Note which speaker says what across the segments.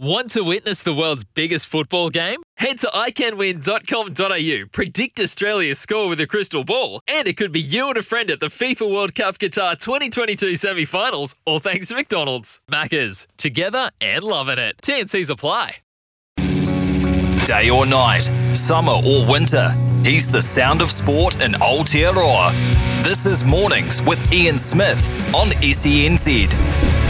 Speaker 1: Want to witness the world's biggest football game? Head to iCanWin.com.au, predict Australia's score with a crystal ball, and it could be you and a friend at the FIFA World Cup Qatar 2022 semi finals, all thanks to McDonald's. Maccas, together and loving it. TNC's apply.
Speaker 2: Day or night, summer or winter, he's the sound of sport in Aotearoa. This is Mornings with Ian Smith on SENZ.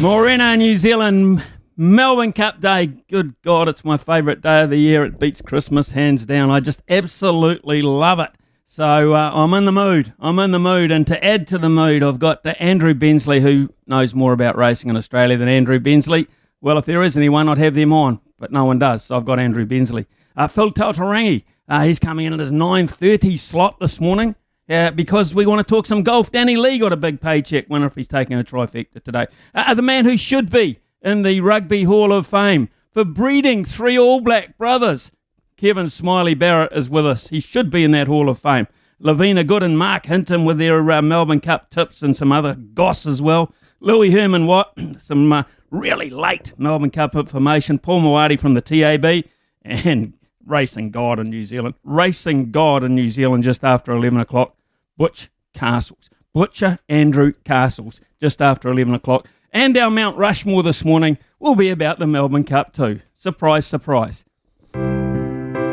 Speaker 3: Morena, New Zealand, Melbourne Cup Day. Good God, it's my favourite day of the year. It beats Christmas, hands down. I just absolutely love it. So uh, I'm in the mood. I'm in the mood. And to add to the mood, I've got Andrew Bensley, who knows more about racing in Australia than Andrew Bensley. Well, if there is anyone, I'd have them on, but no one does. So I've got Andrew Bensley. Uh, Phil Tataurangi, uh, he's coming in at his 9.30 slot this morning. Uh, because we want to talk some golf. Danny Lee got a big paycheck. Wonder if he's taking a trifecta today. Uh, the man who should be in the Rugby Hall of Fame for breeding three All Black brothers. Kevin Smiley Barrett is with us. He should be in that Hall of Fame. Lavina Good and Mark Hinton with their uh, Melbourne Cup tips and some other goss as well. Louis Herman Watt, some uh, really late Melbourne Cup information. Paul Moati from the TAB and Racing God in New Zealand. Racing God in New Zealand just after 11 o'clock. Butch Castles. Butcher Andrew Castles just after 11 o'clock. And our Mount Rushmore this morning will be about the Melbourne Cup too. Surprise, surprise.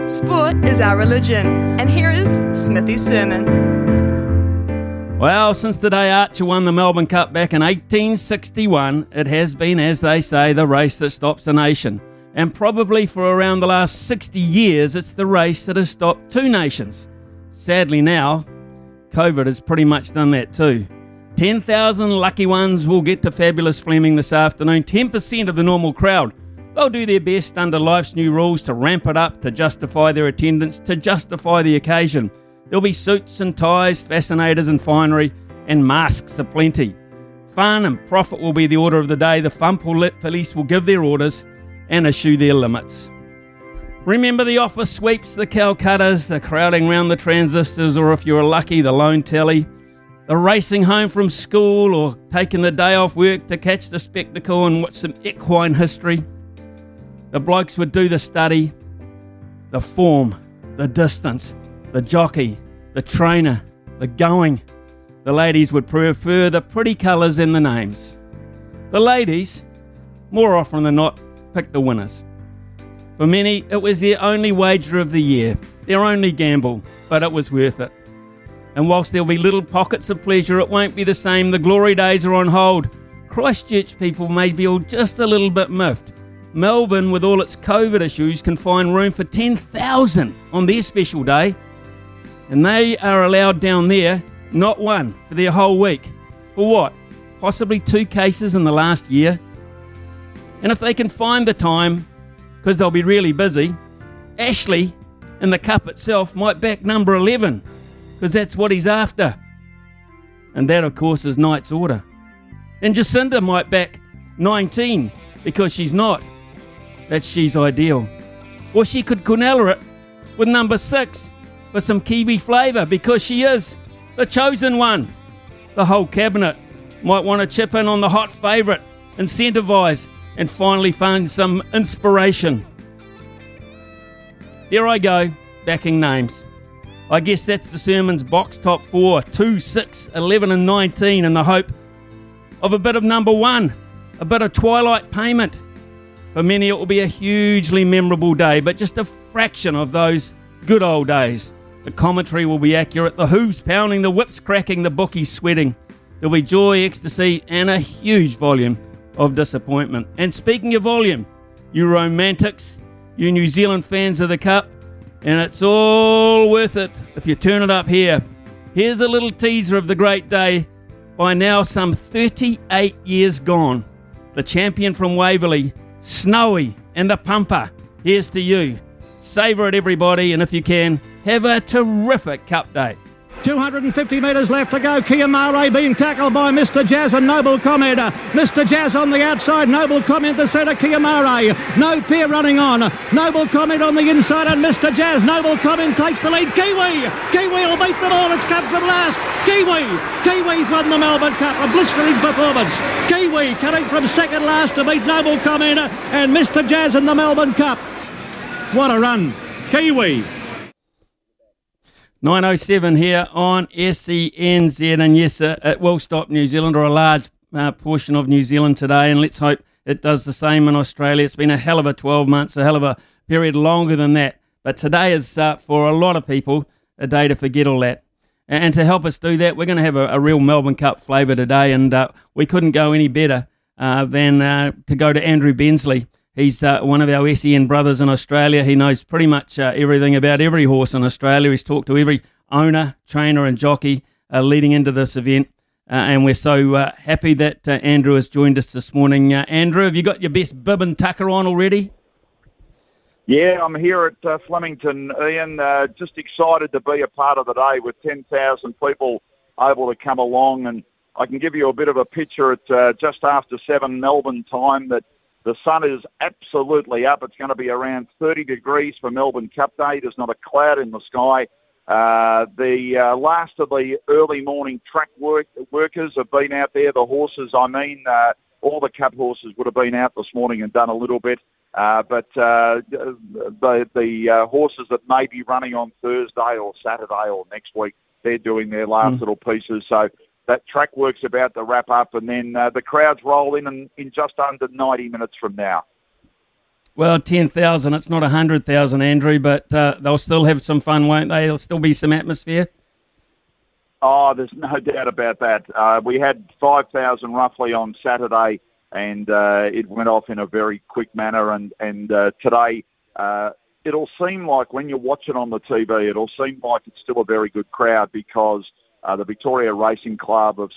Speaker 4: Sport is our religion, and here is Smithy's sermon.
Speaker 3: Well, since the day Archer won the Melbourne Cup back in 1861, it has been, as they say, the race that stops a nation. And probably for around the last 60 years, it's the race that has stopped two nations. Sadly, now, COVID has pretty much done that too. 10,000 lucky ones will get to Fabulous Fleming this afternoon, 10% of the normal crowd. They'll do their best under life's new rules to ramp it up, to justify their attendance, to justify the occasion. There'll be suits and ties, fascinators and finery, and masks aplenty. Fun and profit will be the order of the day. The Lit Police will give their orders and issue their limits. Remember the office sweeps, the Calcuttas, the crowding round the transistors, or if you're lucky, the lone telly, the racing home from school, or taking the day off work to catch the spectacle and watch some equine history. The blokes would do the study, the form, the distance, the jockey, the trainer, the going. The ladies would prefer the pretty colours and the names. The ladies, more often than not, pick the winners. For many, it was their only wager of the year, their only gamble, but it was worth it. And whilst there'll be little pockets of pleasure, it won't be the same. The glory days are on hold. Christchurch people may feel just a little bit miffed. Melbourne, with all its COVID issues, can find room for 10,000 on their special day. And they are allowed down there, not one, for their whole week. For what? Possibly two cases in the last year. And if they can find the time, because they'll be really busy, Ashley in the cup itself might back number 11, because that's what he's after. And that, of course, is Knight's order. And Jacinda might back 19, because she's not. That she's ideal. Or she could Quinella it with number 6 for some Kiwi flavour, because she is the chosen one. The whole cabinet might want to chip in on the hot favourite, incentivise, and finally find some inspiration. There I go, backing names. I guess that's the sermon's box top four 2, 6, 11, and 19 in the hope of a bit of number one, a bit of twilight payment. For many, it will be a hugely memorable day, but just a fraction of those good old days. The commentary will be accurate, the hooves pounding, the whips cracking, the bookies sweating. There'll be joy, ecstasy, and a huge volume of disappointment. And speaking of volume, you romantics, you New Zealand fans of the Cup, and it's all worth it if you turn it up here. Here's a little teaser of the great day. By now, some 38 years gone, the champion from Waverley, Snowy, and the pumper. Here's to you. Savour it, everybody, and if you can, have a terrific Cup Day.
Speaker 5: 250 metres left to go. Kiyomare being tackled by Mr. Jazz and Noble Comment. Mr. Jazz on the outside. Noble Comment the centre. Kiyomare. No peer running on. Noble Comment on the inside and Mr. Jazz. Noble Comment takes the lead. Kiwi. Kiwi will beat them all. It's come from last. Kiwi. Kiwi's won the Melbourne Cup. A blistering performance. Kiwi coming from second last to beat Noble Comment and Mr. Jazz in the Melbourne Cup. What a run. Kiwi.
Speaker 3: 907 here on SENZ. And yes, uh, it will stop New Zealand or a large uh, portion of New Zealand today. And let's hope it does the same in Australia. It's been a hell of a 12 months, a hell of a period longer than that. But today is, uh, for a lot of people, a day to forget all that. And to help us do that, we're going to have a, a real Melbourne Cup flavour today. And uh, we couldn't go any better uh, than to go to Andrew Bensley. He's uh, one of our SEN brothers in Australia. He knows pretty much uh, everything about every horse in Australia. He's talked to every owner, trainer, and jockey uh, leading into this event. Uh, and we're so uh, happy that uh, Andrew has joined us this morning. Andrew, have you got your best bib and tucker on already?
Speaker 6: Yeah, I'm here at Flemington, Ian. just excited to be a part of the day with 10,000 people able to come along. And I can give you a bit of a picture at just after 7 Melbourne time that the sun is absolutely up. It's going to be around 30 degrees for Melbourne Cup Day. There's not a cloud in the sky. Uh, the uh, last of the early morning track work, workers have been out there. The horses, I mean, uh, all the Cup horses would have been out this morning and done a little bit. Uh, but uh, the the uh, horses that may be running on Thursday or Saturday or next week, they're doing their last mm. little pieces. So that track work's about to wrap up, and then uh, the crowds roll in, in in just under 90 minutes from now.
Speaker 3: Well, 10,000, it's not 100,000, Andrew, but uh, they'll still have some fun, won't they? There'll still be some atmosphere.
Speaker 6: Oh, there's no doubt about that. Uh, we had 5,000 roughly on Saturday, and uh, it went off in a very quick manner. And, and uh, today, uh, it'll seem like when you watch it on the TV, it'll seem like it's still a very good crowd because – uh, the Victoria Racing Club have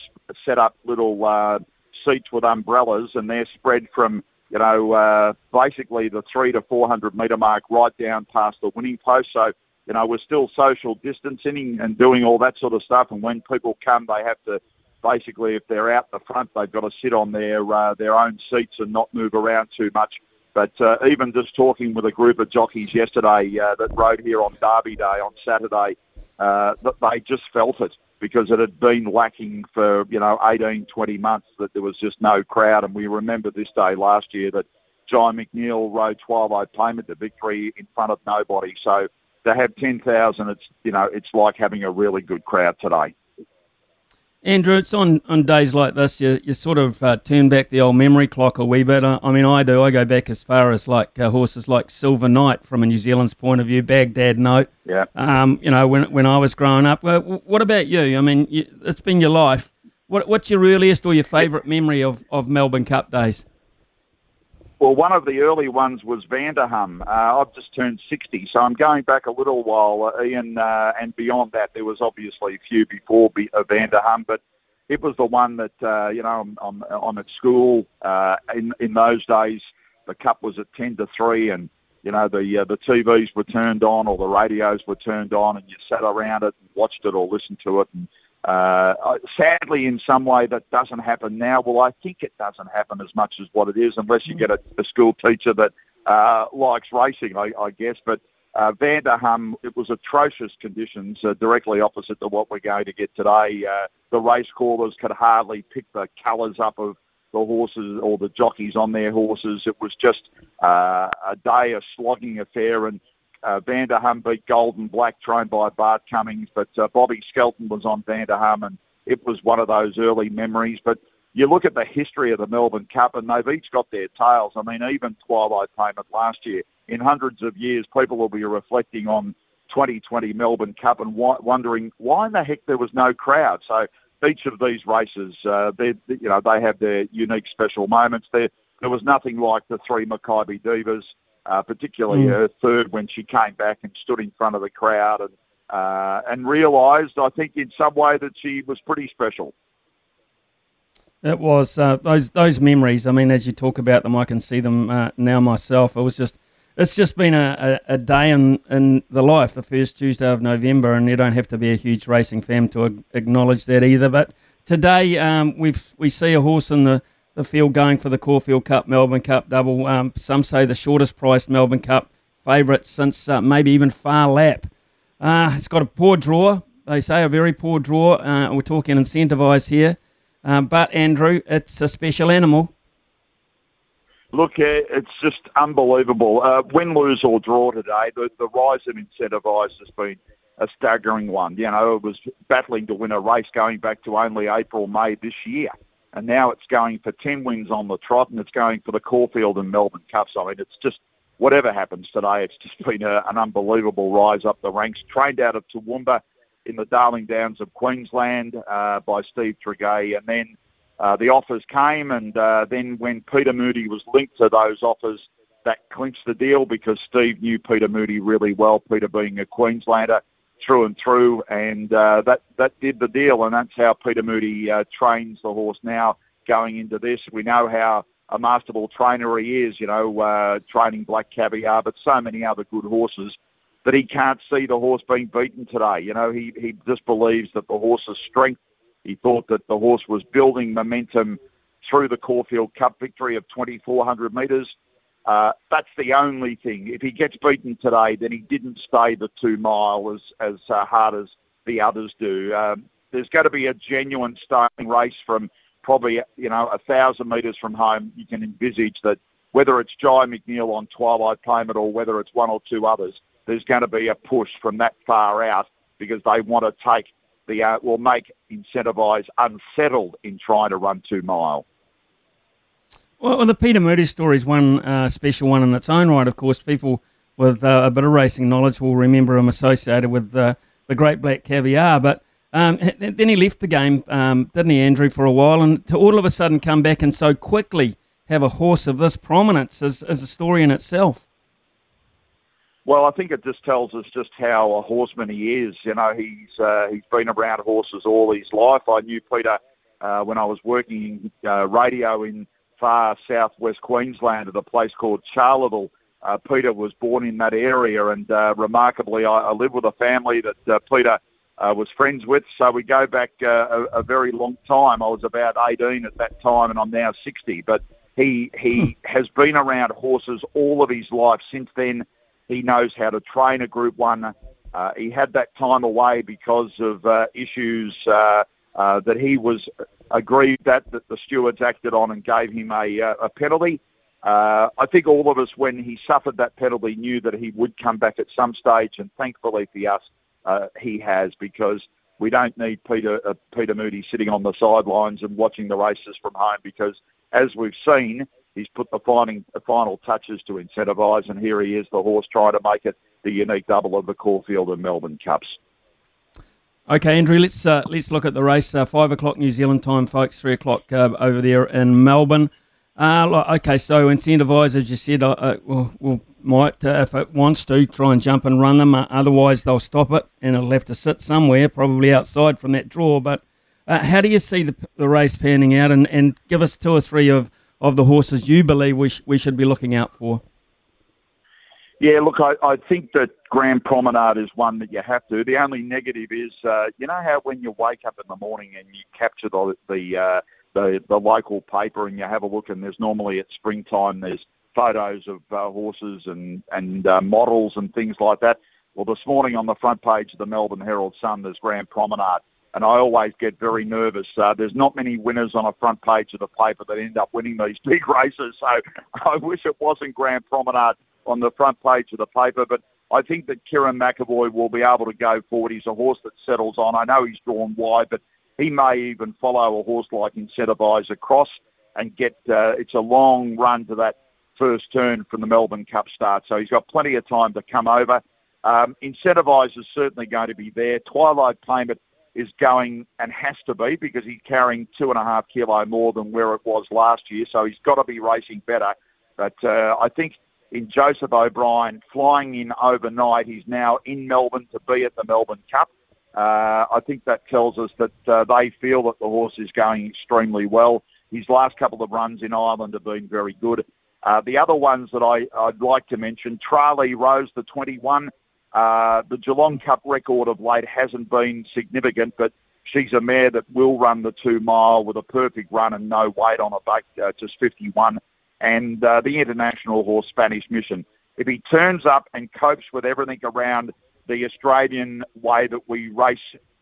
Speaker 6: set up little uh, seats with umbrellas, and they're spread from you know uh, basically the three to four hundred metre mark right down past the winning post. So you know we're still social distancing and doing all that sort of stuff. And when people come, they have to basically, if they're out the front, they've got to sit on their uh, their own seats and not move around too much. But uh, even just talking with a group of jockeys yesterday uh, that rode here on Derby Day on Saturday, uh, they just felt it because it had been lacking for, you know, 18, 20 months that there was just no crowd. And we remember this day last year that John McNeil rode Twilight Payment to victory in front of nobody. So to have 10,000, it's, you know, it's like having a really good crowd today.
Speaker 3: Andrew, it's on, on days like this, you, you sort of uh, turn back the old memory clock a wee bit. I, I mean, I do. I go back as far as like uh, horses like Silver Knight from a New Zealand's point of view, Baghdad Note.
Speaker 6: Yeah.
Speaker 3: Um, you know, when when I was growing up. Well, what about you? I mean, you, it's been your life. What, what's your earliest or your favourite memory of, of Melbourne Cup days?
Speaker 6: Well, one of the early ones was Van Der Hum. Uh, I've just turned 60, so I'm going back a little while, uh, Ian, uh, and beyond that, there was obviously a few before be, uh, Van Der Hum, but it was the one that, uh, you know, I'm, I'm, I'm at school. Uh, in, in those days, the cup was at 10 to 3, and, you know, the, uh, the TVs were turned on or the radios were turned on, and you sat around it and watched it or listened to it. And, uh, sadly, in some way, that doesn't happen now. Well, I think it doesn't happen as much as what it is, unless you get a, a school teacher that uh, likes racing, I, I guess. But uh, Van Der Hum, it was atrocious conditions, uh, directly opposite to what we're going to get today. Uh, the race callers could hardly pick the colours up of the horses or the jockeys on their horses. It was just uh, a day, a slogging affair, and uh, Van Der Hum beat Gold and Black, trained by Bart Cummings, but uh, Bobby Skelton was on Van Der Hum, and it was one of those early memories. But you look at the history of the Melbourne Cup, and they've each got their tales. I mean, even Twilight Payment last year, in hundreds of years, people will be reflecting on 2020 Melbourne Cup and wondering why in the heck there was no crowd. So each of these races, uh, they you know they have their unique special moments. There there was nothing like the three Makybe Divas, uh, particularly mm. her third when she came back and stood in front of the crowd and uh, and realised, I think, in some way that she was pretty special.
Speaker 3: It was uh, those those memories. I mean, as you talk about them, I can see them uh, now myself. It was just it's just been a, a, a, day in, in the life, the first Tuesday of November, and you don't have to be a huge racing fan to acknowledge that either. But today um, we we see a horse in the, the field going for the Caulfield Cup, Melbourne Cup double. Um, some say the shortest priced Melbourne Cup favourite since uh, maybe even Phar Lap. Uh, it's got a poor draw. They say a very poor draw. Uh, we're talking incentivised here. Um, but, Andrew, it's a special animal.
Speaker 6: Look, it's just unbelievable. Uh, win, lose, or draw today, the, the rise in incentivised has been a staggering one. You know, it was battling to win a race going back to only April, May this year. And now it's going for 10 wins on the trot and it's going for the Caulfield and Melbourne Cups. I mean, it's just whatever happens today, it's just been a, an unbelievable rise up the ranks. Trained out of Toowoomba in the Darling Downs of Queensland uh, by Steve Tregea, and then uh, the offers came, and uh, then when Peter Moody was linked to those offers, that clinched the deal because Steve knew Peter Moody really well. Peter being a Queenslander through and through, and uh, that that did the deal, and that's how Peter Moody uh, trains the horse now going into this. We know how a masterful trainer he is, you know, uh, training Black Caviar, but so many other good horses that he can't see the horse being beaten today. You know, he, he just believes that the horse's strength, he thought that the horse was building momentum through the Caulfield Cup victory of 2,400 metres. Uh, that's the only thing. If he gets beaten today, then he didn't stay the two mile as, as uh, hard as the others do. Um, there's got to be a genuine starting race from probably, you know, a thousand metres from home. You can envisage that whether it's Jye McNeil on Twilight Payment or whether it's one or two others, there's going to be a push from that far out because they want to take the, uh, will make incentivise unsettled in trying to run two mile.
Speaker 3: Well, the Peter Moody story is one uh, special one in its own right. Of course, people with uh, a bit of racing knowledge will remember him associated with uh, the Great Black Caviar. But um, then he left the game, um, didn't he, Andrew, for a while, and to all of a sudden come back and so quickly have a horse of this prominence is, is a story in itself.
Speaker 6: Well, I think it just tells us just how a horseman he is. You know, he's uh, he's been around horses all his life. I knew Peter uh, when I was working in uh, radio in far southwest Queensland at a place called Charleville. Uh, Peter was born in that area, and uh, remarkably, I, I live with a family that uh, Peter uh, was friends with. So we go back uh, a, a very long time. I was about 18 at that time, and I'm now 60. But he he hmm. has been around horses all of his life. Since then, he knows how to train a Group One. Uh, he had that time away because of uh, issues uh, uh, that he was aggrieved that that the stewards acted on and gave him a, uh, a penalty. Uh, I think all of us, when he suffered that penalty, knew that he would come back at some stage, and thankfully for us, uh, he has because we don't need Peter uh, Peter Moody sitting on the sidelines and watching the races from home because as we've seen, he's put the final, final touches to incentivise, and here he is, the horse trying to make it the unique double of the Caulfield and Melbourne Cups.
Speaker 3: Okay, Andrew, let's uh, let's look at the race. Uh, five o'clock New Zealand time, folks. Three o'clock uh, over there in Melbourne. Uh, okay, so incentivise, as you said, uh, uh, will, will might, uh, if it wants to, try and jump and run them. Otherwise, they'll stop it and it'll have to sit somewhere, probably outside from that draw. But how do you see the, the race panning out? And, and give us two or three of, of the horses you believe we, sh- we should be looking out for.
Speaker 6: Yeah, look, I, I think that Grand Promenade is one that you have to. The only negative is, uh, you know how when you wake up in the morning and you capture the the, uh, the the local paper and you have a look, and there's normally at springtime there's photos of uh, horses and and uh, models and things like that. Well, this morning on the front page of the Melbourne Herald Sun, there's Grand Promenade, and I always get very nervous. Uh, there's not many winners on a front page of the paper that end up winning these big races, so I wish it wasn't Grand Promenade on the front page of the paper, but. I think that Kerrin McEvoy will be able to go forward. He's a horse that settles on. I know he's drawn wide, but he may even follow a horse like Incentivise across and get. Uh, it's a long run to that first turn from the Melbourne Cup start. So he's got plenty of time to come over. Um, Incentivise is certainly going to be there. Twilight Payment is going and has to be because he's carrying two and a half kilo more than where it was last year. So he's got to be racing better. But uh, I think in Joseph O'Brien flying in overnight, he's now in Melbourne to be at the Melbourne Cup. Uh, I think that tells us that uh, they feel that the horse is going extremely well. His last couple of runs in Ireland have been very good. Uh, the other ones that I, would like to mention, Tralee Rose, the 21. Uh, the Geelong Cup record of late hasn't been significant, but she's a mare that will run the two mile with a perfect run and no weight on her back, uh, just 51. And uh, the international horse, Spanish Mission. If he turns up and copes with everything around the Australian way that we race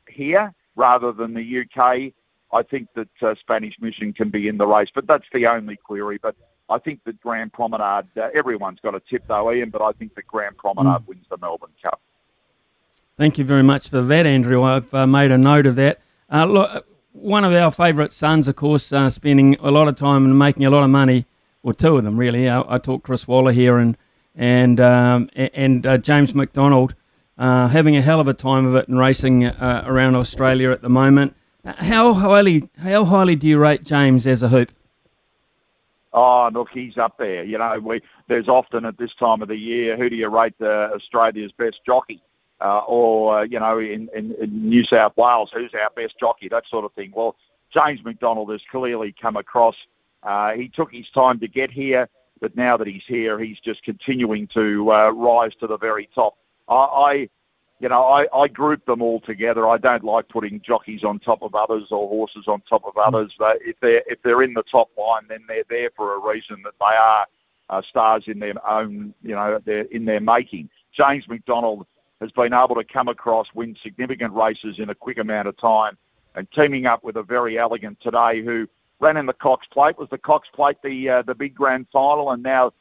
Speaker 6: here rather than the UK, I think that uh, Spanish Mission can be in the race. But that's the only query. But I think that Grand Promenade, uh, everyone's got a tip though, Ian, but I think that Grand Promenade mm. wins the Melbourne Cup.
Speaker 3: Thank you very much for that, Andrew. I've uh, made a note of that. Uh, look, one of our favourite sons, of course, uh, spending a lot of time and making a lot of money, or two of them really. I, I talk Chris Waller here and and um, and uh, James McDonald, uh, having a hell of a time of it and racing around Australia at the moment. How highly how highly do you rate James as a hoop?
Speaker 6: Oh, look, he's up there. You know, we there's often at this time of the year, who do you rate uh, Australia's best jockey? Uh, or, uh, you know, in, in, in New South Wales, who's our best jockey? That sort of thing. Well, James McDonald has clearly come across. Uh, he took his time to get here, but now that he's here, he's just continuing to uh, rise to the very top. I, I you know, I, I group them all together. I don't like putting jockeys on top of others or horses on top of others. But if they're if they're in the top line, then they're there for a reason that they are uh, stars in their own, you know, they're in their making. James McDonald has been able to come across, win significant races in a quick amount of time, and teaming up with a Verry Elleegant today who ran in the Cox Plate. Was the Cox Plate the uh, the big grand final, and now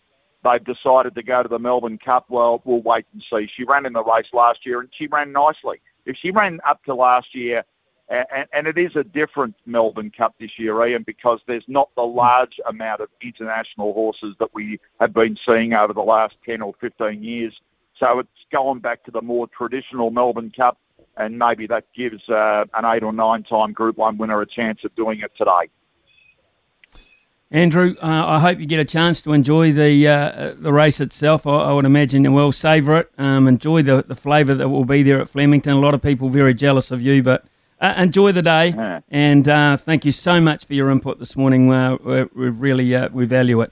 Speaker 6: they've decided to go to the Melbourne Cup. Well, we'll wait and see. She ran in the race last year and she ran nicely. If she ran up to last year, and, and it is a different Melbourne Cup this year, Ian, because there's not the large amount of international horses that we have been seeing over the last 10 or 15 years. So it's going back to the more traditional Melbourne Cup, and maybe that gives uh, an eight or nine time Group 1 winner a chance of doing it today.
Speaker 3: Andrew, uh, I hope you get a chance to enjoy the uh, the race itself. I, I, would imagine you will savour it, um, enjoy the, the flavour that will be there at Flemington. A lot of people very jealous of you, but uh, enjoy the day. Yeah. And uh, thank you so much for your input this morning. Uh, we, we really uh, we value it.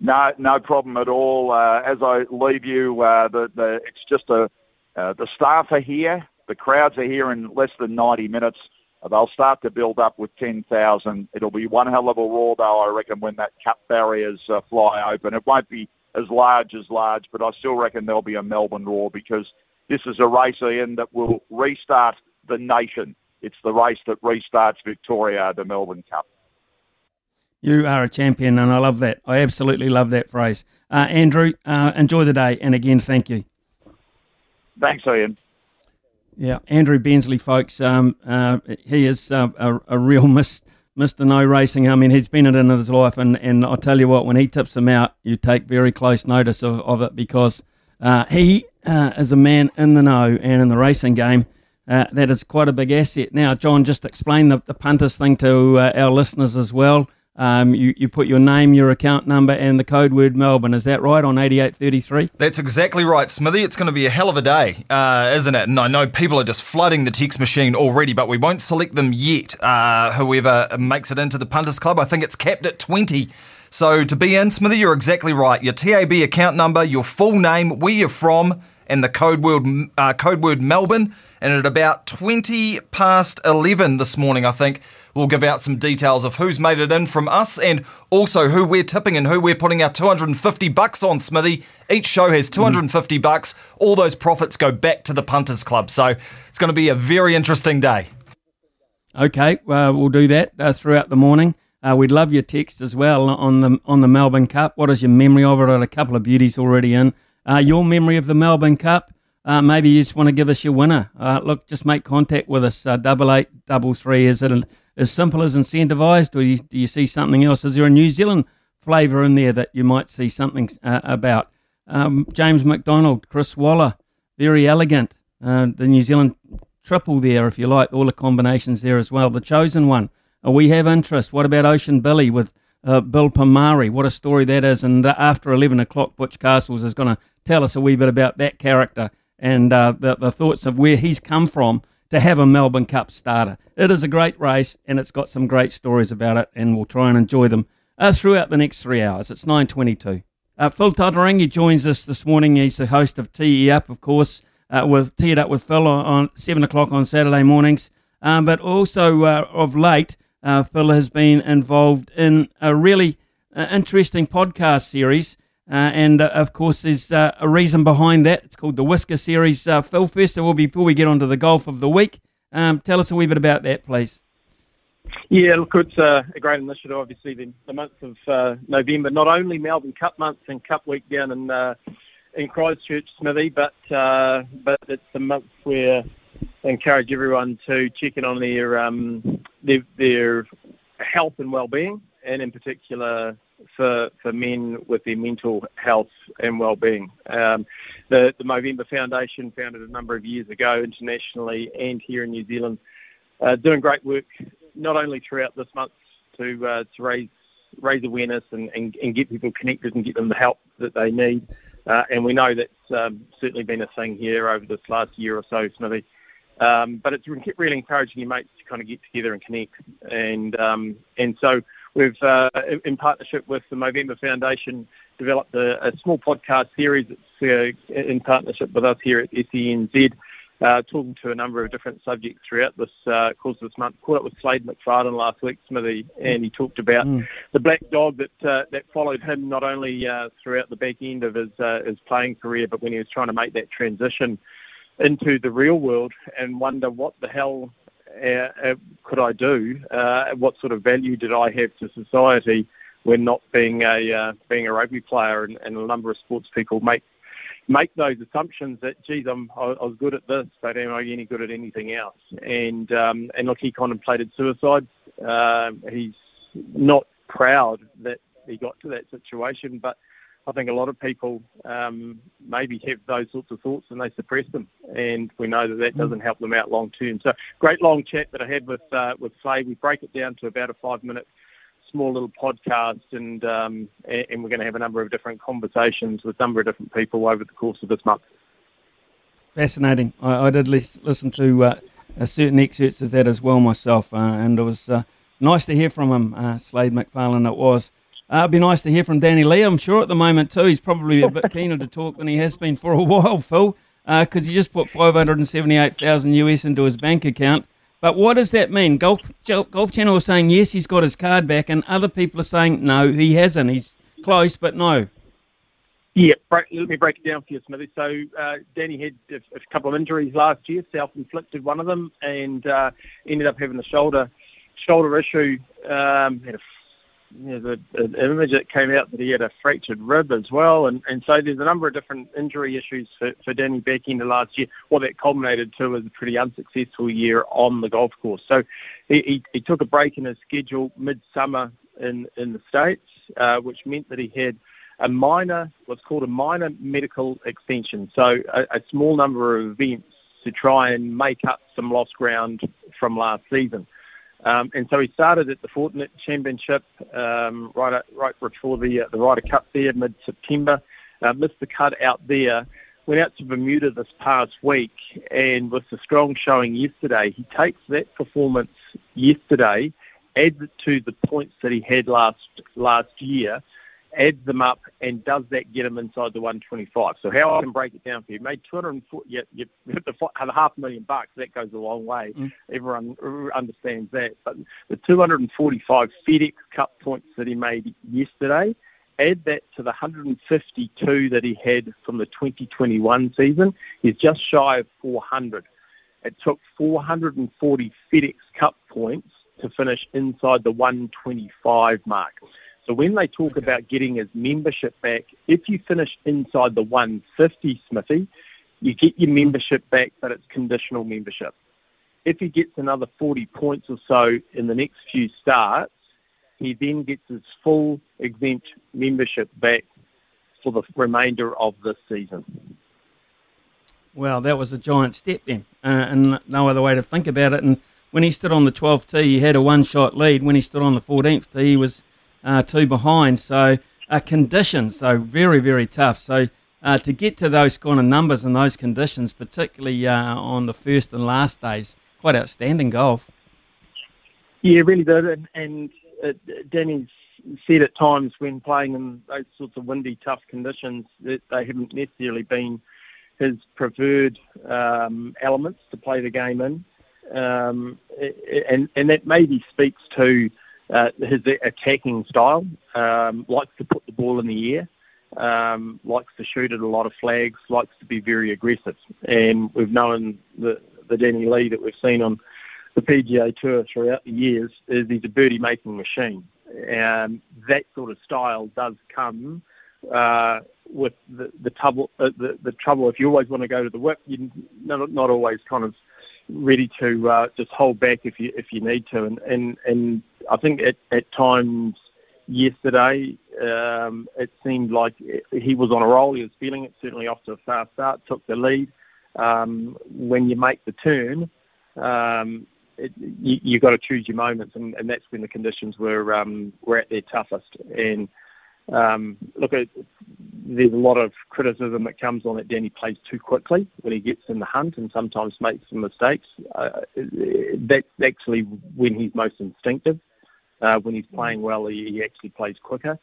Speaker 6: No, no problem at all. as I leave you, the, the it's just a the staff are here. The crowds are here in less than ninety minutes. They'll start to build up with 10,000. It'll be one hell of a roar, though, I reckon, when that cup barriers uh, fly open. It won't be as large as large, but I still reckon there'll be a Melbourne roar because this is a race, Ian, that will restart the nation. It's the race that restarts Victoria, the Melbourne Cup.
Speaker 3: You are a champion, and I love that. I absolutely love that phrase. Uh, Andrew, uh, enjoy the day, and again, thank you.
Speaker 6: Thanks, Ian.
Speaker 3: Yeah, Andrew Bensley, folks. Um, uh, he is uh, a, a, real Mr. No Racing. I mean, he's been it in his life, and, and I'll tell you what, when he tips them out, you take very close notice of, of it because uh, he uh, is a man in the know and in the racing game. Uh, that is quite a big asset. Now, John, just explain the, the punters thing to uh, our listeners as well. Um, you, you put your name, your account number, and the code word Melbourne. Is that right on 8833?
Speaker 7: That's exactly right, Smithy. It's going to be a hell of a day, uh, isn't it? And I know people are just flooding the text machine already, but we won't select them yet. Uh, whoever makes it into the Punters Club, I think it's capped at 20. So to be in, Smithy, you're exactly right. Your TAB account number, your full name, where you're from, and the code word, uh, code word Melbourne. And at about 20 past 11 this morning, I think, We'll give out some details of who's made it in from us and also who we're tipping and who we're putting our 250 bucks on, Smithy. Each show has 250 bucks. All those profits go back to the Punters Club. So it's going to be a very interesting day.
Speaker 3: Okay, uh, we'll do that uh, throughout the morning. Uh, we'd love your text as well on the on the Melbourne Cup. What is your memory of it? a couple of beauties already in. Uh, your memory of the Melbourne Cup. Uh, maybe you just want to give us your winner. Uh, look, just make contact with us. double eight double three. Is it a, as simple as incentivised, or do you, do you, see something else? Is there a New Zealand flavour in there that you might see something uh, about? Um, James McDonald, Chris Waller, Verry Elleegant. Uh, the New Zealand triple there, if you like, all the combinations there as well. The chosen one. Uh, we have interest. What about Ocean Billy with uh, Bill Pomari? What a story that is. And uh, after 11 o'clock, Butch Castles is going to tell us a wee bit about that character and uh, the, the thoughts of where he's come from to have a Melbourne Cup starter. It is a great race and it's got some great stories about it, and we'll try and enjoy them uh, throughout the next three hours. It's 9.22. Uh, Phil Tataurangi joins us this morning. He's the host of Tee Up, of course, uh, with Tee Up with Phil on, on 7 o'clock on Saturday mornings. Um, but also uh, of late, uh, Phil has been involved in a really uh, interesting podcast series. Uh, and uh, of course, there's uh, a reason behind that. It's called the Whisker Series. Uh, Phil, first of all, before we get on to the golf of the week, um, tell us a wee bit about that, please.
Speaker 8: Yeah, look, it's a, a great initiative. Obviously, the, the month of uh, November, not only Melbourne Cup month and Cup week down in uh, in Christchurch, Smithy, but uh, but it's a month where I encourage everyone to check in on their um, their, their health and well-being, and in particular for for men with their mental health and well-being. Um, the the Movember Foundation, founded a number of years ago internationally and here in New Zealand, uh, doing great work not only throughout this month to uh, to raise raise awareness and, and, and, get people connected and get them the help that they need. Uh, and we know that's um, certainly been a thing here over this last year or so, Smithy. Um, but it's really encouraging your mates to kind of get together and connect. And um, and so we've, uh, in partnership with the Movember Foundation, developed a, a small podcast series. It's uh, in partnership with us here at SENZ uh, talking to a number of different subjects throughout this uh, course of this month. Caught up with Slade McFarlane last week, Smithy, and he talked about mm. the black dog that uh, that followed him not only uh, throughout the back end of his uh, his playing career, but when he was trying to make that transition into the real world and wonder what the hell could I do? what sort of value did I have to society? when not being a being a rugby player, and, and a number of sports people make make those assumptions that, geez, I'm, I was good at this, but am I any good at anything else? And um, and look, he contemplated suicide. Um, he's not proud that he got to that situation, but I think a lot of people um, maybe have those sorts of thoughts and they suppress them, and we know that that doesn't help them out long term. So, great long chat that I had with uh, with Slay. We break it down to about a five minute small little podcast, and um, and we're going to have a number of different conversations with a number of different people over the course of this month.
Speaker 3: Fascinating. I, I did listen to uh, certain excerpts of that as well myself, uh, and it was uh, nice to hear from him, uh, Slade McFarlane. It was. Uh, it'd be nice to hear from Danny Lee. I'm sure at the moment too. He's probably a bit keener to talk than he has been for a while, Phil, because uh, he just put 578,000 US into his bank account. But what does that mean? Golf Golf Channel is saying yes, he's got his card back, and other people are saying no, he hasn't. He's close, but no.
Speaker 8: Yeah, break, let me break it down for you, Smithy. So uh, Danny had a, a, couple of injuries last year, self-inflicted one of them, and uh, ended up having a shoulder shoulder issue. Um, had a there's a, an image that came out that he had a fractured rib as well, and, and so there's a number of different injury issues for, for Danny back into last year. What that culminated to was a pretty unsuccessful year on the golf course. So he, he, he took a break in his schedule midsummer in in the states, uh, which meant that he had a minor, what's called a minor medical extension. So a, a small number of events to try and make up some lost ground from last season. Um, and so he started at the Fortinet Championship um, right right before the uh, the Ryder Cup there mid September. Uh, missed the cut out there. Went out to Bermuda this past week, and with the strong showing yesterday, he takes that performance yesterday, adds it to the points that he had last last year, adds them up, and does that get him inside the 125? So how I can break it down for you? Made 240, you, you hit the half a million bucks. That goes a long way. Mm. Everyone understands that. But the 245 FedEx Cup points that he made yesterday, add that to the 152 that he had from the 2021 season. He's just shy of 400. It took 440 FedEx Cup points to finish inside the 125 mark. So when they talk okay. about getting his membership back, if you finish inside the 150, Smithy, you get your membership back, but it's conditional membership. If he gets another 40 points or so in the next few starts, he then gets his full exempt membership back for the remainder of this season.
Speaker 3: Well, that was a giant step then, uh, and no other way to think about it. And when he stood on the 12th tee, he had a one-shot lead. When he stood on the 14th tee, he was uh, two behind. So uh, conditions, though, very, very tough. So uh, to get to those kind of numbers and those conditions, particularly uh, on the first and last days, quite outstanding golf.
Speaker 8: Yeah, really did. And, and uh, Danny's said at times when playing in those sorts of windy, tough conditions that they haven't necessarily been his preferred um, elements to play the game in. Um, and, and that maybe speaks to uh, his attacking style. Um, likes to put the ball in the air, um, likes to shoot at a lot of flags, likes to be very aggressive. And we've known the, the Danny Lee that we've seen on the PGA Tour throughout the years is he's a birdie making machine. And that sort of style does come uh, with the, the trouble. Uh, the, the trouble if you always want to go to the whip, you're not, not always kind of ready to uh, just hold back if you if you need to. And and, and I think at, at times yesterday um, it seemed like he was on a roll. He was feeling it. Certainly off to a fast start, took the lead. Um, when you make the turn, um, it, you, you've got to choose your moments, and, and that's when the conditions were um, were at their toughest. And um, look, at, there's a lot of criticism that comes on that Danny plays too quickly when he gets in the hunt, and sometimes makes some mistakes. Uh, that's actually when he's most instinctive. Uh, when he's playing well, he, he actually plays quicker.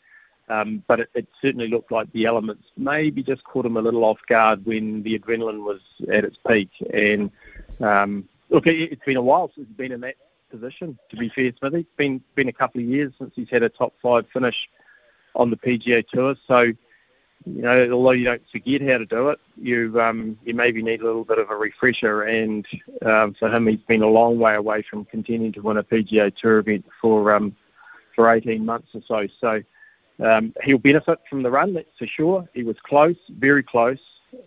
Speaker 8: Um, but it, it, certainly looked like the elements maybe just caught him a little off guard when the adrenaline was at its peak. And um, look, it, has been a while since he's been in that position. To be fair, Smithy, it's been been a couple of years since he's had a top five finish on the PGA Tour. So, you know, although you don't forget how to do it, you um, you maybe need a little bit of a refresher. And um, for him, he's been a long way away from continuing to win a PGA Tour event for um, for 18 months or so. So. Um, he'll benefit from the run, that's for sure. He was close, very close,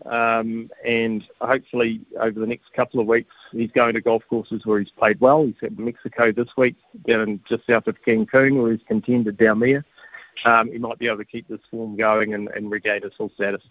Speaker 8: um, and hopefully over the next couple of weeks he's going to golf courses where he's played well. He's at Mexico this week, down just south of Cancun, where he's contended down there. Um, he might be able to keep this form going and, and regain his full status.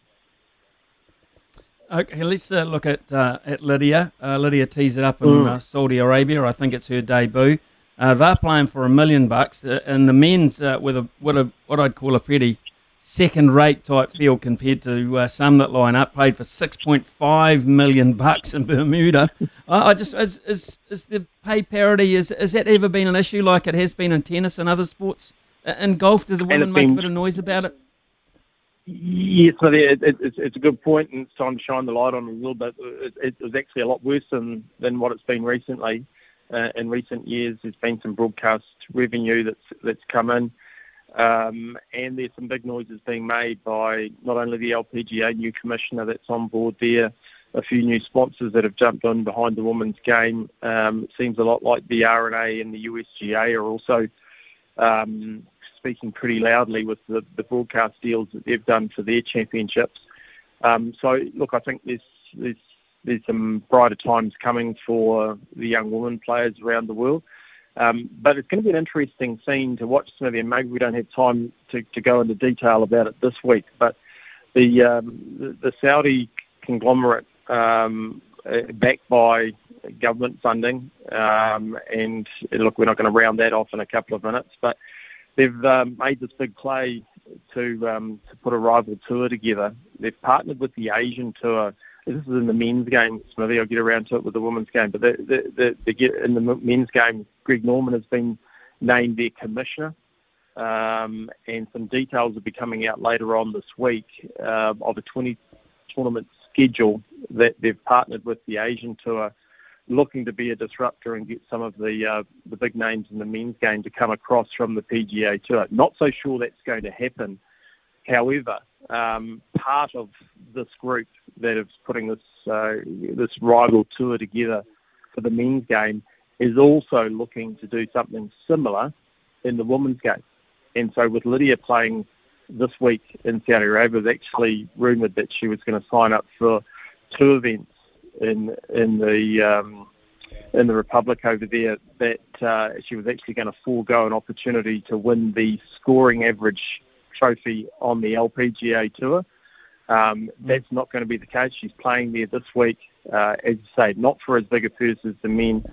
Speaker 3: Okay, let's uh, look at uh, at Lydia. Uh, Lydia tees it up in mm. Uh, Saudi Arabia. I think it's her debut. Uh, they're playing for a million bucks, uh, and the men's with a what a what I'd call a pretty second-rate type field compared to uh, some that line up. Paid for six point five million bucks in Bermuda. I, I just is, is is the pay parity is has that ever been an issue like it has been in tennis and other sports? In golf, do the women make been, a bit of noise about it?
Speaker 8: Yes, but it, it, it's, it's a good point, and it's time to shine the light on it a little bit. It, it was actually a lot worse than, than what it's been recently. Uh, in recent years, there's been some broadcast revenue that's that's come in. Um, and there's some big noises being made by not only the LPGA new commissioner that's on board there, a few new sponsors that have jumped on behind the women's game. Um, it seems a lot like the R&A and the USGA are also um, speaking pretty loudly with the, the, broadcast deals that they've done for their championships. Um, so, look, I think there's, there's there's some brighter times coming for the young women players around the world. Um, but it's going to be an interesting scene to watch some of them. Maybe we don't have time to, to go into detail about it this week, but the um, the, the, Saudi conglomerate, um, uh, backed by government funding, um, and look, we're not going to round that off in a couple of minutes, but they've um, made this big play to um, to put a rival tour together. They've partnered with the Asian Tour this is in the men's game, Smithy. I'll get around to it with the women's game. But get, in the men's game, Greg Norman has been named their commissioner. Um, and some details will be coming out later on this week uh, of a 20 tournament schedule that they've partnered with the Asian Tour, looking to be a disruptor and get some of the uh, the big names in the men's game to come across from the PGA Tour. Not so sure that's going to happen. However, um, part of this group that is putting this uh, this rival tour together for the men's game is also looking to do something similar in the women's game. And so, with Lydia playing this week in Saudi Arabia, it was actually rumoured that she was going to sign up for two events in in the um, in the Republic over there. That uh, she was actually going to forego an opportunity to win the scoring average trophy on the LPGA Tour Um, that's not going to be the case. She's playing there this week, uh, as you say, not for as big a purse as the men,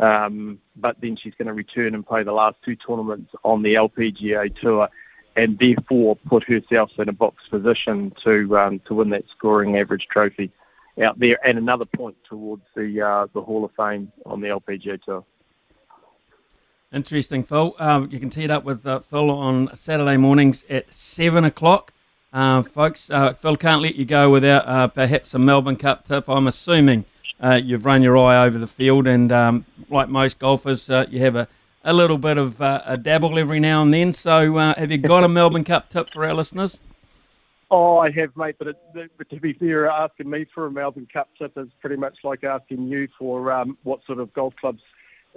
Speaker 8: um, but then she's going to return and play the last two tournaments on the LPGA tour, and therefore put herself in a box position to um, to win that scoring average trophy out there, and another point towards the uh, the Hall of Fame on the LPGA tour.
Speaker 3: Interesting, Phil. Um, you can tee it up with uh, Phil on Saturday mornings at 7 o'clock. Uh, folks, uh, Phil can't let you go without uh, perhaps a Melbourne Cup tip. I'm assuming you've run your eye over the field, and um, like most golfers, you have a, a little bit of a dabble every now and then. So, have you got a Melbourne Cup tip for our listeners?
Speaker 8: Oh, I have, mate. But, it, but to be fair, asking me for a Melbourne Cup tip is pretty much like asking you for um, what sort of golf clubs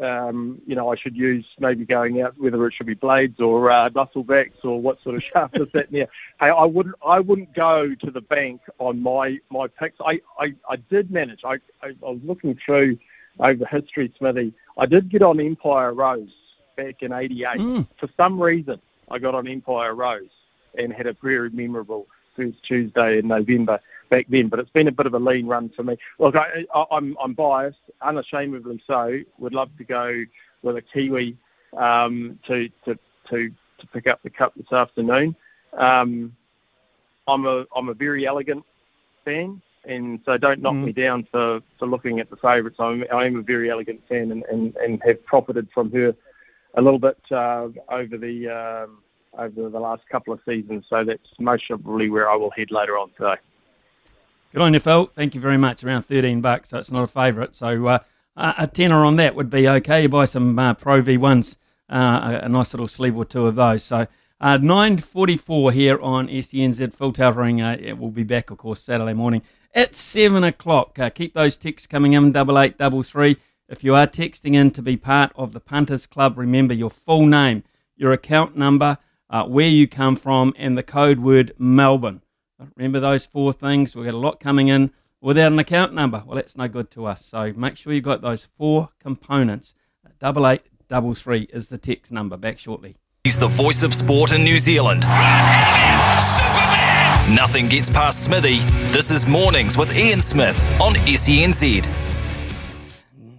Speaker 8: um, you know, I should use maybe going out, whether it should be blades or uh, backs or what sort of shaft is that near. Hey, I wouldn't, I wouldn't go to the bank on my my picks. I, I, I did manage. I, I, I was looking through over history, Smithy. I did get on Empire Rose back in '88. Mm. For some reason, I got on Empire Rose and had a very memorable first Tuesday in November back then, but it's been a bit of a lean run for me. Look, I, I, I'm I'm biased, unashamedly so. Would love to go with a Kiwi um, to to to to pick up the cup this afternoon. Um, I'm a I'm a Verry Elleegant fan, and so don't knock mm. me down for, for looking at the favourites. I'm I am a Verry Elleegant fan, and, and, and have profited from her a little bit uh, over the um, over the last couple of seasons. So that's most probably where I will head later on today.
Speaker 3: Good on you, Phil. Thank you very much. Around 13 bucks, so it's not a favourite. So uh, a tenner on that would be okay. You buy some uh, Pro V1s, uh, a nice little sleeve or two of those. So uh, 9.44 here on SENZ. Phil Tataurangi uh, it will be back, of course, Saturday morning at 7 o'clock. Uh, keep those texts coming in, double eight, double three. If you are texting in to be part of the Punters Club, remember your full name, your account number, uh, where you come from, and the code word Melbourne. Remember those four things? We've got a lot coming in without an account number. Well, that's no good to us. So make sure you've got those four components. Double eight double three is the text number. Back shortly.
Speaker 2: He's the voice of sport in New Zealand. Nothing gets past Smithy. This is Mornings with Ian Smith on SENZ.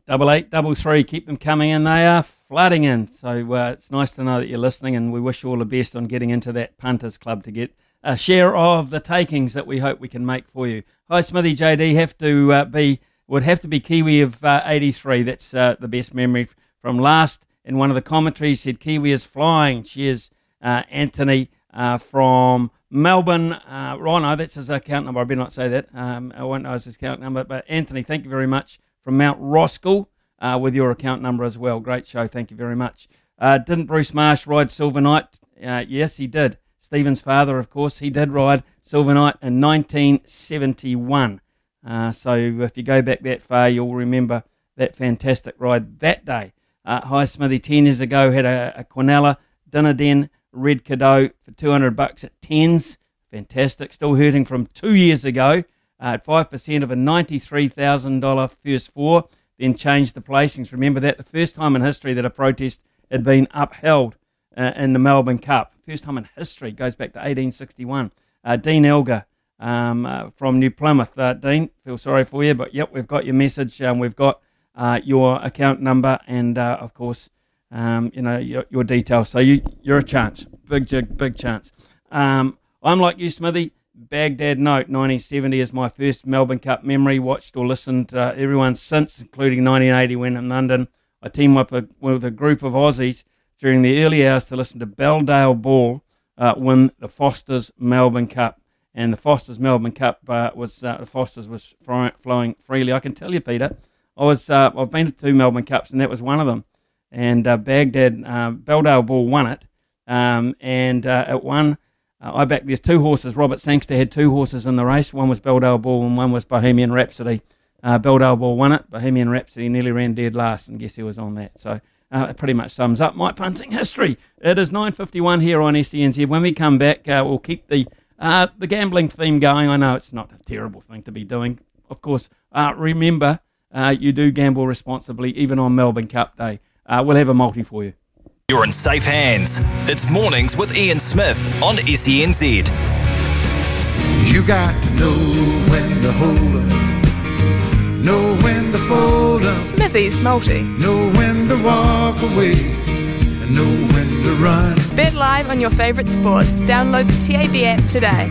Speaker 3: Double eight, double three, keep them coming in. They are flooding in. So uh, it's nice to know that you're listening, and we wish you all the best on getting into that punters club to get a share of the takings that we hope we can make for you. Hi, Smithy JD. Have to uh, be would have to be Kiwi of uh, 83. That's uh, the best memory from last. In one of the commentaries, said Kiwi is flying. Cheers, uh, Anthony uh, from Melbourne. Uh, right, no, that's his account number. I better not say that. Um, I won't know his account number. But Anthony, thank you very much from Mount Roskill uh, with your account number as well. Great show. Thank you very much. didn't Bruce Marsh ride Silver Knight? yes, he did. Stephen's father, of course, he did ride Silver Knight in 1971. Uh, so if you go back that far, you'll remember that fantastic ride that day. Uh, Hi Smithy 10 years ago had a, a Quinella dinner den Red Cadeaux for 200 bucks at tens. Fantastic. Still hurting from two years ago uh, at 5% of a $93,000 first four. Then changed the placings. Remember that the first time in history that a protest had been upheld uh, in the Melbourne Cup. First time in history, goes back to 1861. Uh, Dean Elgar um, uh, from New Plymouth. Uh, Dean, feel sorry for you, but yep, we've got your message. Um, we've got uh, your account number and, uh, of course, um, you know your, your, details. So you, you're a chance, big, big, big chance. Um, I'm like you, Smithy. Baghdad Note 1970 is my first Melbourne Cup memory. Watched or listened to everyone since, including 1980 when in London. I teamed up with a group of Aussies during the early hours to listen to Beldale Ball uh, win the Fosters Melbourne Cup. And the Fosters Melbourne Cup uh, was uh, the Fosters was flowing freely. I can tell you, Peter, I was uh, I've been to two Melbourne Cups, and that was one of them. And uh, Baghdad uh, Beldale Ball won it, um, and it won. I backed there's two horses. Robert Sangster had two horses in the race. One was Beldale Ball, and one was Bohemian Rhapsody. Uh, Beldale Ball won it. Bohemian Rhapsody nearly ran dead last, and guess who was on that? So uh, it pretty much sums up my punting history. It is 9.51 here on SENZ. When we come back, uh, we'll keep the, uh, the gambling theme going. I know it's not a terrible thing to be doing. Of course, uh, remember, uh, you do gamble responsibly, even on Melbourne Cup Day. Uh, we'll have a multi for you.
Speaker 2: You're in safe hands. It's Mornings with Ian Smith on SENZ.
Speaker 9: You got to know when to hold up, know when to fold up,
Speaker 4: Smithy's Multi.
Speaker 9: know when to walk away, and know when to run.
Speaker 4: Bet live on your favourite sports. Download the TAB app today.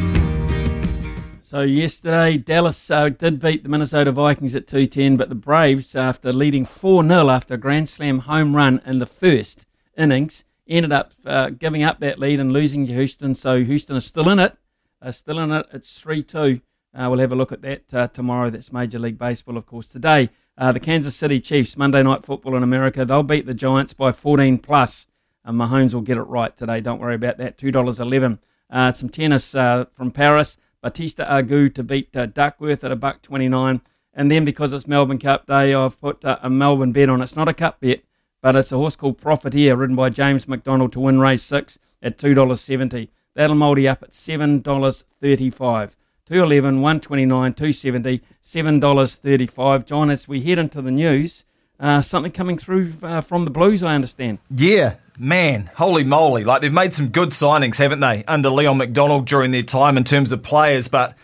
Speaker 3: So yesterday, Dallas uh, did beat the Minnesota Vikings at 210, but the Braves, after leading 4-0 after a Grand Slam home run in the first innings, ended up uh, giving up that lead and losing to Houston. So Houston is still in it. Uh, still in it. It's 3-2. Uh, we'll have a look at that uh, tomorrow. That's Major League Baseball, of course. Today, uh, the Kansas City Chiefs, Monday Night Football in America, they'll beat the Giants by 14 plus. And Mahomes will get it right today. Don't worry about that. $2.11. Uh, some tennis uh, from Paris. Bautista Agut to beat uh, Duckworth at a buck 29. And then because it's Melbourne Cup Day, I've put uh, a Melbourne bet on. It's not a cup bet, but it's a horse called Profit here, ridden by James McDonald to win race six at $2.70. That'll multi up at $7.35. 211, 129, 270, $7.35. John, as we head into the news, uh, something coming through uh, from the Blues, I understand.
Speaker 7: Yeah, man, holy moly. Like, they've made some good signings, haven't they, under Leon MacDonald during their time in terms of players, but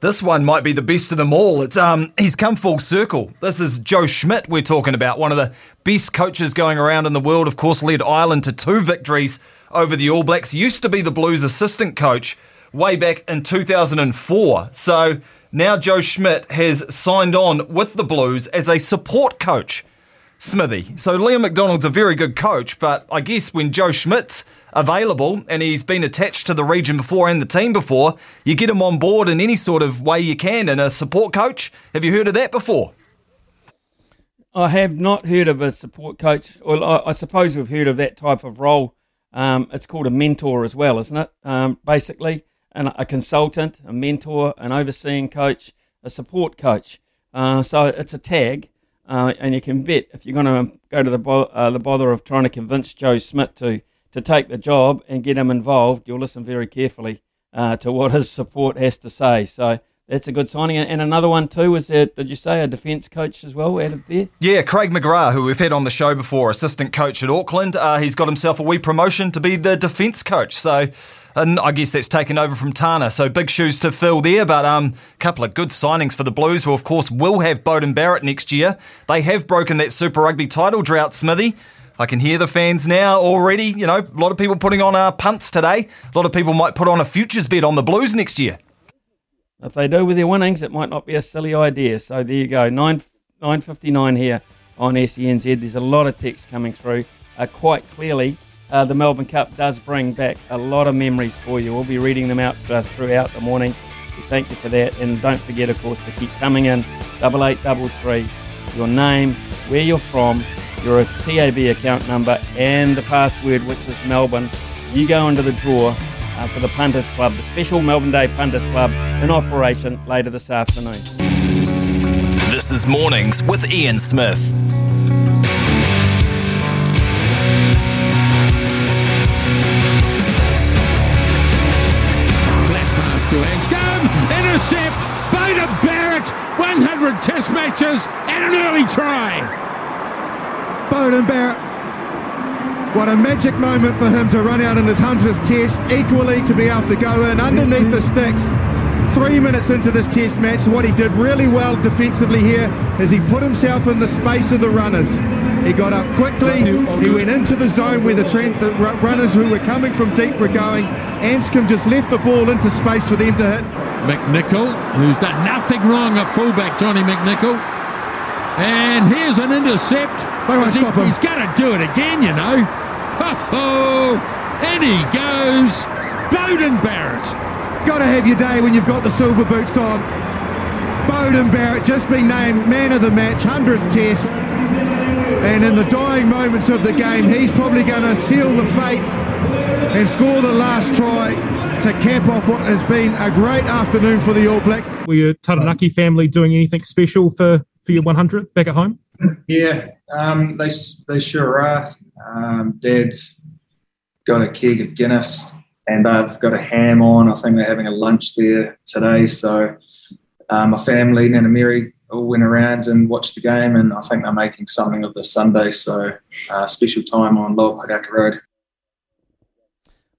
Speaker 7: this one might be the best of them all. It's um, He's come full circle. This is Joe Schmidt we're talking about, one of the best coaches going around in the world, of course, led Ireland to two victories over the All Blacks. Used to be the Blues assistant coach way back in 2004. So now Joe Schmidt has signed on with the Blues as a support coach. Smithy. So Liam McDonald's a very good coach, but I guess when Joe Schmidt's available and he's been attached to the region before and the team before, you get him on board in any sort of way you can and a support coach. Have you heard of that before?
Speaker 3: I have not heard of a support coach. Well, I, suppose we've heard of that type of role. Um, it's called a mentor as well, isn't it? Um, basically, and a consultant, a mentor, an overseeing coach, a support coach. Uh, so it's a tag, uh, and you can bet if you're going to go to the bo- uh, the bother of trying to convince Joe Schmidt to to take the job and get him involved, you'll listen very carefully uh, to what his support has to say. So that's a good signing. And another one too was that did you say a defence coach as well added there?
Speaker 7: Yeah, Craig McGrath, who we've had on the show before, assistant coach at Auckland. Uh, he's got himself a wee promotion to be the defence coach. So. And I guess that's taken over from Tana, so big shoes to fill there. But a um, couple of good signings for the Blues, who of course will have Beauden Barrett next year. They have broken that Super Rugby title drought, Smithy. I can hear the fans now already. You know, a lot of people putting on uh, punts today. A lot of people might put on a futures bet on the Blues next year.
Speaker 3: If they do with their winnings, it might not be a silly idea. So there you go, nine nine fifty nine here on SENZ. There's a lot of text coming through. Uh, quite clearly, uh, the Melbourne Cup does bring back a lot of memories for you. We'll be reading them out uh, throughout the morning. So thank you for that, and don't forget, of course, to keep coming in. Double eight double three, your name, where you're from, your TAB account number, and the password, which is Melbourne. You go into the draw uh, for the Punters Club, the special Melbourne Day Punters Club in operation later this afternoon.
Speaker 2: This is Mornings with Ian Smith.
Speaker 10: 100 test matches and an early try.
Speaker 11: Beauden Barrett. What a magic moment for him to run out in his 100th test, equally to be able to go in underneath the sticks. Three minutes into this test match, what he did really well defensively here is he put himself in the space of the runners. He got up quickly, he went into the zone where the, trend, the runners who were coming from deep were going. Anscombe just left the ball into space for them to hit.
Speaker 10: McNicholl, who's done nothing wrong at fullback, Johnny McNicholl. And here's an intercept.
Speaker 11: They won't
Speaker 10: He-
Speaker 11: stop him.
Speaker 10: He's going to do it again, you know. Oh, and he goes. Beauden Barrett.
Speaker 11: Got to have your day when you've got the silver boots on. Beauden Barrett just been named man of the match, 100th test. And in the dying moments of the game, he's probably going to seal the fate and score the last try to cap off what has been a great afternoon for the All Blacks.
Speaker 12: Were your Taranaki family doing anything special for, for your 100th back at home?
Speaker 13: Yeah, um, they they sure are. Um, Dad's got a keg of Guinness, and they've got a ham on. I think they're having a lunch there today. So uh, my family, Nana Mary, all went around and watched the game, and I think they're making something of the Sunday. So uh, special time on Lower Pagaka Road.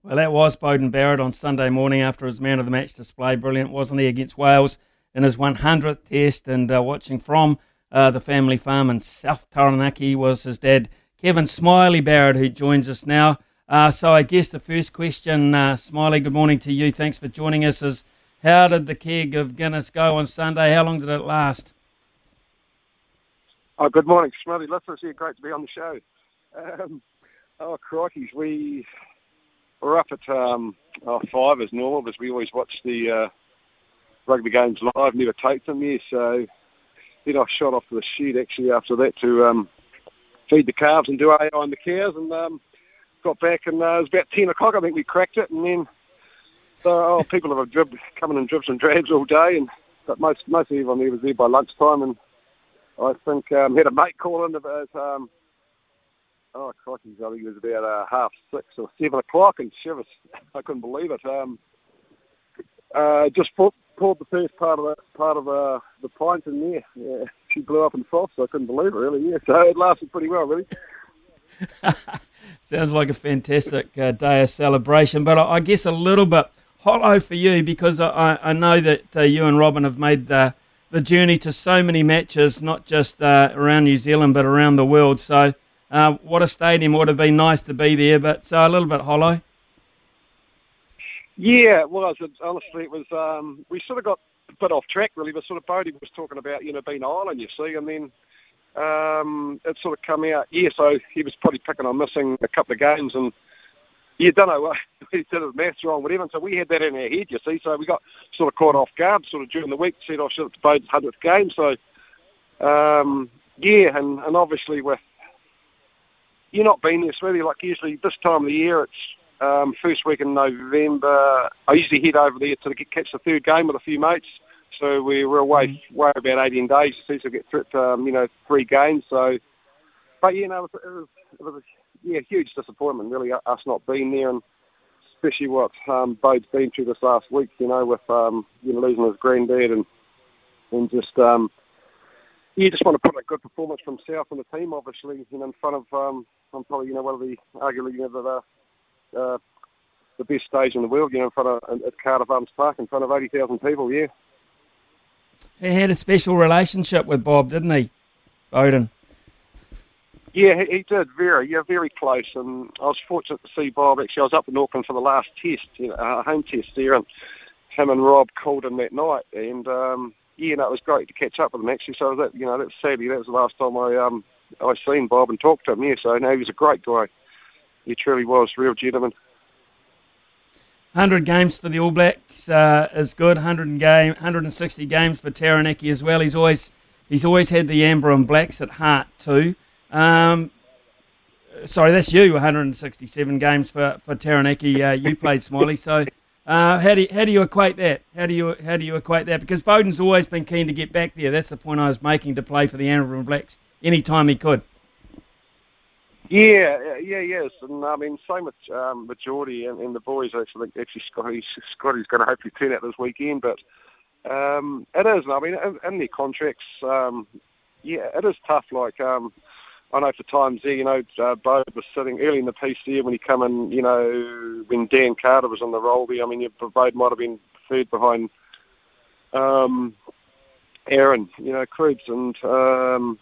Speaker 3: Well, that was Beauden Barrett on Sunday morning after his man of the match display. Brilliant, wasn't he, against Wales in his 100th test? And uh, watching from uh, the family farm in South Taranaki was his dad, Kevin Smiley Barrett, who joins us now. Uh, so I guess the first question, uh, Smiley, good morning to you. Thanks for joining us. Is how did the keg of Guinness go on Sunday? How long did it last?
Speaker 14: Oh, good morning, Smithy. Listeners here, great to be on the show. Um, oh, crikey, we we're up at um, oh, five as normal because we always watch the uh, rugby games live, never take them here. So then I shot off to the shed actually after that to um, feed the calves and do AI on the cows and um, got back and uh, it was about 10 o'clock I think we cracked it and then so oh, people have drib, coming in dribs and drabs all day and but most most of everyone there was there by lunchtime and I think um, had a mate call in about um, oh crikey, I think it was about uh, half six or seven o'clock, and shivers, I couldn't believe it. Um, uh, just poured, the first part of the part of uh, the pint in there. Yeah, she blew up in frost. So I couldn't believe it, really. Yeah, so it lasted pretty well, really.
Speaker 3: Sounds like a fantastic uh, day of celebration, but I, I, guess a little bit hollow for you because I, I know that uh, you and Robin have made the the journey to so many matches, not just uh, around New Zealand but around the world. So, uh, what a stadium! Would have been nice to be there, but so uh, a little bit hollow.
Speaker 14: Yeah, it was. It, honestly, it was. Um, we sort of got a bit off track, really. But sort of Bodie was talking about, you know, being Ireland, you see, and then um, it sort of come out. Yeah, so he was probably picking on missing a couple of games, and you don't know he did his maths wrong, whatever. And so we had that in our head, you see. So we got sort of caught off guard, sort of during the week. Said, "I should have played hundredth game." So um, yeah, and and obviously with you not being there, really like usually this time of the year, it's um, first week in November. I usually head over there to catch the third game with a few mates. So we were away mm-hmm. away about 18 days, so get through, um, you know, three games. So, but you know, it was, it was, it was yeah, huge disappointment really us not being there, and especially what um, Bode's been through this last week. You know, with um, you know losing his granddad and and just um, you just want to put a good performance from South and the team, obviously, you know, in front of um, I'm probably you know one of the arguably you know the uh, the best stage in the world, you know, in front of at Cardiff Arms Park in front of eighty thousand people. Yeah.
Speaker 3: He had a special relationship with Bob, didn't he, Beauden?
Speaker 14: Yeah, he, did very, yeah, very close. And I was fortunate to see Bob. Actually, I was up in Auckland for the last test, you know, a home test there, and him and Rob called him that night. And um, yeah, no, it was great to catch up with him actually. So that, you know, that's sadly that was the last time I um I seen Bob and talked to him. Yeah, so no, he was a great guy. He truly was, real gentleman.
Speaker 3: 100 games for the All Blacks uh, is good. 100 game, 160 games for Taranaki as well. He's always he's always had the amber and blacks at heart too. Um, sorry, that's you. 167 games for for Taranaki. Uh, you played Smiley. So, uh, how do you, how do you equate that? How do you how do you equate that? Because Beauden's always been keen to get back there. That's the point I was making to play for the Amber Blacks anytime he could.
Speaker 14: Yeah, yeah, yes, and I mean same with um, with Geordie and, and the boys. Actually, actually Scotty, Scotty's going to hopefully turn out this weekend, but um, it is. I mean, in, in their contracts, um, yeah, it is tough. Like um, I know for times there, you know, uh, Bo was sitting early in the piece there when he come in, you know, when Dan Carter was on the roll there. I mean, Bode might have been third behind um, Aaron, you know, Krebs. And, um,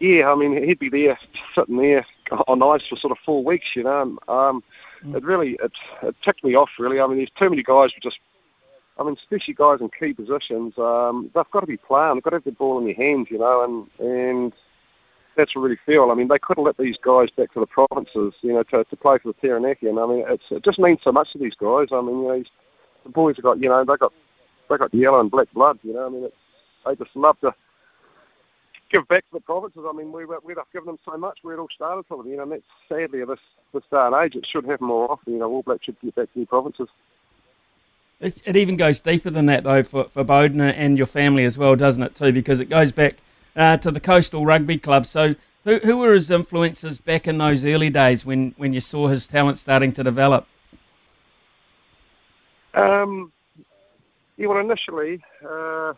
Speaker 14: yeah, I mean, he'd be there, sitting there on ice for sort of four weeks, you know. Um, mm. It really, it, it ticked me off, really. I mean, there's too many guys who just I mean, especially guys in key positions, um, they've got to be playing. They've got to have the ball in their hands, you know, and and that's what really feel. I mean, they could have let these guys back to the provinces, you know, to, to play for the Taranaki. And I mean, it's, it just means so much to these guys. I mean, you know, the boys have got, you know, they got they got yellow and black blood. You know, I mean, it's, they just love to give back to the provinces. I mean, we we'd have given them so much where it all started from. You know, and that's sadly at this this day and age, it should happen more often. You know, All Blacks should get back to their provinces.
Speaker 3: It, it even goes deeper than that, though, for, for Beauden and your family as well, doesn't it, too? Because it goes back uh, to the Coastal Rugby Club. So, who, who were his influences back in those early days when, when you saw his talent starting to develop?
Speaker 14: Um, yeah, well, initially, uh,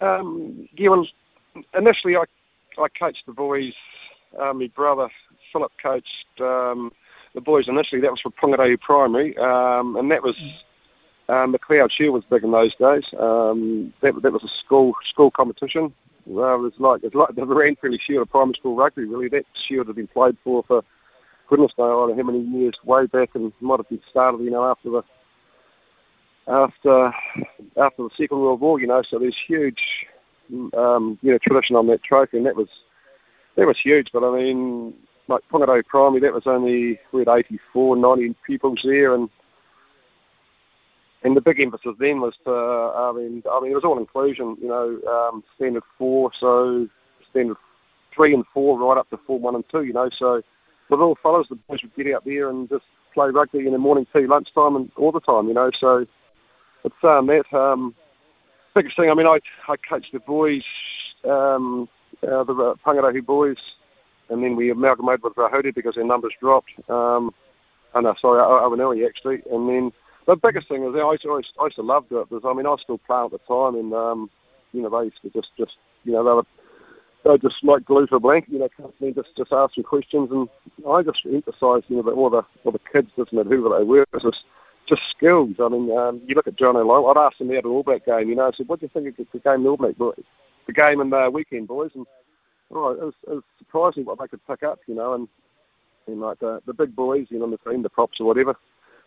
Speaker 14: um, yeah, well, initially I, I coached the boys. Uh, my brother Philip coached um, the boys initially. That was for Pungarehu Primary, um, and that was um, Cloud Shield was big in those days. Um, that, that was a school school competition. Well, it was like it's like the Ranfurly Shield of primary school rugby. Really, that shield had been played for for goodness knows how many years, way back, and might have been started, you know, after the after after the Second World War. You know, so there's huge, um, you know, tradition on that trophy, and that was that was huge. But I mean, like Pungarehu Primary, that was only we had 84, 90 pupils there, and and the big emphasis then was to, I mean, I mean, it was all inclusion, you know, um, standard four, so standard three and four, right up to four, one and two, you know. So the little fellows, the boys would get out there and just play rugby in the morning, tea, lunchtime, and all the time, you know. So it's um, that um, biggest thing. I mean, I I coached the boys, um, uh, the Pungarehu boys, and then we amalgamated with Rahotu because their numbers dropped. Um, oh no, sorry, Oaonui actually, and then the biggest thing is I used to, I used to love it because I mean I still playing at the time and um, you know they used to just just you know they were they just like glue to a blanket you know come to me just just ask some questions and I just emphasised you know that all the all the kids doesn't matter who they were it's just just skills. I mean um, you look at John O'Long I'd ask him about an All Black game you know I said what do you think of the game the All Black boys the game in the weekend boys and oh, it was, it was surprising what they could pick up you know and and like the, the big boys you know on the team the props or whatever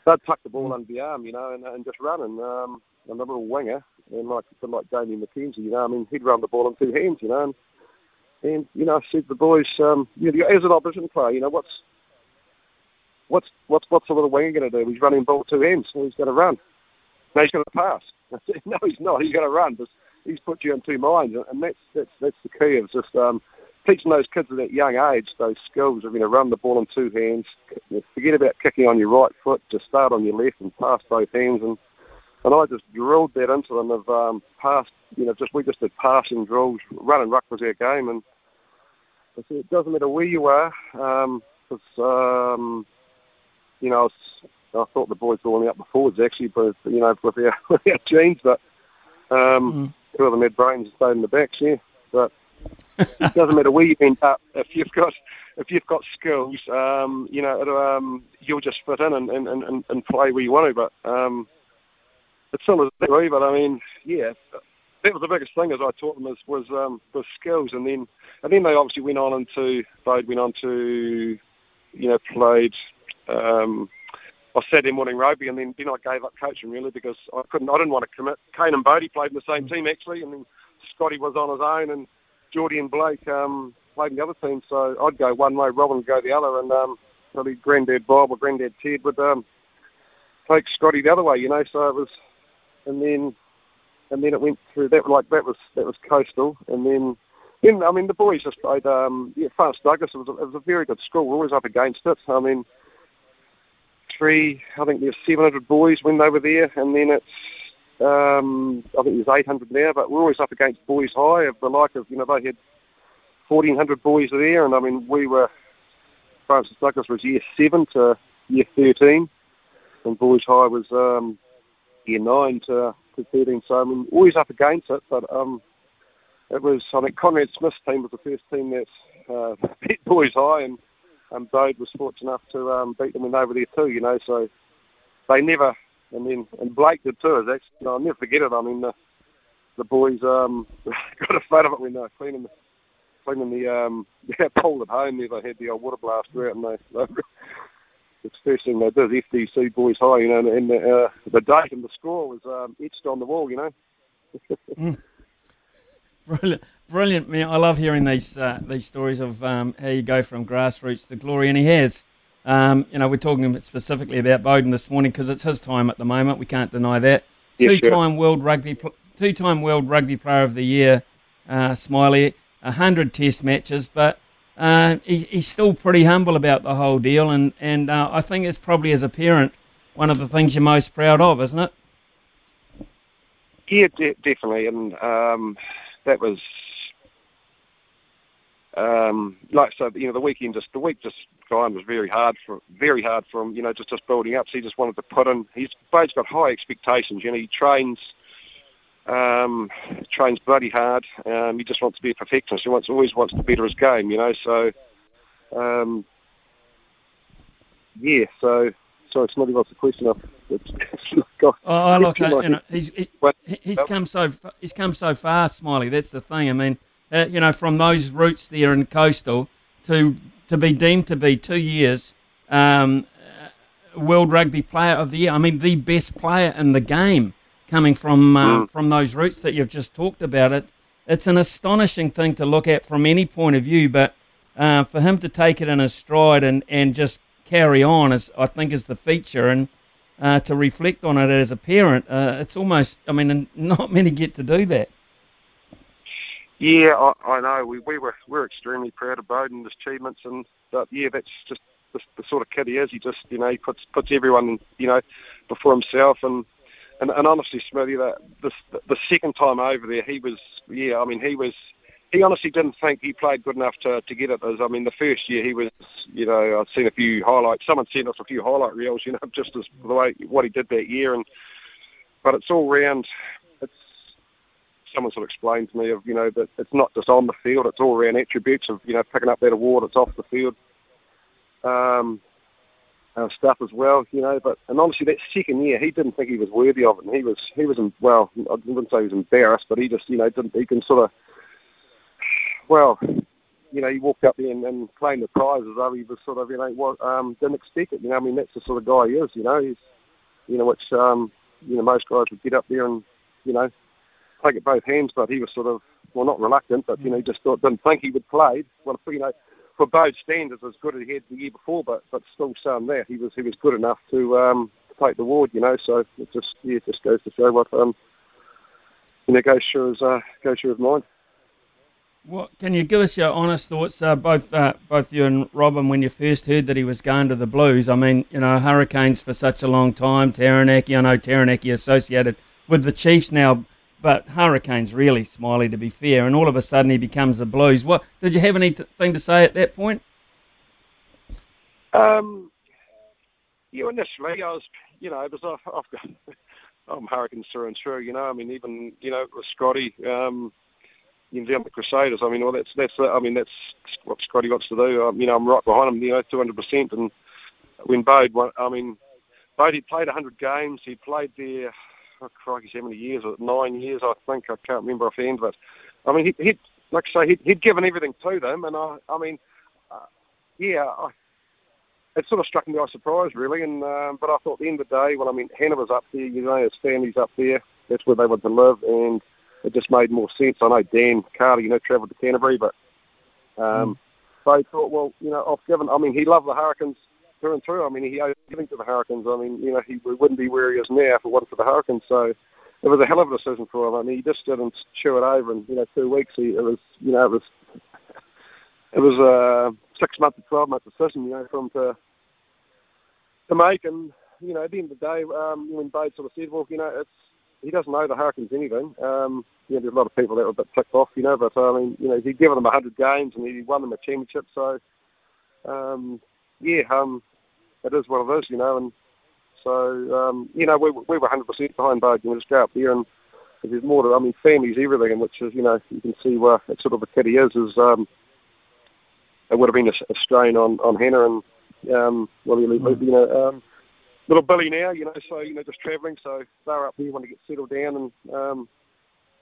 Speaker 14: they'd tuck the ball under the arm, you know, and, and just run. And, um, and the little winger, and like like Damian McKenzie, you know, I mean, he'd run the ball in two hands, you know. And, and you know, I said to the boys, um, you know, as an opposition player, you know, what's what's what's what's the little winger going to do? He's running ball two hands. Well, he's going to run. No, he's going to pass. I said, No, he's not. He's going to run. But he's put you in two minds, and that's that's that's the key of just um, teaching those kids at that young age those skills of you know run the ball in two hands, forget about kicking on your right foot, just start on your left and pass both hands. And and I just drilled that into them of um, past, you know, just we just did passing drills, running ruck was our game, and I said it doesn't matter where you are, um, um, you know, I thought the boys were only up the forwards actually, but you know, with our, with our genes, but um, mm. two of them had brains and stayed in the backs, yeah, but it doesn't matter where you end up if you've got if you've got skills. Um, you know, um, you'll just fit in and, and, and, and play where you want to. But um, it's still a degree. But I mean, yeah, that was the biggest thing as I taught them was was, um, was skills, and then and then they obviously went on into Bode went on to you know played. Um, I Saturday morning rugby, and then then I gave up coaching really because I couldn't. I didn't want to commit. Kane and Bodie played in the same team actually, and then Scotty was on his own, and Geordie and Blake um, played in the other team, so I'd go one way, Robin would go the other, and um, probably Granddad Bob or Granddad Ted would um, take Scotty the other way, you know. So it was, and then and then it went through that like that was that was coastal, and then then I mean the boys just played. Um, yeah, Francis Douglas. It was, a, it was a very good school. We're always up against it. I mean, three. I think there's 700 boys when they were there, and then it's um, I think there's 800 now, but we're always up against Boys High of the like of, you know, they had 1,400 boys there, and I mean, we were, Francis Douglas was year 7 to year 13, and Boys High was um, year 9 to, to 13, so I mean, always up against it, but um, it was, I think Conrad Smith's team was the first team that uh, beat Boys High, and um, Bode was fortunate enough to um, beat them when they were there too, you know, so they never and then and Blake did too. Actually, I'll never forget it. I mean, the, the boys um, got a photo of it when they were cleaning the cleaning the um, yeah, pole at home. There they had the old water blaster out, and they, they it's the first thing they did. FDC Boys High, you know, and, and the, uh, the date and the score was um, etched on the wall, you know.
Speaker 3: mm. Brilliant, brilliant, man! I love hearing these uh, these stories of um, how you go from grassroots to glory, and he has. Um, you know, we're talking specifically about Beauden this morning because it's his time at the moment. We can't deny that. Yeah, two-time sure. world rugby, two-time world rugby player of the year, uh, Smiley. hundred Test matches, but uh, he's, he's still pretty humble about the whole deal, and and uh, I think it's probably as a parent one of the things you're most proud of, isn't it?
Speaker 14: Yeah, de- definitely, and um, that was um, like so, you know, the weekend just the week just time was very hard for very hard for him. You know, just just building up. So he just wanted to put in. He's Bade's got high expectations. You know, he trains um, trains bloody hard. Um, he just wants to be a perfectionist. He wants always wants to better his game. You know, so um, yeah, so sorry, Smithy, what's the question? I've, it's, it's got,
Speaker 3: Oh, look, uh, you know, he's he, he's come so he's come so far, Smiley. That's the thing. I mean, uh, you know, from those roots there in coastal to to be deemed to be two years um, uh, World Rugby Player of the Year. I mean, the best player in the game, coming from uh, from those roots that you've just talked about. It it's an astonishing thing to look at from any point of view, but uh, for him to take it in his stride and, and just carry on is I think is the feature and. Uh, to reflect on it as a parent, uh, it's almost, I mean, not many get to do that.
Speaker 14: Yeah, I, I know. We, we were we're extremely proud of Beauden's achievements, and but yeah, that's just the, the sort of kid he is. He just you know he puts puts everyone you know before himself, and and, and honestly, Smithy, that the the second time over there, he was yeah. I mean, he was he honestly didn't think he played good enough to, to get it. As I mean, the first year he was, you know, I've seen a few highlights. Someone sent us a few highlight reels, you know, just as the way what he did that year. And but it's all round. Someone sort of explained to me of you know that it's not just on the field. It's all around attributes of you know picking up that award. It's off the field. Um, uh, stuff as well, you know. But and honestly, that second year, he didn't think he was worthy of it. And he was, he was, well, I wouldn't say he was embarrassed, but he just, you know, didn't. He can sort of well, you know, he walked up there and, and claimed the prize as though he was sort of, you know, what, um, didn't expect it. You know, I mean, that's the sort of guy he is. You know, he's, you know, which, um, you know, most guys would get up there and, you know, take it both hands. But he was sort of, well, not reluctant, but you know, just thought, didn't think he would play. Well, you know, for both standards, as good as he had the year before, but but still saying there. he was he was good enough to um, take the award. You know, so it just yeah, it just goes to show what um, you know goes through his uh, goes through his mind.
Speaker 3: What can you give us your honest thoughts, uh, both uh, both you and Robin, when you first heard that he was going to the Blues? I mean, you know, Hurricanes for such a long time, Taranaki. I know Taranaki associated with the Chiefs now, but Hurricanes really, Smiley, to be fair. And all of a sudden he becomes the Blues. What did you have anything to say at that point?
Speaker 14: Um, yeah, initially I was, you know, it was I'm Hurricanes through and through. You know, I mean, even you know with Scotty. Um, New the Crusaders. I mean, well, that's that's I mean, that's what Scotty wants to do. Um, you know, I'm right behind him. You know, 200 percent. And when Bode, I mean, Bode, he played 100 games. He played there. Oh, crikey, how many years? Nine years, I think. I can't remember offhand, but I mean, he, he'd like I say, he'd, he'd given everything to them, and I, I mean, uh, yeah, I, it sort of struck me by surprise, really. And um, but I thought at the end of the day, well, I mean, Hannah was up there. You know, his family's up there. That's where they want to live, and it just made more sense. I know Dan Carter, you know, travelled to Canterbury, but um, mm. they thought, well, you know, I've given. I mean, he loved the Hurricanes through and through. I mean, he owed everything to the Hurricanes. I mean, you know, he wouldn't be where he is now if it wasn't for the Hurricanes. So it was a hell of a decision for him. I mean, he just didn't chew it over And you know two weeks. He, it was, you know, it was it was a six month to twelve month decision, you know, for him to to make. And you know, at the end of the day, um, when Bode sort of said, well, you know, it's he doesn't know the Hurricanes anything. Um, you know, there's a lot of people that were a bit ticked off, you know, but I mean, you know, he'd given them 100 games and he won them a championship. So, um, yeah, um, it is what it is, you know. And so, um, you know, we, we were 100% behind Bode. You know, just go up there and there's more to, I mean, family's everything, which is, you know, you can see where it's sort of a kid he is, is um, it would have been a, a strain on, on Hannah and, um, well, you know, um, little Billy now, you know, so, you know, just travelling. So they're up there want to get settled down and, um,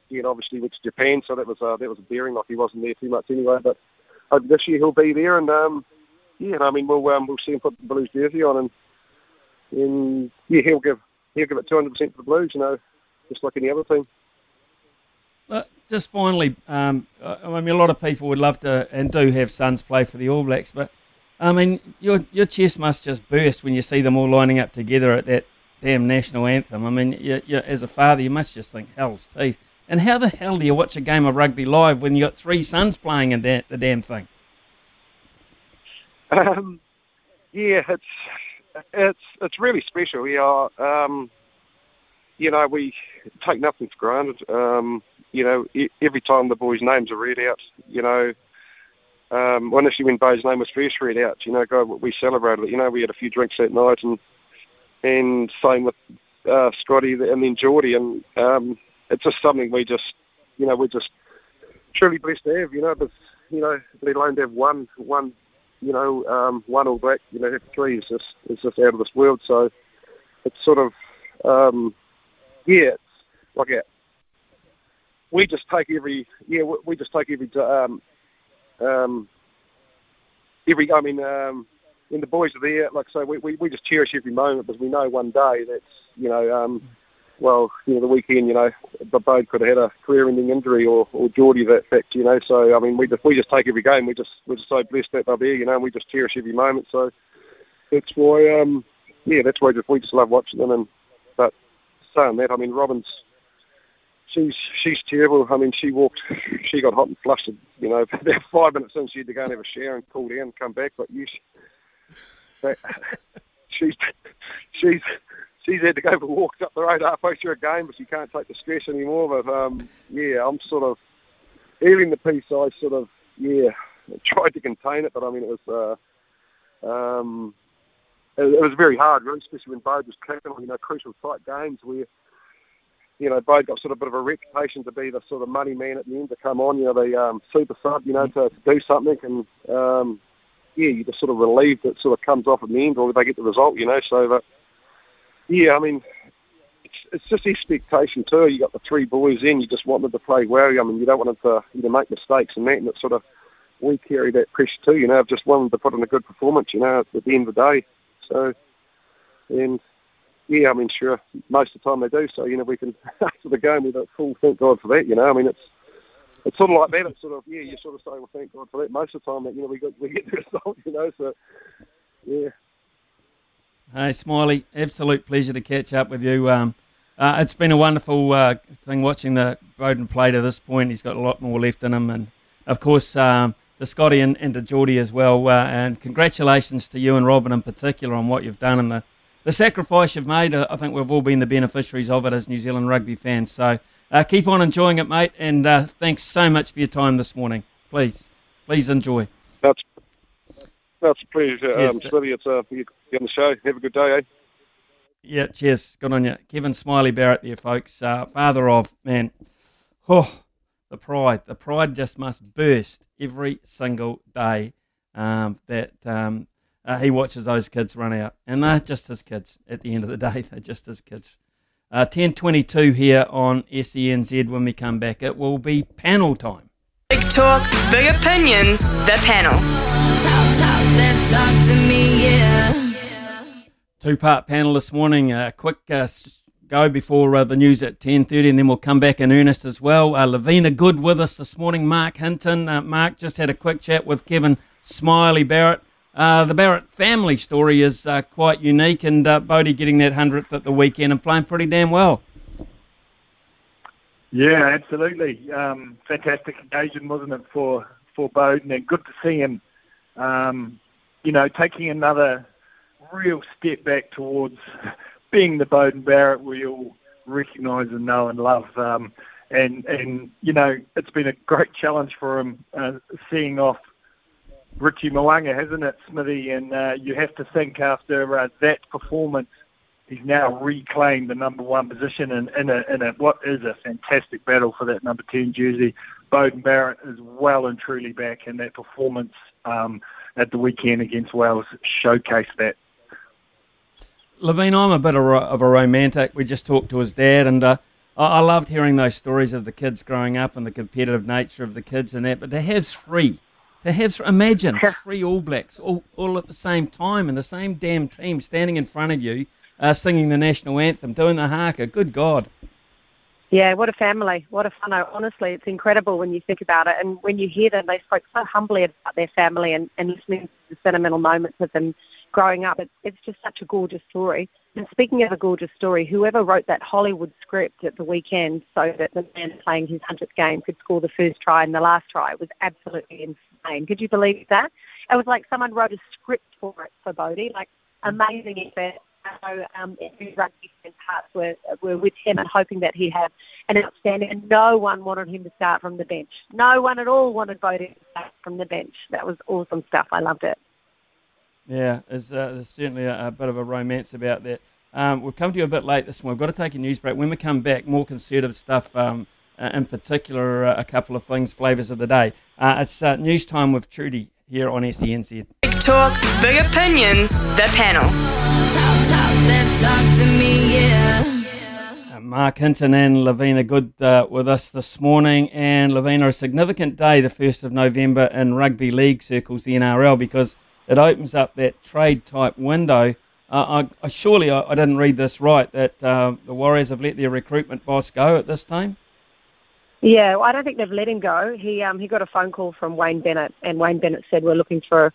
Speaker 14: and obviously went to Japan, so that was, uh, that was a bearing, like he wasn't there too much anyway. But hope this year he'll be there and, um, yeah, I mean, we'll, um, we'll see him put the Blues jersey on and, and yeah, he'll give, he'll give it 200% for the Blues, you know, just like any other team.
Speaker 3: Uh, just finally, um, I mean, a lot of people would love to and do have sons play for the All Blacks, but I mean, your your chest must just burst when you see them all lining up together at that damn national anthem. I mean, you, you, as a father, you must just think, hell's teeth. And how the hell do you watch a game of rugby live when you got three sons playing in that, the damn thing?
Speaker 14: Um, yeah, it's it's it's really special. We are, um, you know, we take nothing for granted. Um, you know, every time the boys' names are read out, you know, um, well, initially when Bo's name was first read out, you know, God, we celebrated it. You know, we had a few drinks that night, and and same with uh, Scotty and then Geordie, and um, it's just something we just, you know, we're just truly blessed to have. You know, but you know, let alone to have one one you know, um, one All Black, you know, three is just is just out of this world. So it's sort of, um, yeah, it's like a, we just take every, yeah, we, just take every, um, um, every, I mean, um, when the boys are there, like I say, we, we, we just cherish every moment because we know one day that's, you know, um, well, you know, the weekend, you know, the Bode could have had a career-ending injury, or or Geordie that fact, you know. So I mean, we just we just take every game. We just we're just so blessed that they're there, you know. And we just cherish every moment. So that's why, um, yeah, that's why just, we just love watching them. And but saying that, I mean, Robin's she's she's terrible. I mean, she walked, she got hot and flustered. You know, about five minutes in, she had to go and have a shower and cool down, and come back. But you, she's she's she's had to go for walks up the road halfway through a game, but she can't take the stress anymore. But um, yeah, I'm sort of healing the piece. I sort of yeah tried to contain it, but I mean it was uh, um, it, it was very hard, really, especially when Bode was kicking you know crucial tight games where. You know, Bode got sort of a bit of a reputation to be the sort of money man at the end to come on, you know, the um, super sub, you know, to, to do something. And, um, yeah, you're just sort of relieved that sort of comes off at the end or they get the result, you know. So, but yeah, I mean, it's, it's just expectation too. You got the three boys in, you just want them to play well. I mean, you don't want them to you know make mistakes and that, and it's sort of we carry that pressure too. You know, I've just want them to put in a good performance. You know, at the end of the day. So, and yeah, I mean, sure, most of the time they do. So you know, we can after the game we don't full thank God for that. You know, I mean, it's it's sort of like that. It's sort of yeah, you sort of say well, thank God for that. Most of the time, that you know, we got we get the result. You know, so yeah.
Speaker 3: Hey, Smiley, absolute pleasure to catch up with you. Um, uh, it's been a wonderful uh, thing watching the Beauden play to this point. He's got a lot more left in him, and of course um, to Scotty and, and to Geordie as well. Uh, and congratulations to you and Robin in particular on what you've done and the, the sacrifice you've made. Uh, I think we've all been the beneficiaries of it as New Zealand rugby fans. So uh, keep on enjoying it, mate, and uh, thanks so much for your time this morning. Please, please enjoy.
Speaker 14: That's that's a pleasure, um, Smithy. It's uh, you on the show. Have a good day, eh?
Speaker 3: Yeah, cheers. Good on you. Kevin Smiley Barrett there, folks. Uh, father of, man, oh, the pride. The pride just must burst every single day um, that um, uh, he watches those kids run out. And they're just his kids at the end of the day. They're just his kids. Uh, 10.22 here on SENZ when we come back. It will be panel time.
Speaker 4: Talk, big opinions, the panel.
Speaker 3: Two part panel this morning. A quick uh, go before uh, the news at 10.30 and then we'll come back in earnest as well. Uh, Lavina Good with us this morning. Mark Hinton. Uh, Mark just had a quick chat with Kevin Smiley Barrett. Uh, the Barrett family story is uh, quite unique and Bodie getting that 100th at the weekend and playing pretty damn well.
Speaker 15: Yeah, absolutely. Um, fantastic occasion, wasn't it, for, for Beauden? And good to see him um, you know, taking another real step back towards being the Beauden Barrett we all recognise and know and love. Um, and and you know, it's been a great challenge for him uh, seeing off Richie Mo'unga, hasn't it, Smithy? And uh, you have to think after uh, that performance, he's now reclaimed the number one position in, in, a, in a, what is a fantastic battle for that number 10 jersey. Beauden Barrett is well and truly back, and that performance um, at the weekend against Wales showcased that.
Speaker 3: Levine, I'm a bit of a, romantic. We just talked to his dad, and uh, I, I loved hearing those stories of the kids growing up and the competitive nature of the kids and that. But to have three, to have imagine three All Blacks all, all at the same time in the same damn team standing in front of you, uh, singing the national anthem, doing the haka. Good God.
Speaker 16: Yeah, what a family. What a fun. Honestly, it's incredible when you think about it. And when you hear them, they spoke so humbly about their family and, and listening to the sentimental moments of them growing up. It's, it's just such a gorgeous story. And speaking of a gorgeous story, whoever wrote that Hollywood script at the weekend so that the man playing his 100th game could score the first try and the last try was absolutely insane. Could you believe that? It was like someone wrote a script for it for Bodie. Like, amazing effort know um, rugby parts were, were with him and hoping that he had an outstanding. And no one wanted him to start from the bench. No one at all wanted Bodie to start from the bench. That was awesome stuff. I loved it.
Speaker 3: Yeah, there's, uh, there's certainly a, a, bit of a romance about that. Um, we've come to you a bit late this morning. We've got to take a news break. When we come back, more conservative stuff, um, uh, in particular, uh, a couple of things, flavours of the day. Uh, it's uh, news time with Trudy here on SENZ.
Speaker 4: Big talk, big opinions, the panel.
Speaker 3: Uh, Mark Hinton and Lavina Good uh, with us this morning. And Lavina, a significant day, the 1st of November in rugby league circles, the NRL, because it opens up that trade type window. Uh, I, I, surely I, I, didn't read this right that uh, the Warriors have let their recruitment boss go at this time.
Speaker 16: Yeah, well, I don't think they've let him go. He um, he got a phone call from Wayne Bennett, and Wayne Bennett said we're looking for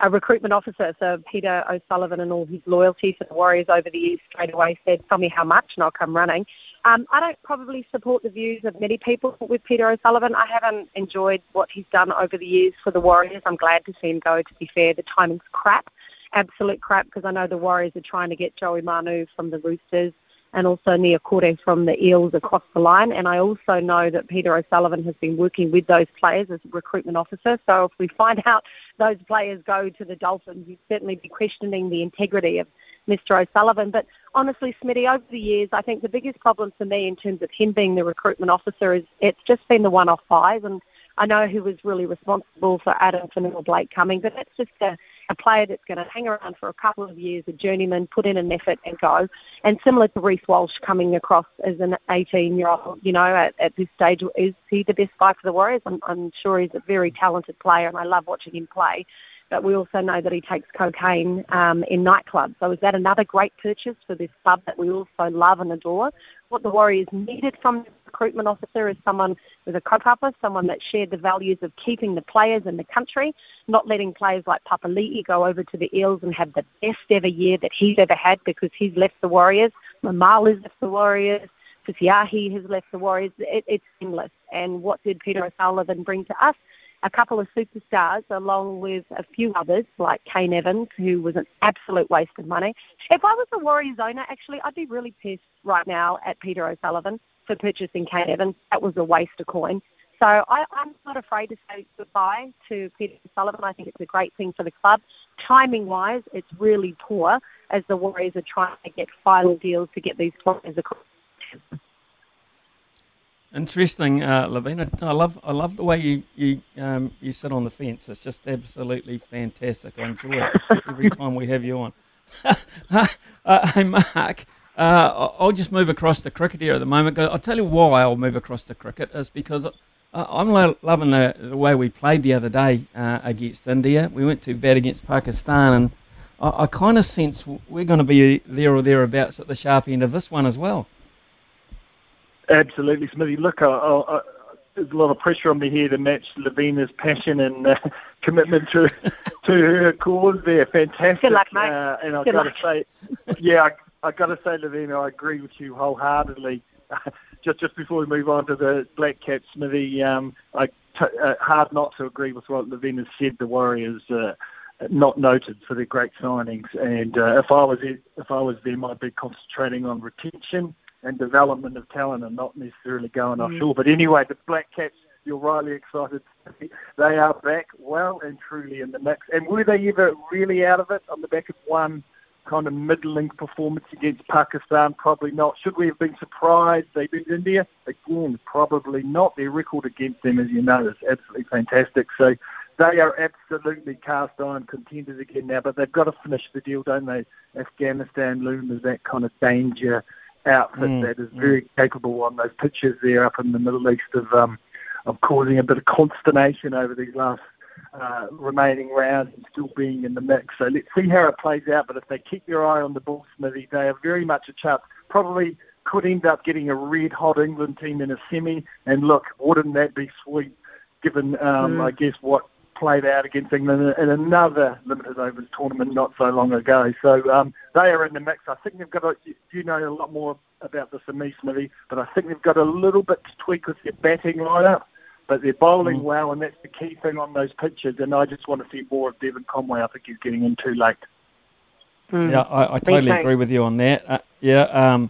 Speaker 16: a recruitment officer. So Peter O'Sullivan and all his loyalty to the Warriors over the years straight away said, "Tell me how much, and I'll come running." Um, I don't probably support the views of many people with Peter O'Sullivan. I haven't enjoyed what he's done over the years for the Warriors. I'm glad to see him go. To be fair, the timing's crap, absolute crap, because I know the Warriors are trying to get Joey Manu from the Roosters and also Niukore from the Eels across the line. And I also know that Peter O'Sullivan has been working with those players as a recruitment officer. So if we find out those players go to the Dolphins, you'd certainly be questioning the integrity of Mr. O'Sullivan. But honestly, Smitty, over the years, I think the biggest problem for me in terms of him being the recruitment officer is it's just been the one-off buys. And I know who was really responsible for Addin Fonua-Blake coming, but that's just a a player that's going to hang around for a couple of years, a journeyman, put in an effort and go. And similar to Reece Walsh coming across as an 18 year old, you know, at, at this stage, is he the best guy for the Warriors? I'm, I'm sure he's a very talented player and I love watching him play. But we also know that he takes cocaine um, in nightclubs. So is that another great purchase for this club that we also love and adore? What the Warriors needed from the recruitment officer is someone with a kaupapa, someone that shared the values of keeping the players in the country, not letting players like Papali'i go over to the Eels and have the best ever year that he's ever had because he's left the Warriors. Maumalo's left the Warriors. Fisiahi has left the Warriors. It, it's seamless. And what did Peter O'Sullivan bring to us? A couple of superstars along with a few others like Kane Evans, who was an absolute waste of money. If I was a Warriors owner, actually, I'd be really pissed right now at Peter O'Sullivan for purchasing Kane Evans. That was a waste of coin. So I, I'm not afraid to say goodbye to Peter O'Sullivan. I think it's a great thing for the club. Timing wise, it's really poor as the Warriors are trying to get final deals to get these players across.
Speaker 3: Interesting, uh, Lavina. I love I love the way you you um, you sit on the fence. It's just absolutely fantastic. I enjoy it every time we have you on. uh, hey, Mark. Uh, I'll just move across the cricket here at the moment. I'll tell you why I'll move across the cricket is because uh, I'm lo- loving the, the way we played the other day uh, against India. We went to bat against Pakistan, and I, I kind of sense we're going to be there or thereabouts at the sharp end of this one as well.
Speaker 15: Absolutely, Smithy. Look, I, I, there's a lot of pressure on me here to match Lavina's passion and uh, commitment to to her cause. There, fantastic.
Speaker 16: Good luck, mate.
Speaker 15: Uh, and I've got to say, yeah, I, I got to say, Lavina, I agree with you wholeheartedly. just just before we move on to the Black Cap, Smithy, um, I t- uh, hard not to agree with what Lavina said. The Warriors. Uh, not noted for their great signings, and uh, if I was if I was them, I'd be concentrating on retention and development of talent and not necessarily going
Speaker 16: Mm.
Speaker 15: offshore. But anyway, the Black Caps, you're rightly excited. They are back well and truly in the mix. And were they ever really out of it on the back of one kind of middling performance against Pakistan? Probably not. Should we have been surprised they beat India? Again, probably not. Their record against them, as you know, is absolutely fantastic. So they are absolutely cast iron contenders again now, but they've got to finish the deal, don't they? Afghanistan loom as that kind of danger outfit
Speaker 3: Mm,
Speaker 15: that is very capable on those pitches there up in the Middle East of um, of causing a bit of consternation over these last uh, remaining rounds and still being in the mix. So let's see how it plays out. But if they keep their eye on the ball, Smithy, they are very much a chance. Probably could end up getting a red hot England team in a semi. And look, wouldn't that be sweet? Given um,
Speaker 16: Mm.
Speaker 15: I guess what played out against England in another limited overs tournament not so long ago. So um, they are in the mix. I think they've got a, you know a lot more about this than me, Smithy, but I think they've got a little bit to tweak with their batting lineup. But they're bowling
Speaker 3: Mm.
Speaker 15: well, and that's the key thing on those pitches. And I just want to see more of Devon Conway. I think he's getting in too late.
Speaker 3: Yeah, I, I totally agree with you on that. Uh, yeah, um,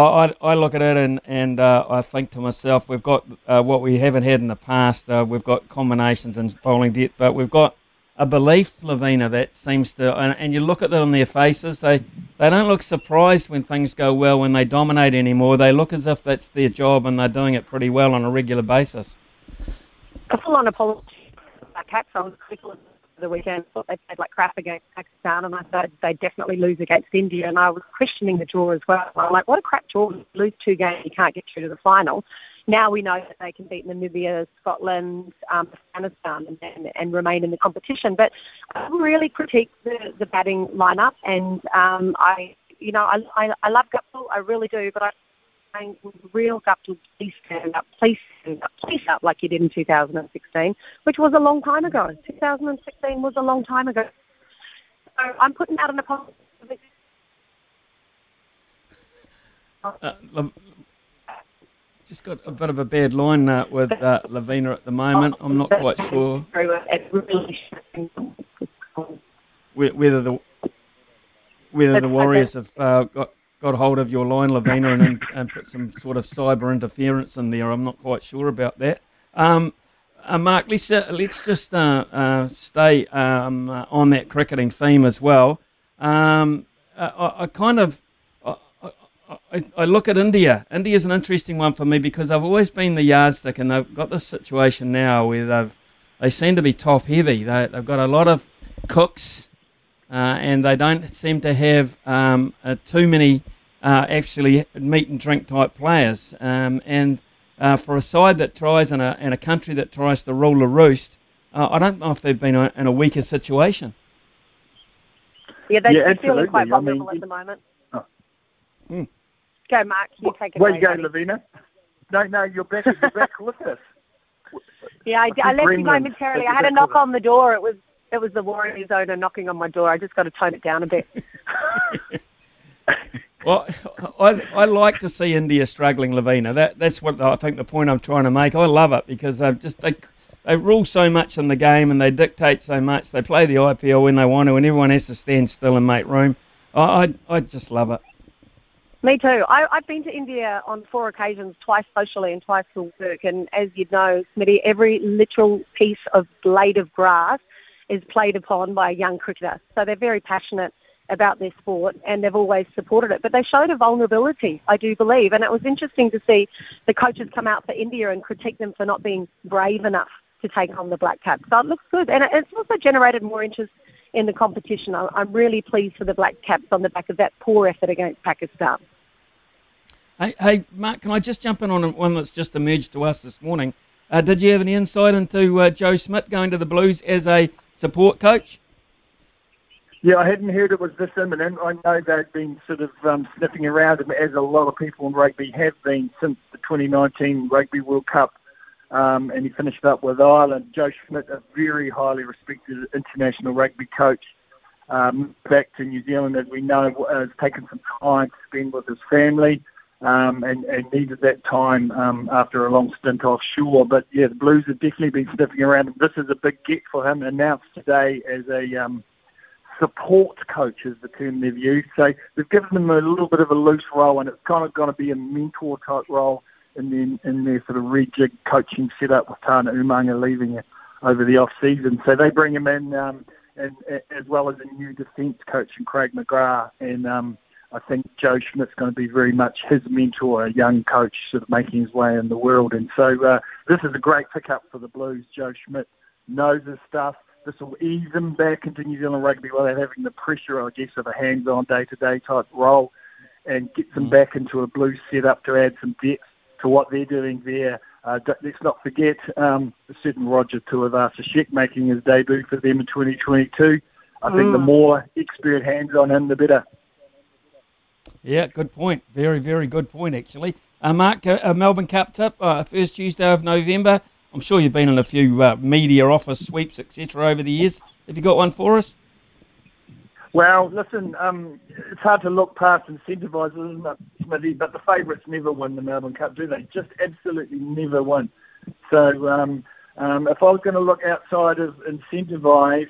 Speaker 3: I, I, look at it and, and uh, I think to myself, we've got uh, what we haven't had in the past. Uh, we've got combinations and bowling depth, but we've got a belief, Lavina, that seems to, and, and you look at it on their faces, they, they don't look surprised when things go well, when they dominate anymore. They look as if that's their job and they're doing it pretty well on a regular basis.
Speaker 16: A apology Caps. I was critical of the weekend. Thought they played like crap against Pakistan, and I thought they'd definitely lose against India. And I was questioning the draw as well. I'm like, what a crap draw! Lose two games, you can't get through to the final. Now we know that they can beat Namibia, Scotland, um, Afghanistan, and, and, and remain in the competition. But I really critique the, the batting lineup, and um, I, you know, I, I, I love Guptill, I really do, but I saying, real Guptill, please stand up, please stand up, please up like you did in 2016, which was a long time ago. 2016 was a long time ago. So I'm putting out an apology.
Speaker 3: Uh, just got a bit of a bad line uh, with uh, Lavina at the moment. I'm not quite sure whether the whether the Warriors have uh, got got hold of your line, Lavina, and, and put some sort of cyber interference in there. I'm not quite sure about that. Um, uh, Mark, let's uh, let's just uh, uh, stay um, uh, on that cricketing theme as well. Um, uh, I, I kind of I, I, I look at India. India's an interesting one for me because I've always been the yardstick, and they've got this situation now where they've they seem to be top heavy. They, they've got a lot of cooks, and they don't seem to have um, too many uh, actually meat and drink type players. Um, and uh, for a side that tries and a, and a country that tries to rule the roost, uh, I don't know if they've been a, in a weaker situation.
Speaker 16: Yeah, they're
Speaker 15: Yeah,
Speaker 16: feeling quite
Speaker 15: absolutely. I
Speaker 16: vulnerable
Speaker 15: mean,
Speaker 16: at the moment.
Speaker 3: Mm.
Speaker 16: Go, Mark. You take it
Speaker 15: Way
Speaker 16: away.
Speaker 15: to go,
Speaker 16: buddy.
Speaker 15: Lavina. No, no, you're back. You're back with us.
Speaker 16: Yeah, I, I left you
Speaker 15: Gremlins.
Speaker 16: momentarily. I had a knock on the door. It was it was the Warriors owner knocking on my door. I just got to tone it down a bit.
Speaker 3: Well, I, I like to see India struggling, Lavina. That that's what I think the point I'm trying to make. I love it because they've just they they rule so much in the game and they dictate so much. They play the IPL when they want to, and everyone has to stand still and make room. I I, I just love it.
Speaker 16: Me too. I, I've been to India on four occasions, twice socially and twice for work. And as you know, Smitty, every literal piece of blade of grass is played upon by a young cricketer. So they're very passionate about their sport and they've always supported it. But they showed a vulnerability, I do believe. And it was interesting to see the coaches come out for India and critique them for not being brave enough to take on the Black Caps. So it looks good. And it's also generated more interest in the competition. I'm really pleased for the Black Caps on the back of that poor effort against Pakistan.
Speaker 3: Hey, hey, Mark, can I just jump in on one that's just emerged to us this morning? Uh, did you have any insight into uh, Joe Schmidt going to the Blues as a support coach?
Speaker 15: Yeah, I hadn't heard it was this imminent. I know they've been sort of um, sniffing around as a lot of people in rugby have been since the 2019 Rugby World Cup. Um, and he finished up with Ireland. Joe Schmidt, a very highly respected international rugby coach, um, back to New Zealand, as we know, has taken some time to spend with his family. Um, and, and needed that time um, after a long stint offshore. But yeah, the Blues have definitely been sniffing around. This is a big get for him, announced today as a um, support coach is the term they've used. So they've given them a little bit of a loose role, and it's kind of going to be a mentor type role in their, in their sort of rejig coaching setup with Tana Umaga leaving over the off season. So they bring him in, um, and, as well as a new defence coach in Craig McGrath, and um, I think Joe Schmidt's going to be very much his mentor, a young coach sort of making his way in the world. And so uh, this is a great pickup for the Blues. Joe Schmidt knows his stuff. This will ease them back into New Zealand rugby without having the pressure, I guess, of a hands-on day-to-day type role and get them back into a blue setup to add some depth to what they're doing there. Uh, let's not forget um, a certain Roger Tuivasa-Sheck making his debut for them in 2022. I think the
Speaker 3: Mm.
Speaker 15: more experienced hands on him, the better.
Speaker 3: Yeah, good point. Very, very good point, actually. Uh, Mark, uh, uh, Melbourne Cup tip, uh, first Tuesday of November. I'm sure you've been in a few uh, media office sweeps, etc., over the years. Have you got one for us?
Speaker 15: Well, listen, um, it's hard to look past incentivisers, isn't it, Smithy? But the favourites never win the Melbourne Cup, do they? Just absolutely never win. So um, um, if I was going to look outside of incentivised,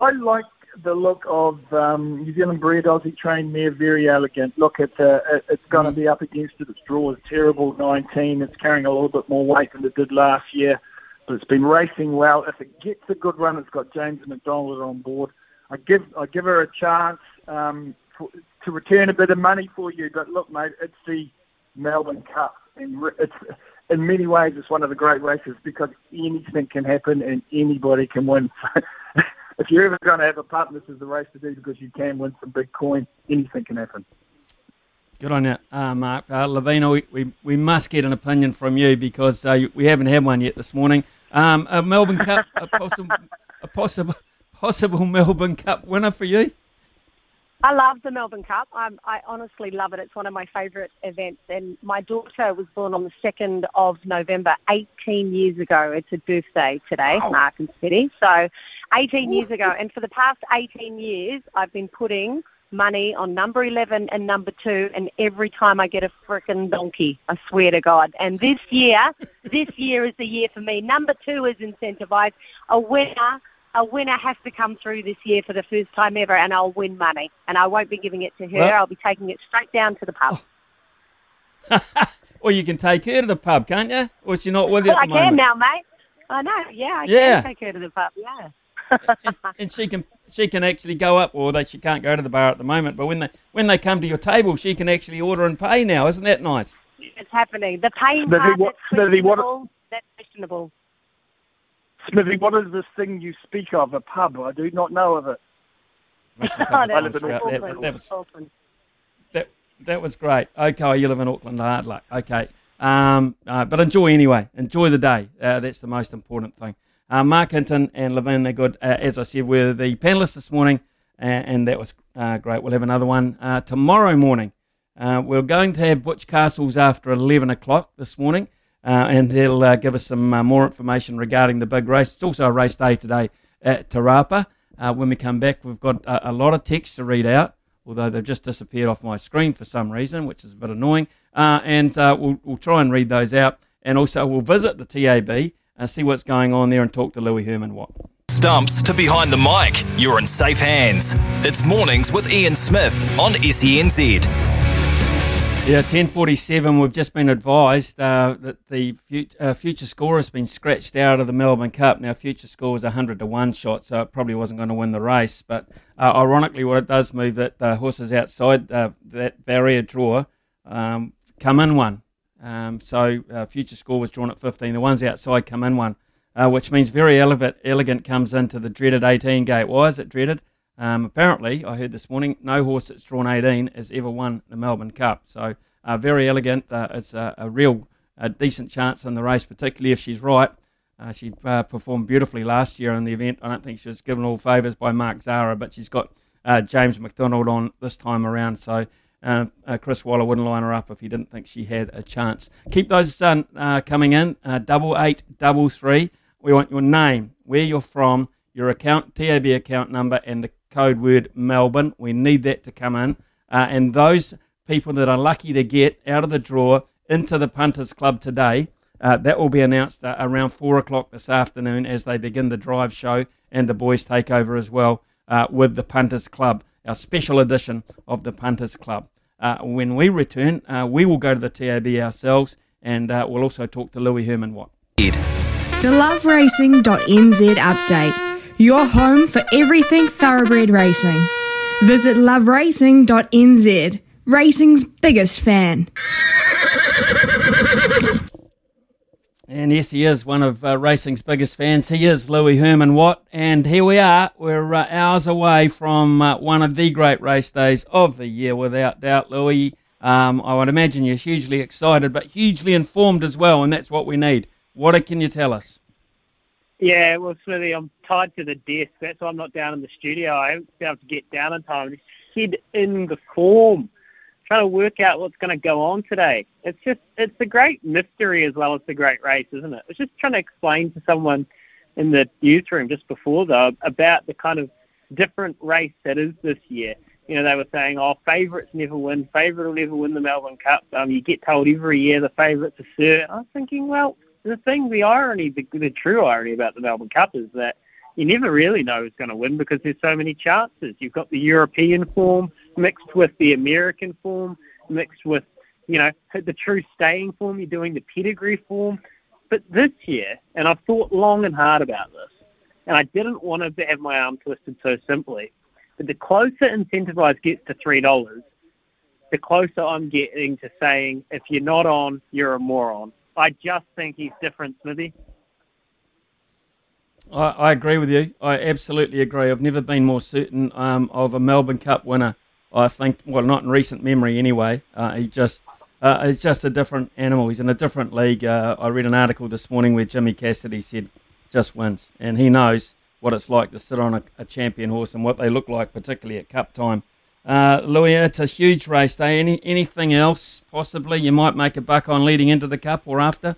Speaker 15: I like the look of um, New Zealand bred Aussie trained mare, Verry Elleegant. Look, it's uh, it- it's going to be up against it. Its draw is terrible, 19. It's carrying a little bit more weight than it did last year, but it's been racing well. If it gets a good run, it's got James McDonald on board. I give I give her a chance um, for, to return a bit of money for you. But look, mate, it's the Melbourne Cup, and it's in many ways it's one of the great races because anything can happen and anybody can win. if you're ever going to have a pup, this is the race to do because you can win some big coin. Anything can happen.
Speaker 3: Good on you, uh, Mark. Uh, Lavina, we, we, we must get an opinion from you because uh, we haven't had one yet this morning. Um, a Melbourne Cup, a a possible, possible Melbourne Cup winner for you?
Speaker 16: I love the Melbourne Cup. I'm, I honestly love it. It's one of my favourite events. And my daughter was born on the 2nd of November, 18 years ago. It's her birthday today, wow. Mark and City. So 18 years ago. And for the past 18 years, I've been putting money on number 11 and number 2 and every time I get a frickin' donkey, I swear to God. And this year, this year is the year for me. Number 2 is incentivised. A winner, a winner has to come through this year for the first time ever and I'll win money. And I won't be giving it to her. Well, I'll be taking it straight down to the pub.
Speaker 3: or you can take her to the pub, can't you? Or she not with you
Speaker 16: well,
Speaker 3: at the
Speaker 16: I
Speaker 3: moment?
Speaker 16: can now, mate. I know, yeah, I
Speaker 3: Yeah.
Speaker 16: can take her to the pub, yeah.
Speaker 3: and, and she can she can actually go up, or they she can't go to the bar at the moment. But when they when they come to your table, she can actually order and pay now. Isn't that nice?
Speaker 16: It's happening. The paying
Speaker 15: Smithy,
Speaker 16: part,
Speaker 15: what-
Speaker 16: that's
Speaker 15: Smithy,
Speaker 16: questionable. That's questionable.
Speaker 15: Smithy, what is this thing you speak of? A pub? I do not know of it.
Speaker 3: Must have come
Speaker 16: that
Speaker 15: live in Auckland.
Speaker 3: that, that was
Speaker 16: Auckland.
Speaker 3: that, that was great. Okay, you live in Auckland. Hard luck. Okay, um, uh, but enjoy anyway. Enjoy the day. Uh, that's the most important thing. Uh, Mark Hinton and Lavina Good, uh, as I said, were the panelists this morning, uh, and that was uh, great. We'll have another one uh, tomorrow morning. Uh, we're going to have Butch Castles after 11 o'clock this morning, uh, and he'll uh, give us some uh, more information regarding the big race. It's also a race day today at Te Rapa. Uh, when we come back, we've got a, a lot of text to read out, although they've just disappeared off my screen for some reason, which is a bit annoying. Uh, and uh, we'll, we'll try and read those out, and also we'll visit the TAB and see what's going on there and talk to Louis Herman Watt.
Speaker 2: Stumps to behind the mic. You're in safe hands. It's mornings with Ian Smith on SENZ.
Speaker 3: Yeah, 1047, we've just been advised uh, that the fut- uh, future score has been scratched out of the Melbourne Cup. Now, future score was a 100 to 1 shot, so it probably wasn't going to win the race. But uh, ironically, what it does move that the horses outside uh, that barrier draw um, come in one. Um, so, uh, future score was drawn at 15. The ones outside come in one, uh, which means Verry Elleegant, Elleegant comes into the dreaded 18 gate. Why is it dreaded? Um, apparently, I heard this morning, no horse that's drawn 18 has ever won the Melbourne Cup. So, uh, Verry Elleegant. Uh, it's a, a real a decent chance in the race, particularly if she's right. Uh, she uh, performed beautifully last year in the event. I don't think she was given all favours by Mark Zahra, but she's got uh, James McDonald on this time around. So uh, uh, Chris Waller wouldn't line her up if he didn't think she had a chance. Keep those uh, coming in. Double eight, double three. We want your name, where you're from, your account, TAB account number, and the code word Melbourne. We need that to come in. Uh, and those people that are lucky to get out of the draw into the Punters Club today, uh, that will be announced uh, around four o'clock this afternoon as they begin the drive show and the boys take over as well uh, with the Punters Club, our special edition of the Punters Club. Uh, when we return, uh, we will go to the TAB ourselves and we'll also talk to Louis Herman Watt.
Speaker 17: The loveracing.nz update. Your home for everything thoroughbred racing. Visit loveracing.nz. Racing's biggest fan.
Speaker 3: And yes, he is one of uh, racing's biggest fans. He is Louis Herman Watt. And here we are. We're uh, hours away from uh, one of the great race days of the year, without doubt, Louis. Um, I would imagine you're hugely excited, but hugely informed as well, and that's what we need. What can you tell us?
Speaker 8: Yeah, well, Smithy, I'm tied to the desk. That's why I'm not down in the studio. I haven't been able to get down in time. Just head in the form, trying to work out what's going to go on today. It's just, it's a great mystery as well as the great race, isn't it? It's just trying to explain to someone in the newsroom just before, though, about the kind of different race that is this year. You know, they were saying, oh, favourites never win. Favourite will never win the Melbourne Cup. Um, you get told every year the favourites are cert. I was thinking, well, the thing, the irony, the, the true irony about the Melbourne Cup is that you never really know who's going to win because there's so many chances. You've got the European form mixed with the American form, mixed with, you know, the true staying form. You're doing the pedigree form. But this year, and I've thought long and hard about this, and I didn't want to have my arm twisted so simply, but the closer Incentivise gets to $3, the closer I'm getting to saying, if you're not on, you're a moron. I just think he's different, Smithy.
Speaker 3: I, I agree with you. I absolutely agree. I've never been more certain um, of a Melbourne Cup winner. I think, well, not in recent memory anyway. Uh, he just uh, he's just a different animal. He's in a different league. Uh, I read an article this morning where Jimmy Cassidy said just wins, and he knows what it's like to sit on a, a champion horse and what they look like, particularly at Cup time. Uh, Louis, it's a huge race day. Any anything else possibly you might make a buck on leading into the Cup or after?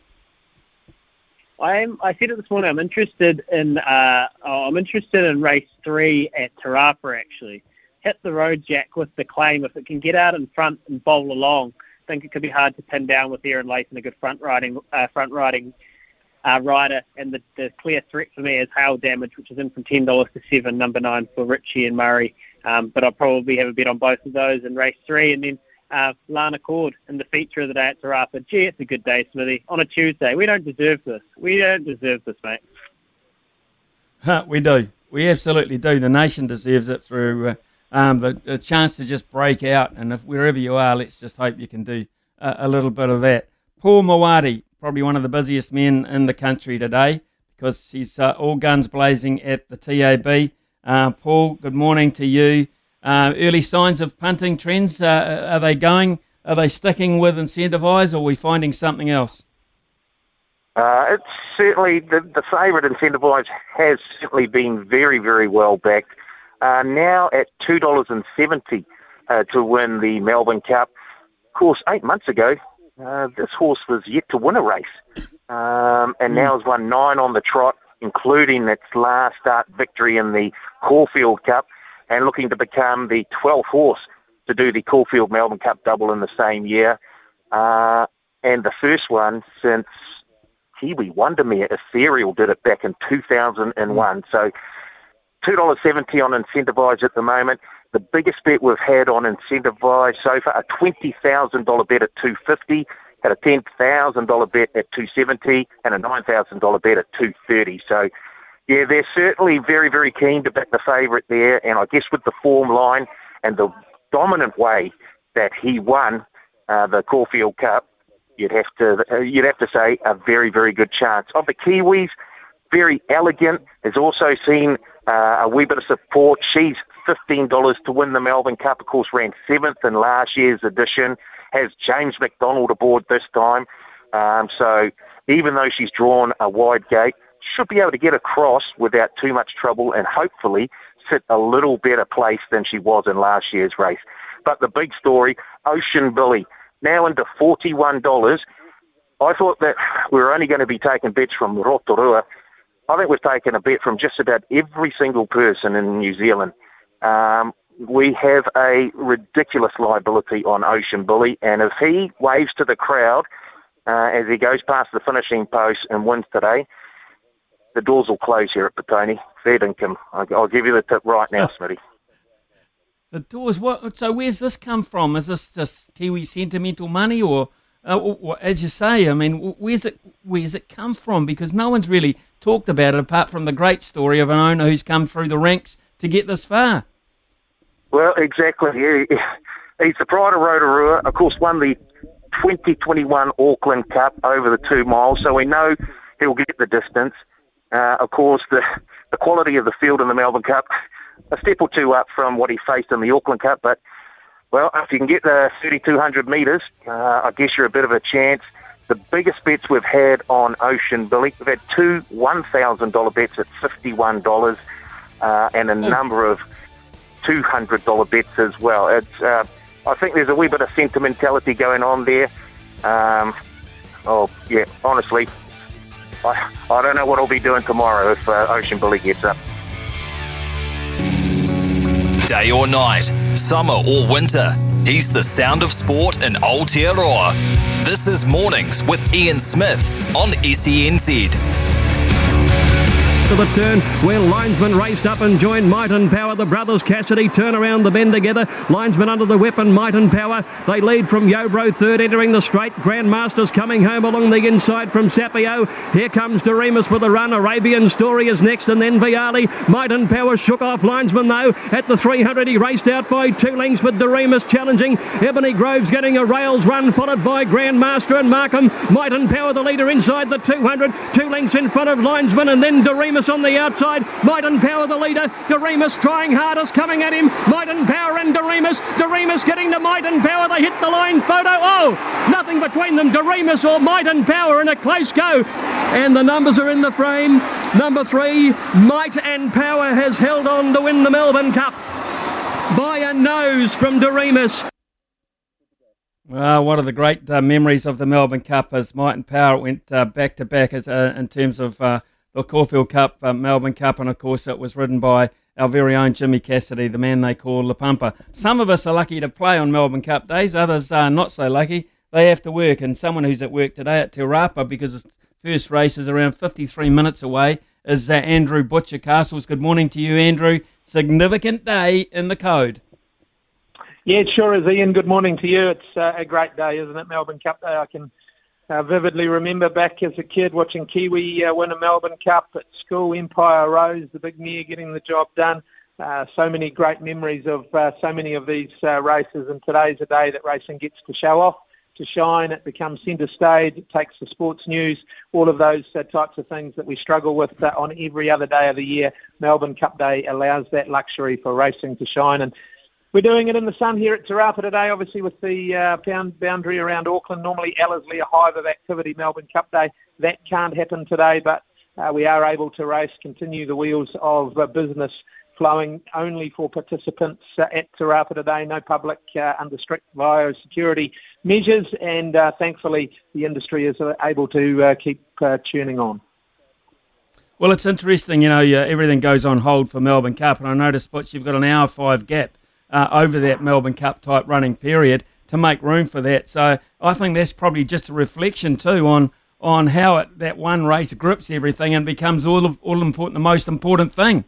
Speaker 18: I'm, I said it this morning. I'm interested in uh, oh, I'm interested in race three at Te Rapa. Actually. Hit the road, Jack, with the claim. If it can get out in front and bowl along, I think it could be hard to pin down with Aaron Layton, a good front riding uh, front riding uh, rider. And the, the clear threat for me is Hail Damage, which is in from ten dollars to seven. Number nine for Richie and Murray. Um, but I'll probably have a bet on both of those in race three, and then uh, Lana Cord in the feature of the day at Te Rapa. Gee, it's a good day, Smithy. On a Tuesday. We don't deserve this. We don't deserve this, mate.
Speaker 3: Huh, we do. We absolutely do. The nation deserves it through uh, um, the, the chance to just break out. And if wherever you are, let's just hope you can do uh, a little bit of that. Paul Mawadi, probably one of the busiest men in the country today because he's uh, all guns blazing at the TAB. Uh, Paul, good morning to you. Uh, early signs of punting trends, uh, are they going? Are they sticking with incentivise, or are we finding something else?
Speaker 19: Uh, it's certainly the, the favourite incentivise has certainly been very, very well backed. Uh, now at two dollars and seventy uh, to win the Melbourne Cup. Of course, eight months ago, uh, this horse was yet to win a race, um, and now has won nine on the trot, including its last start victory in the Caulfield Cup and looking to become the 12th horse to do the Caulfield Melbourne Cup double in the same year. Uh, and the first one since Kiwi Wondermere Ethereal did it back in 2001. So $2.70 on Incentivise at the moment. The biggest bet we've had on Incentivise so far, a $20,000 bet at 250 had a $10,000 bet at 270 and a $9,000 bet at 230. So yeah, they're certainly very, very keen to back the favourite there, and I guess with the form line and the dominant way that he won uh, the Caulfield Cup, you'd have to uh, you'd have to say a very, very good chance. Of the Kiwis, Verry Elleegant. Has also seen uh, a wee bit of support. She's fifteen dollars to win the Melbourne Cup. Of course, ran seventh in last year's edition. Has James McDonald aboard this time. Um, so even though she's drawn a wide gate, should be able to get across without too much trouble and hopefully sit a little better place than she was in last year's race. But the big story, Ocean Billy, now into $41. I thought that we were only going to be taking bets from Rotorua. I think we've taken a bet from just about every single person in New Zealand. Um, we have a ridiculous liability on Ocean Billy, and if he waves to the crowd uh, as he goes past the finishing post and wins today, the doors will close here at Petone. Fair income. I'll give you the tip right now, Smitty.
Speaker 3: The doors. What? So where's this come from? Is this just Kiwi sentimental money, or, uh, or, as you say? I mean, where's it? Where's it come from? Because no one's really talked about it apart from the great story of an owner who's come through the ranks to get this far.
Speaker 19: Well, exactly. Yeah. He's the pride of Rotorua. Of course, won the 2021 Auckland Cup over the two miles, so we know he'll get the distance. Uh, of course, the, the quality of the field in the Melbourne Cup, a step or two up from what he faced in the Auckland Cup. But, well, if you can get the 3,200 metres, uh, I guess you're a bit of a chance. The biggest bets we've had on Ocean Billy, we've had two $1,000 bets at $51 uh, and a number of $200 bets as well. It's, uh, I think there's a wee bit of sentimentality going on there. Um, oh, yeah, honestly, I, I don't know what I'll be doing tomorrow if uh, Ocean Billy gets up.
Speaker 2: Day or night, summer or winter, he's the sound of sport in Aotearoa. This is Mornings with Ian Smith on SENZ
Speaker 5: to the turn where Linesman raced up and joined Might and Power. The brothers Cassidy turn around the bend together. Linesman under the weapon, Might and Power. They lead from Yobro third, entering the straight. Grandmasters coming home along the inside from Sapio. Here comes Doriemus with a run. Arabian Story is next, and then Viali. Might and Power shook off Linesman though. At the 300, he raced out by two lengths with Doriemus challenging. Ebony Grosve getting a rails run, followed by Grandmaster and Markham. Might and Power the leader inside the 200. Two lengths in front of Linesman, and then
Speaker 20: Doriemus On the outside. Might and Power the leader. Doriemus trying hardest, coming at him. Might and Power and Doriemus. Doriemus getting to Might and Power. They hit the line photo. Oh, nothing between them. Doriemus or Might and Power in a close go. And the numbers are in the frame. Number three, Might and Power has held on to win the Melbourne Cup by a nose from Doriemus.
Speaker 3: Well, one of the great uh, memories of the Melbourne Cup is Might and Power went uh, back to back as uh, in terms of uh, the Caulfield Cup, uh, Melbourne Cup, and of course it was ridden by our very own Jimmy Cassidy, the man they call the Pumper. Some of us are lucky to play on Melbourne Cup days, others are not so lucky. They have to work, and someone who's at work today at Te Rapa because his first race is around 53 minutes away is uh, Andrew Butcher Castles. Good morning to you, Andrew. Significant day in the code.
Speaker 21: Yeah, it sure is, Ian. Good morning to you. It's uh, a great day, isn't it? Melbourne Cup Day. I can uh, vividly remember back as a kid watching Kiwi uh, win a Melbourne Cup at school. Empire Rose, the big mare, getting the job done. Uh, so many great memories of uh, so many of these uh, races, and today's a day that racing gets to show off, to shine. It becomes centre stage. It takes the sports news, all of those uh, types of things that we struggle with on every other day of the year. Melbourne Cup Day allows that luxury for racing to shine, and we're doing it in the sun here at Te Rapa today, obviously with the uh, boundary around Auckland. Normally Ellerslie, a hive of activity, Melbourne Cup Day. That can't happen today, but uh, we are able to race, continue the wheels of uh, business flowing only for participants uh, at Te Rapa today. No public uh, under strict biosecurity measures, and uh, thankfully the industry is uh, able to keep tuning on.
Speaker 3: Well, it's interesting, you know, everything goes on hold for Melbourne Cup, and I noticed, Butch, you've got an hour five gap uh, over that Melbourne Cup type running period to make room for that. So I think that's probably just a reflection too on on how it, that one race grips everything and becomes all all important, the most important thing.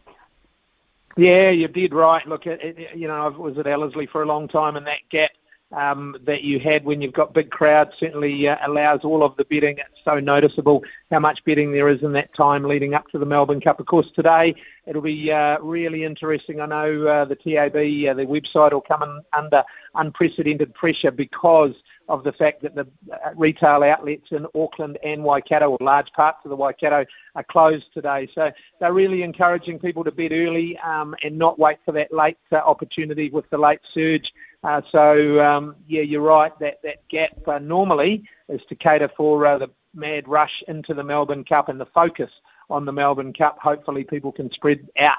Speaker 21: Yeah, you did right. Look, it, it, you know, I was at Ellerslie for a long time, and that gap um, that you had when you've got big crowds certainly uh, allows all of the betting. It's so noticeable how much betting there is in that time leading up to the Melbourne Cup. Of course, today it'll be uh, really interesting. I know uh, the TAB, uh, the website, will come in under unprecedented pressure because of the fact that the uh, retail outlets in Auckland and Waikato, or large parts of the Waikato, are closed today. So they're really encouraging people to bet early um, and not wait for that late uh, opportunity with the late surge. Uh, so um, yeah, you're right. That that gap normally is to cater for the mad rush into the Melbourne Cup and the focus on the Melbourne Cup. Hopefully, people can spread out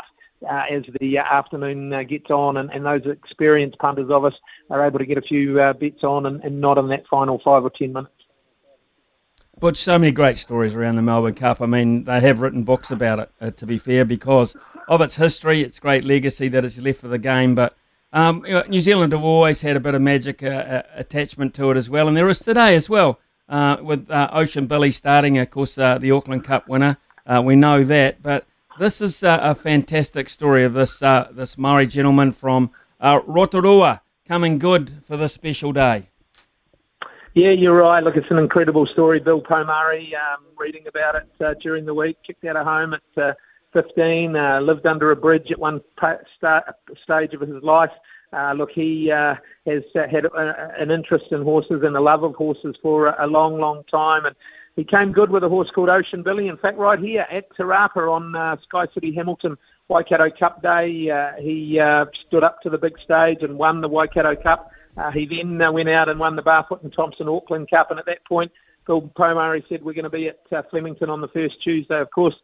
Speaker 21: uh, as the uh, afternoon uh, gets on, and, and those experienced punters of us are able to get a few uh, on and, and not in that final five or ten minutes.
Speaker 3: But so many great stories around the Melbourne Cup. I mean, they have written books about it, uh, to be fair, because of its history, its great legacy that it's left for the game. But um, New Zealand have always had a bit of magic uh, attachment to it as well, and there is today as well, with Ocean Billy starting, of course, the Auckland Cup winner. Uh, we know that, but this is a fantastic story of this this Maori gentleman from Rotorua coming good for this special day.
Speaker 21: Yeah, you're right. Look, it's an incredible story. Bill Pomare, um, reading about it during the week, kicked out of home at 15, uh, lived under a bridge at one stage of his life. Uh, look, he uh, has uh, had an interest in horses and a love of horses for a, a, long, long time. And he came good with a horse called Ocean Billy. In fact, right here at Te Rapa on uh, Sky City Hamilton Waikato Cup Day, uh, he stood up to the big stage and won the Waikato Cup. he then went out and won the Barfoot and Thompson Auckland Cup. And at that point, Bill Pomare said, We're going to be at Flemington on the first Tuesday. Of course,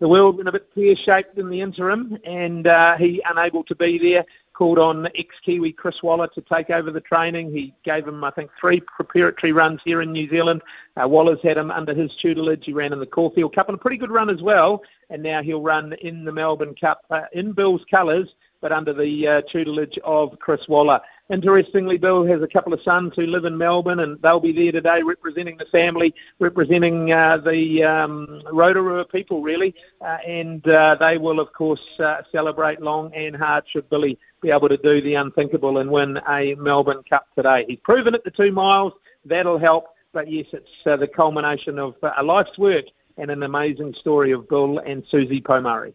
Speaker 21: the world went a bit pear-shaped in the interim, and uh, he unable to be there. Called on ex-Kiwi Chris Waller to take over the training. He gave him, I think, three preparatory runs here in New Zealand. Uh, Waller's had him under his tutelage. He ran in the Caulfield Cup and a pretty good run as well. And now he'll run in the Melbourne Cup uh, in Bill's colours, but under the uh, tutelage of Chris Waller. Interestingly, Bill has a couple of sons who live in Melbourne, and they'll be there today representing the family, representing uh, the um, Rotorua people, really. Uh, and uh, they will, of course, uh, celebrate long and hard should Billy be able to do the unthinkable and win a Melbourne Cup today. He's proven it the two miles. That'll help. But yes, it's uh, the culmination of uh, a life's work and an amazing story of Bill and Susie Pomare.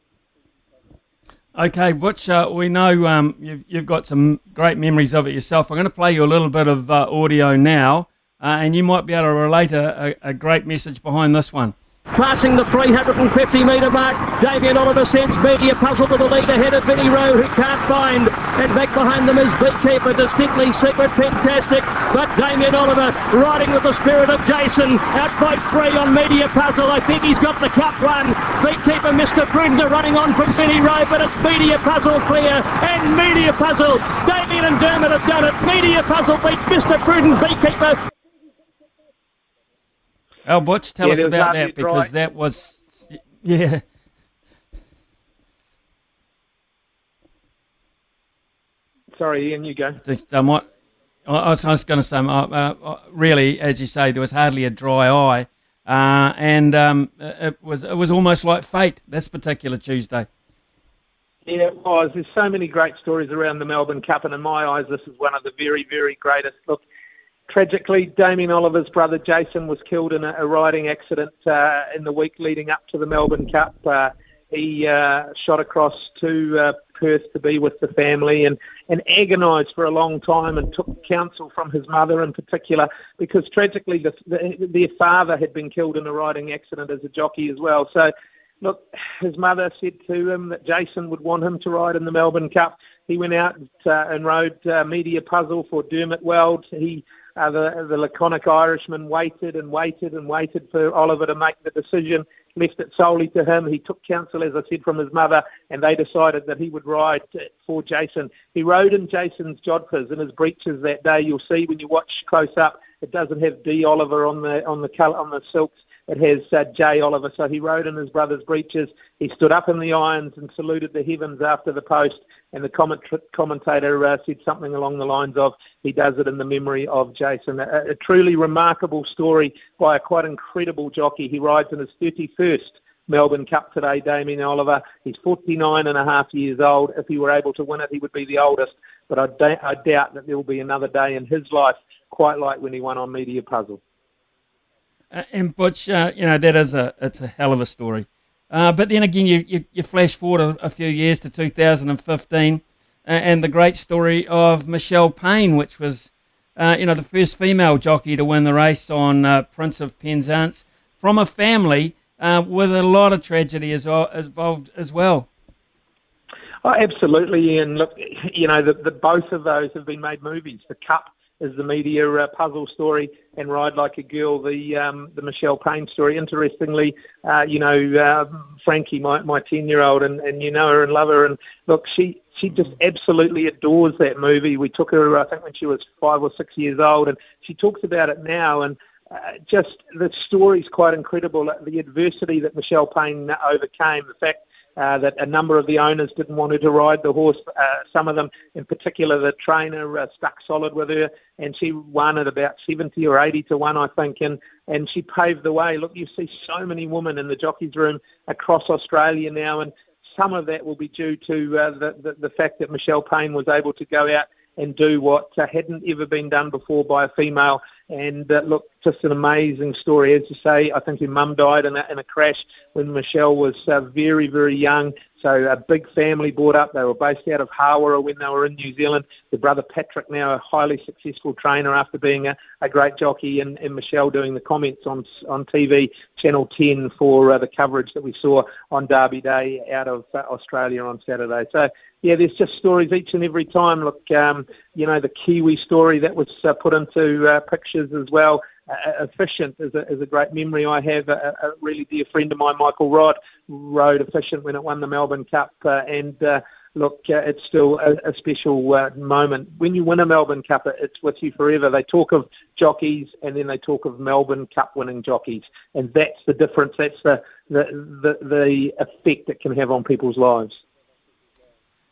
Speaker 3: Okay, Butch, uh, we know um, you've, you've got some great memories of it yourself. I'm going to play you a little bit of uh, audio now, uh, and you might be able to relate a, a, a, great message behind this one.
Speaker 5: Passing the 350 metre mark, Damien Oliver sends Media Puzzle to the lead ahead of Vinnie Roe, who can't find. And back behind them is Beekeeper, Distinctly Secret, fantastic. But Damien Oliver riding with the spirit of Jason, out by three on Media Puzzle. I think he's got the cup run. Beekeeper, Mr. Prudent running on from Vinnie Roe, but it's Media Puzzle clear. And Media Puzzle, Damien and Dermot have done it. Media Puzzle beats Mr. Prudent, Beekeeper.
Speaker 3: Al Butch, tell
Speaker 5: Yeah,
Speaker 3: us about that because that was, yeah.
Speaker 21: Sorry, Ian, you go.
Speaker 3: Just, I might, I I was, I was going to say, uh, uh, really, as you say, there was hardly a dry eye, uh, and um, it was it was almost like fate this particular Tuesday.
Speaker 21: Yeah, it was. There's so many great stories around the Melbourne Cup, and in my eyes, this is one of the very, very greatest. Look, tragically, Damien Oliver's brother Jason was killed in a, a riding accident uh, in the week leading up to the Melbourne Cup. Uh, he uh, shot across to uh, Perth to be with the family and, and agonised for a long time and took counsel from his mother in particular because tragically the, the, their father had been killed in a riding accident as a jockey as well. So look, his mother said to him that Jason would want him to ride in the Melbourne Cup. He went out uh, and rode uh, Media Puzzle for Dermot Weld. He, uh, the, the laconic Irishman, waited and waited and waited for Oliver to make the decision, left it solely to him. He took counsel, as I said, from his mother, and they decided that he would ride for Jason. He rode in Jason's jodhpurs and his breeches that day. You'll see when you watch close up, it doesn't have D. Oliver on the on the colour, on the silks. It has uh, J. Oliver. So he rode in his brother's breeches. He stood up in the irons and saluted the heavens after the post. And the comment- commentator uh, said something along the lines of, he does it in the memory of Jason. A, a truly remarkable story by a quite incredible jockey. He rides in his 31st Melbourne Cup today, Damien Oliver. He's 49 and a half years old. If he were able to win it, he would be the oldest. But I, da- I doubt that there will be another day in his life quite like when he won on Media Puzzle.
Speaker 3: Uh, and Butch, uh, you know that is a it's a hell of a story. Uh, but then again, you, you, you flash forward a, a few years to 2015, uh, and the great story of Michelle Payne, which was, uh, you know, the first female jockey to win the race on uh, Prince of Penzance, from a family uh, with a lot of tragedy as well, involved as well.
Speaker 21: Oh, absolutely, and look, you know, the, the both of those have been made movies. The Cup is the media uh, puzzle story, and Ride Like a Girl, the um, the Michelle Payne story. Interestingly, uh, you know, um, Frankie, my my ten year old, and, and you know her and love her, and look, she she just absolutely adores that movie. We took her, I think, when she was five or six years old, and she talks about it now, and. Uh, just the story's quite incredible. The adversity that Michelle Payne overcame, the fact uh, that a number of the owners didn't want her to ride the horse. Uh, some of them, in particular, the trainer uh, stuck solid with her, and she won at about 70 or 80 to one, I think, and and she paved the way. Look, you see so many women in the jockeys' room across Australia now, and some of that will be due to uh, the, the the fact that Michelle Payne was able to go out and do what uh, hadn't ever been done before by a female. And uh, look, just an amazing story. As you say, I think her mum died in a, in a crash when Michelle was uh, very, very young. So a big family brought up. They were based out of Hawera when they were in New Zealand. The brother Patrick, now a highly successful trainer after being a, a great jockey, and, and Michelle doing the comments on on TV, Channel 10 for uh, the coverage that we saw on Derby Day out of uh, Australia on Saturday. So yeah, there's just stories each and every time. Look, um, you know, the Kiwi story that was uh, put into uh, pictures as well. Efficient is a, is a great memory I have. A, a really dear friend of mine, Michael Rodd, rode Efficient when it won the Melbourne Cup, uh, and uh, look, uh, it's still a, a special uh, moment. When you win a Melbourne Cup, it's with you forever. They talk of jockeys, and then they talk of Melbourne Cup winning jockeys, and that's the difference. That's the the the, the effect it can have on people's lives.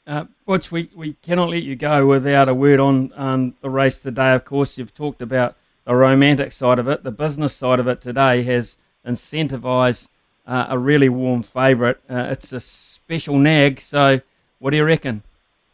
Speaker 3: Uh, Butch, we, we cannot let you go without a word on um, the race today. Of course, you've talked about the romantic side of it. The business side of it today has incentivised uh, a really warm favourite. Uh, it's a special nag, so what do you reckon?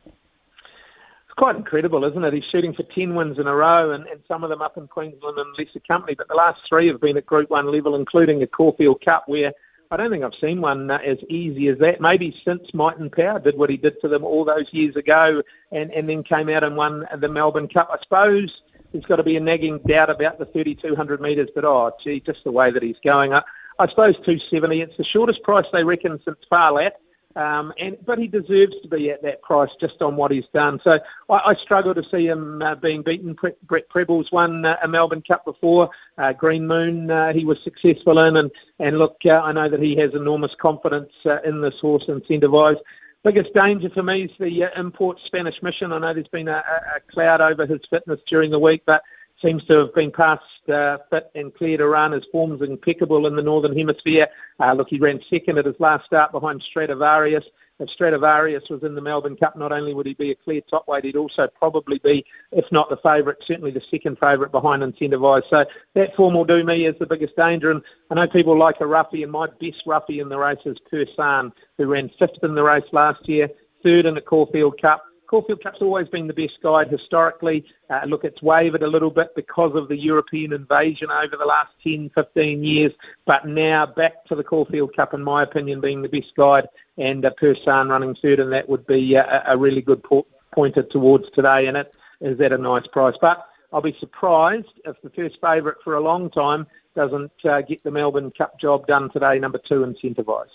Speaker 21: It's quite incredible, isn't it? He's shooting for 10 wins in a row, and, and some of them up in Queensland and lesser company, but the last three have been at Group 1 level, including a Caulfield Cup, where I don't think I've seen one uh, as easy as that. Maybe since Might and Power did what he did to them all those years ago and, and then came out and won the Melbourne Cup. I suppose there's got to be a nagging doubt about the 3,200 metres, but oh, gee, just the way that he's going. I, I suppose 270. It's the shortest price they reckon since Phar Lap. Um, and but he deserves to be at that price just on what he's done. So I, I struggle to see him uh, being beaten. Pre- Brett Prebble's won uh, a Melbourne Cup before. Uh, Green Moon uh, he was successful in, and and look, uh, I know that he has enormous confidence uh, in this horse. Incentivise. Biggest danger for me is the uh, import Spanish Mission. I know there's been a, a cloud over his fitness during the week, but seems to have been passed uh, fit and clear to run. His form's impeccable in the Northern Hemisphere. Uh, look, he ran second at his last start behind Stradivarius. If Stradivarius was in the Melbourne Cup, not only would he be a clear top weight, he'd also probably be, if not the favourite, certainly the second favourite behind Incentivise. So that form will do me as the biggest danger. And I know people like a roughie, and my best roughie in the race is Persan, who ran fifth in the race last year, third in the Caulfield Cup. Caulfield Cup's always been the best guide historically. Uh, look, it's wavered a little bit because of the European invasion over the last 10, 15 years, but now back to the Caulfield Cup, in my opinion, being the best guide, and uh, Persan running third, and that would be uh, a really good po- pointer towards today, and it is at a nice price. But I'll be surprised if the first favourite for a long time doesn't uh, get the Melbourne Cup job done today, number two, Incentivise.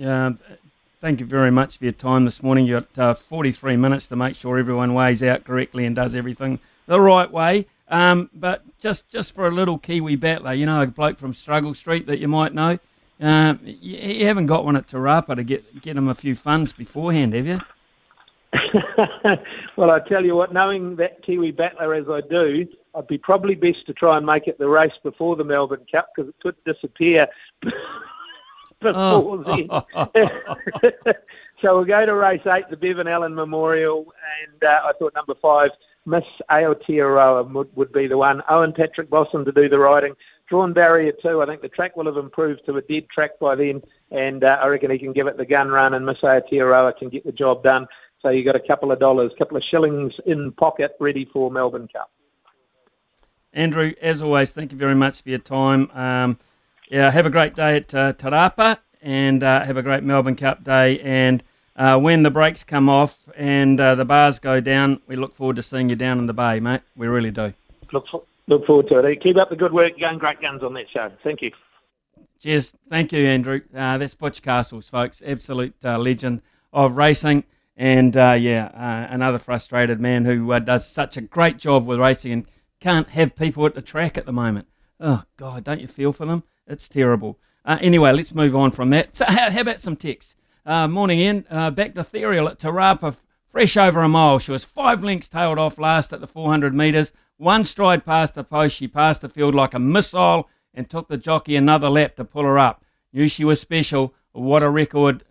Speaker 3: Out. Uh, Thank you very much for your time this morning. You've got uh, 43 minutes to make sure everyone weighs out correctly and does everything the right way. Um, but just, just for a little Kiwi battler, you know, a bloke from Struggle Street that you might know, uh, you, you, haven't got one at Te Rapa to get, get him a few funds beforehand, have you?
Speaker 21: well, I tell you what, knowing that Kiwi battler as I do, I'd be probably best to try and make it the race before the Melbourne Cup because it could disappear before then. so we'll go to race eight, the Bevan Allen Memorial, and uh, I thought number five, Miss Aotearoa would, would be the one. Owen Patrick Bosson to do the riding. Drawn barrier two. I think the track will have improved to a dead track by then, and uh, I reckon he can give it the gun run, and Miss Aotearoa can get the job done. So you got a couple of dollars, a couple of shillings in pocket, ready for Melbourne Cup.
Speaker 3: Andrew, as always, thank you very much for your time. Um, yeah, have a great day at uh, Te Rapa and uh, have a great Melbourne Cup day. And uh, when the brakes come off and uh, the bars go down, we look forward to seeing you down in the bay, mate. We really do.
Speaker 21: Look, look forward to it. Keep up the good work. Going great guns on that show. Thank you.
Speaker 3: Cheers. Thank you, Andrew. Uh, that's Butch Castles, folks. Absolute uh, legend of racing. And yeah, another frustrated man who does such a great job with racing and can't have people at the track at the moment. Oh, God, don't you feel for them? It's terrible. Uh, anyway, let's move on from that. So, how, how about some text? Uh, morning in, uh, back to Ethereal at Te Rapa, fresh over a mile. She was five lengths tailed off last at the 400 metres. One stride past the post, she passed the field like a missile and took the jockey another lap to pull her up. Knew she was special. What a record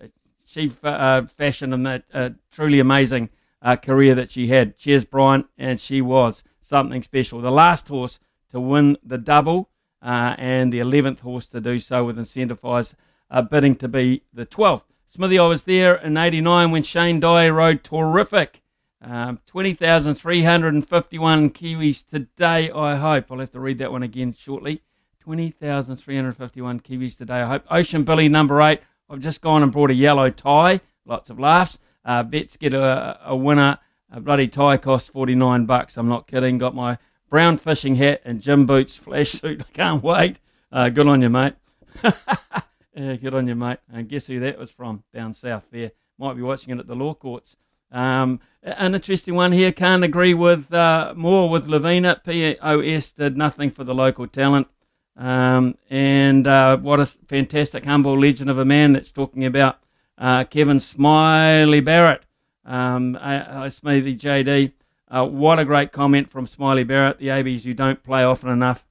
Speaker 3: she uh, fashioned in that uh, truly amazing uh, career that she had. Cheers, Brian, and she was something special. The last horse to win the double uh, and the 11th horse to do so with Incentivise uh, bidding to be the 12th. Smithy, I was there in 89 when Shane Dye rode Tawrrific. Um, 20,351 Kiwis today, I hope. I'll have to read that one again shortly. 20,351 Kiwis today, I hope. Ocean Billy, number eight. I've just gone and brought a yellow tie. Lots of laughs. Uh, bets get a, a winner. A bloody tie costs 49 bucks. I'm not kidding. Got my brown fishing hat and gym boots, flash suit. I can't wait. Uh, good on you, mate. yeah, good on you, mate. And guess who that was from down south there? Might be watching it at the law courts. Um, an interesting one here. Can't agree with uh, more with Lavina. POS did nothing for the local talent. Um, and uh, what a fantastic, humble legend of a man that's talking about uh, Kevin Smiley Barrett. Um, I, I Smithy JD. Uh, what a great comment from Smiley Barrett. The ABs who don't play often enough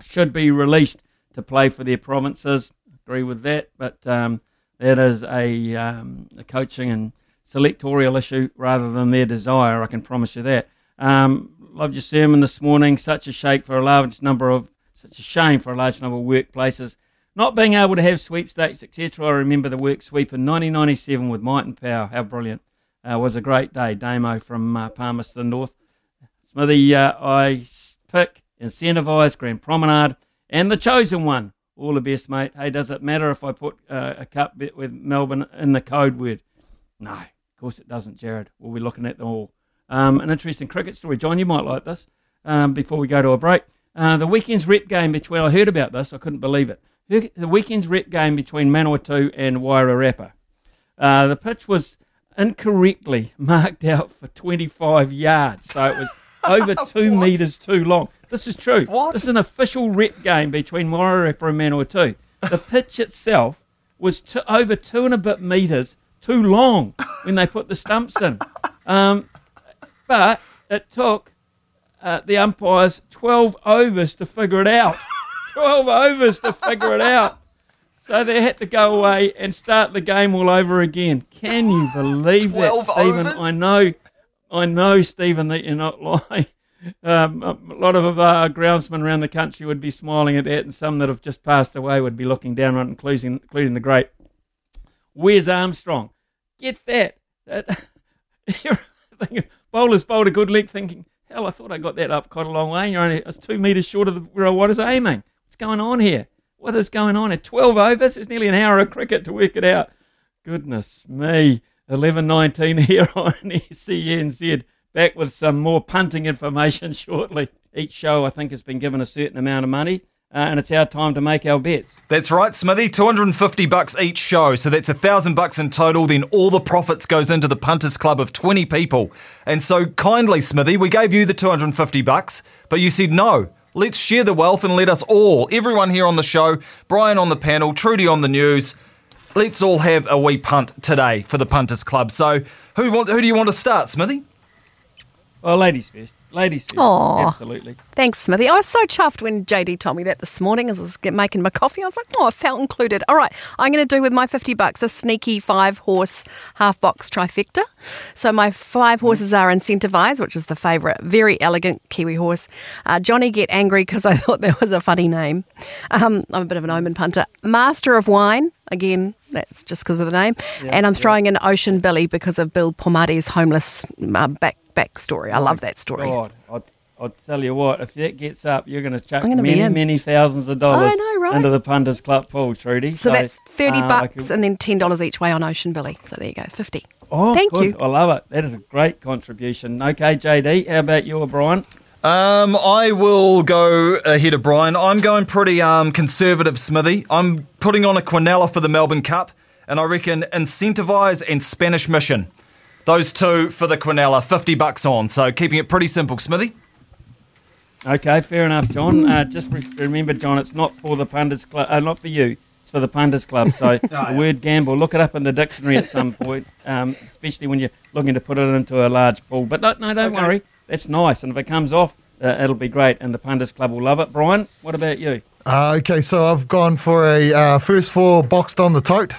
Speaker 3: should be released to play for their provinces. Agree with that, but um, that is a, um, a, coaching and selectorial issue rather than their desire. I can promise you that. Um, loved your sermon this morning. Such a shake for a large number of, such a shame for a large number of workplaces not being able to have sweepstakes, etc. I remember the work sweep in 1997 with Might and Power. How brilliant! Uh, was a great day. Damo from uh, Palmerston North. Smithy, uh, I pick Incentivise, Grand Promenade, and the chosen one. All the best, mate. Hey, does it matter if I put uh, a cup bet with Melbourne in the code word? No, of course it doesn't, Jared. We'll be looking at them all. Um, an interesting cricket story. John, you might like this um, before we go to a break. Uh, the weekend's rep game between, I heard about this, I couldn't believe it. The weekend's rep game between Manawatu and Wairarapa. Uh, the pitch was incorrectly marked out for 25 yards, so it was over two metres too long. This is true.
Speaker 7: What?
Speaker 3: This is an official rep game between Wairarapa and Manawatu. The pitch itself was t- over two and a bit metres too long when they put the stumps in. Um, but it took uh, the umpires 12 overs to figure it out. 12 overs to figure it out. So they had to go away and start the game all over again. Can you believe that, Stephen?
Speaker 7: overs?
Speaker 3: I know, I know, Stephen, that you're not lying. Um, a lot of uh, groundsmen around the country would be smiling at that, and some that have just passed away would be looking down on it, including, including the great Where's Armstrong? Get that. that thinking, bowlers bowled a good leg, thinking, hell, I thought I got that up quite a long way. And you're only it's two metres short of the, where I was aiming. What's going on here? What is going on? At 12 overs, it's nearly an hour of cricket to work it out. Goodness me. 11.19 here on SENZ. Back with some more punting information shortly. Each show, I think, has been given a certain amount of money. Uh, and it's our time to make our bets.
Speaker 7: That's right, Smithy. 250 bucks each show, so that's a thousand bucks in total. Then all the profits goes into the punters club of 20 people. And so kindly, Smithy, we gave you the 250 bucks, but you said no. Let's share the wealth and let us all, everyone here on the show, Brian on the panel, Trudy on the news, let's all have a wee punt today for the punters club. So who want, who do you want to start, Smithy?
Speaker 3: Well, ladies first. Ladies first.
Speaker 22: Aw.
Speaker 3: Absolutely.
Speaker 22: Thanks, Smithy. I was so chuffed when JD told me that this morning as I was making my coffee. I was like, oh, I felt included. All right, I'm going to do with my 50 bucks a sneaky five horse half box trifecta. So my five horses are Incentivise, which is the favourite, Verry Elleegant Kiwi horse. Uh, Johnny Get Angry because I thought that was a funny name. Um, I'm a bit of an omen punter. Master of Wine, again, that's just because of the name. and I'm throwing in Ocean Billy because of Bill Pomadi's homeless uh, back backstory. I love that story.
Speaker 3: God, I'll, I'll tell you what, if that gets up, you're going to chuck
Speaker 22: gonna
Speaker 3: many, many thousands of dollars
Speaker 22: I know, right?
Speaker 3: into the punters club pool, Trudy.
Speaker 22: So, that's 30
Speaker 3: uh,
Speaker 22: bucks
Speaker 3: could-
Speaker 22: and then $10 each way on Ocean Billy. So there you go, 50
Speaker 3: Oh,
Speaker 22: Thank
Speaker 3: good.
Speaker 22: you.
Speaker 3: I love it. That is a great contribution. Okay, JD, how about you, Brian?
Speaker 7: Um, I will go ahead of Brian. I'm going pretty um, conservative, Smithy. I'm putting on a Quinella for the Melbourne Cup, and I reckon Incentivise and Spanish Mission. Those two for the Quinella, 50 bucks on. So keeping it pretty simple, Smithy.
Speaker 3: Okay, fair enough, John. Uh, just re- remember, John, it's not for the punters club, uh, not for you. It's for the punters club. So the word gamble, look it up in the dictionary at some point, um, especially when you're looking to put it into a large pool. But no, no don't worry. That's nice. And if it comes off, uh, it'll be great, and the punters club will love it. Brian, what about you?
Speaker 23: Uh, okay, so I've gone for a uh, first four boxed on the tote.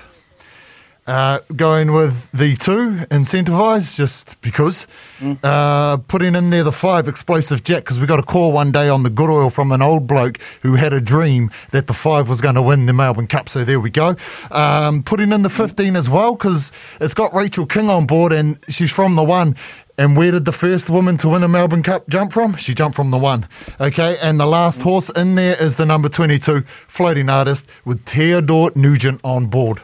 Speaker 23: Uh, going with the two incentivise just because. Uh, putting in there the five explosive jack because we got a call one day on the good oil from an old bloke who had a dream that the five was going to win the Melbourne Cup. So there we go. Um, putting in the 15 as well because it's got Rachel King on board and she's from the one. And where did the first woman to win a Melbourne Cup jump from? She jumped from the one. Okay, and the last horse in there is the number 22 floating artist with Teodore Nugent on board.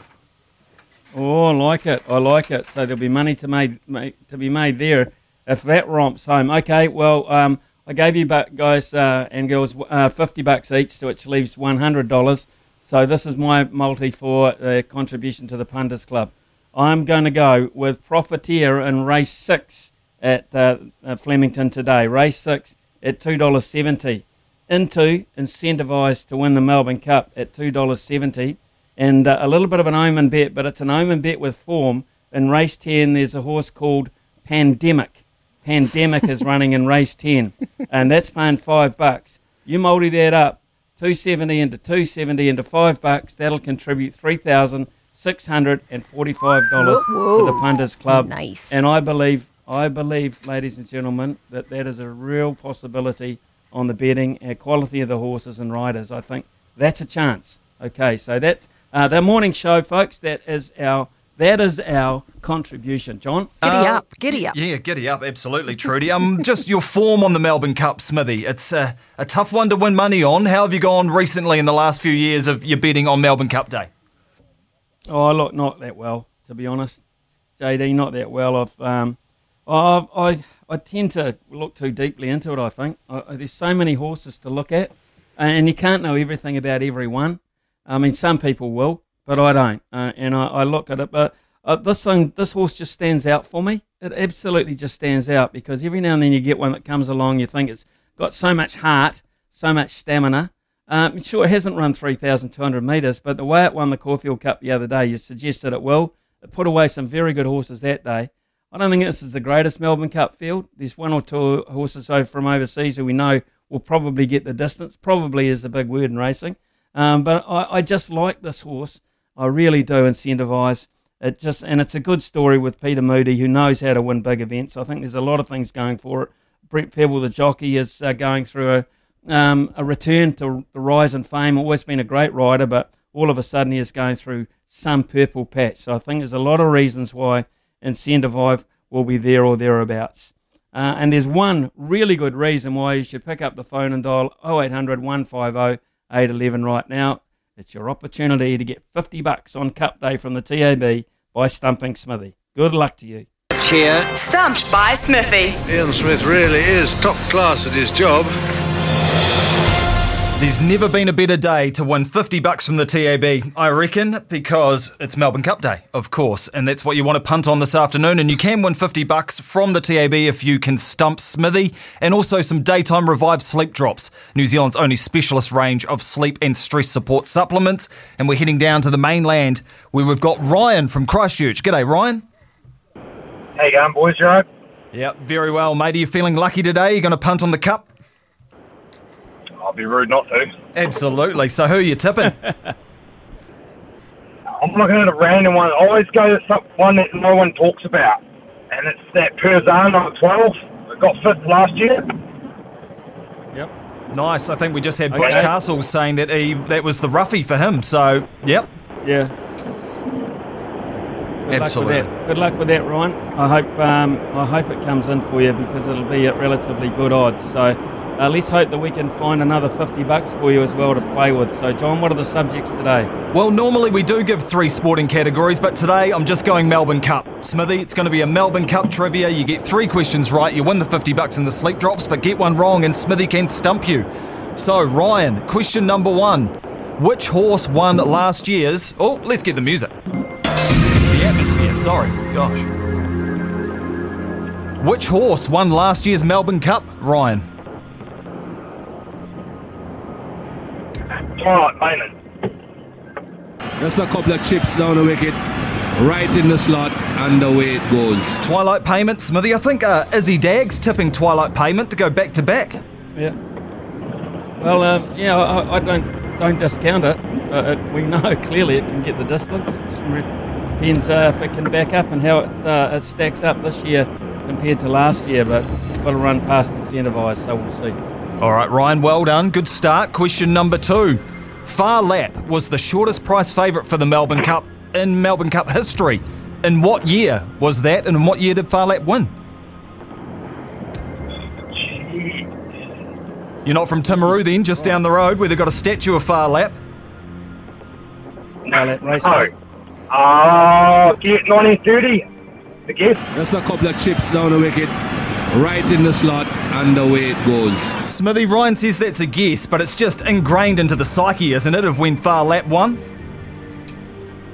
Speaker 3: Oh, I like it. I like it. So there'll be money to made, make, to be made there if that romps home. Okay, well, um, I gave you guys uh, and girls uh, fifty bucks each, so which leaves one hundred dollars. So this is my multi for uh, contribution to the punters club. I'm going to go with Profiteer in race six at uh, uh, Flemington today. Race six at two dollars seventy. Into incentivised to win the Melbourne Cup at two dollars seventy and uh, a little bit of an omen bet, but it's an omen bet with form. In race 10, there's a horse called Pandemic. Pandemic is running in race 10, and that's paying five bucks. You multi that up, 270 into 270 into five bucks, that'll contribute $3,645
Speaker 22: Whoa,
Speaker 3: to the. Punters Club.
Speaker 22: Nice.
Speaker 3: And I believe, I believe, ladies and gentlemen, that that is a real possibility on the betting and quality of the horses and riders. I think that's a chance. Okay, so that's uh, the morning show, folks. That is our that is our contribution, John.
Speaker 22: Giddy
Speaker 7: Uh,
Speaker 22: up, giddy up.
Speaker 7: Yeah, giddy up, absolutely, Trudy. Um, just your form on the Melbourne Cup, Smithy. It's a, a tough one to win money on. How have you gone recently in the last few years of your betting on Melbourne Cup Day?
Speaker 3: Oh, I look, not that well, to be honest. JD, not that well. I've, um, I've, I, I tend to look too deeply into it. I think I, I- there's so many horses to look at, and you can't know everything about every one. I mean, some people will, but I don't. Uh, and I, I look at it, but uh, this thing, this horse just stands out for me. It absolutely just stands out because every now and then you get one that comes along, you think it's got so much heart, so much stamina. Um, sure, it hasn't run 3,200 metres, but the way it won the Caulfield Cup the other day, you suggested it will. It put away some very good horses that day. I don't think this is the greatest Melbourne Cup field. There's one or two horses from overseas who we know will probably get the distance. Probably is the big word in racing. Um, but I, I just like this horse. I really do incentivise it. Just and it's a good story with Peter Moody, who knows how to win big events. I think there's a lot of things going for it. Brett Prebble, the jockey, is uh, going through a um, a return to the rise and fame. Always been a great rider, but all of a sudden he is going through some purple patch. So I think there's a lot of reasons why Incentivise will be there or thereabouts. Uh, and there's one really good reason why you should pick up the phone and dial 0800 150 811 right now. It's your opportunity to get 50 bucks on Cup Day from the TAB by stumping Smithy. Good luck to you.
Speaker 24: Cheer.
Speaker 4: Stumped by Smithy.
Speaker 24: Ian Smith really is top class at his job.
Speaker 7: There's never been a better day to win 50 bucks from the TAB, I reckon, because it's Melbourne Cup Day, of course, and that's what you want to punt on this afternoon. And you can win 50 bucks from the TAB if you can stump Smithy, and also some daytime revived sleep drops, New Zealand's only specialist range of sleep and stress support supplements. And we're heading down to the mainland where we've got Ryan from Christchurch. G'day, Ryan.
Speaker 25: How you going, boys? You right?
Speaker 7: Yep, very well, mate. Are you feeling lucky today? You're going to punt on the cup?
Speaker 25: I'll be rude not to.
Speaker 7: Absolutely. So who are you tipping?
Speaker 25: I'm looking at a random one. I always go to some one that no one talks about, and it's that Persan on 12. It got fifth last year.
Speaker 7: Yep. Nice. I think we just had Butch
Speaker 25: Okay.
Speaker 7: Castle saying that he that was the roughie for him. So, yep.
Speaker 3: Yeah. Good
Speaker 7: Absolutely.
Speaker 3: Luck with that. Good luck with that, Ryan. I hope um, I hope it comes in for you because it'll be at relatively good odds. So uh, let's hope that we can find another fifty bucks for you as well to play with. So, John, what are the subjects today?
Speaker 7: Well, normally we do give three sporting categories, but today I'm just going Melbourne Cup. Smithy, it's going to be a Melbourne Cup trivia. You get three questions right, you win the 50 bucks in the sleep drops, but get one wrong and Smithy can stump you. So, Ryan, question number one. Which horse won last year's. Oh, let's get the music. The atmosphere, sorry. Gosh. Which horse won last year's Melbourne Cup, Ryan?
Speaker 25: Twilight Payment.
Speaker 10: Just a couple of chips down the wicket, right in the slot, and away it goes.
Speaker 7: Twilight Payment, Smithy. I think uh, Izzy Dag's tipping Twilight Payment to go back to back.
Speaker 3: Yeah. Well, um, yeah, I, I don't don't discount it. Uh, it. We know clearly it can get the distance. Just depends uh, if it can back up and how it uh, it stacks up this year compared to last year. But it's got to run past incentivised, so we'll see.
Speaker 7: All right, Ryan, well done. Good start. Question number two. Phar Lap was the shortest price favourite for the Melbourne Cup in Melbourne Cup history. In what year was that, and in what year did Phar Lap win? You're not from Timaru then, just down the road where they've got a statue of Phar Lap.
Speaker 3: Phar Lap race.
Speaker 25: Oh. Oh, get 1930. I guess.
Speaker 10: Just a couple of chips down the wicket, right in the slot, and away it goes.
Speaker 7: Smithy, Ryan says that's a guess, but it's just ingrained into the psyche, isn't it, of when Phar Lap won?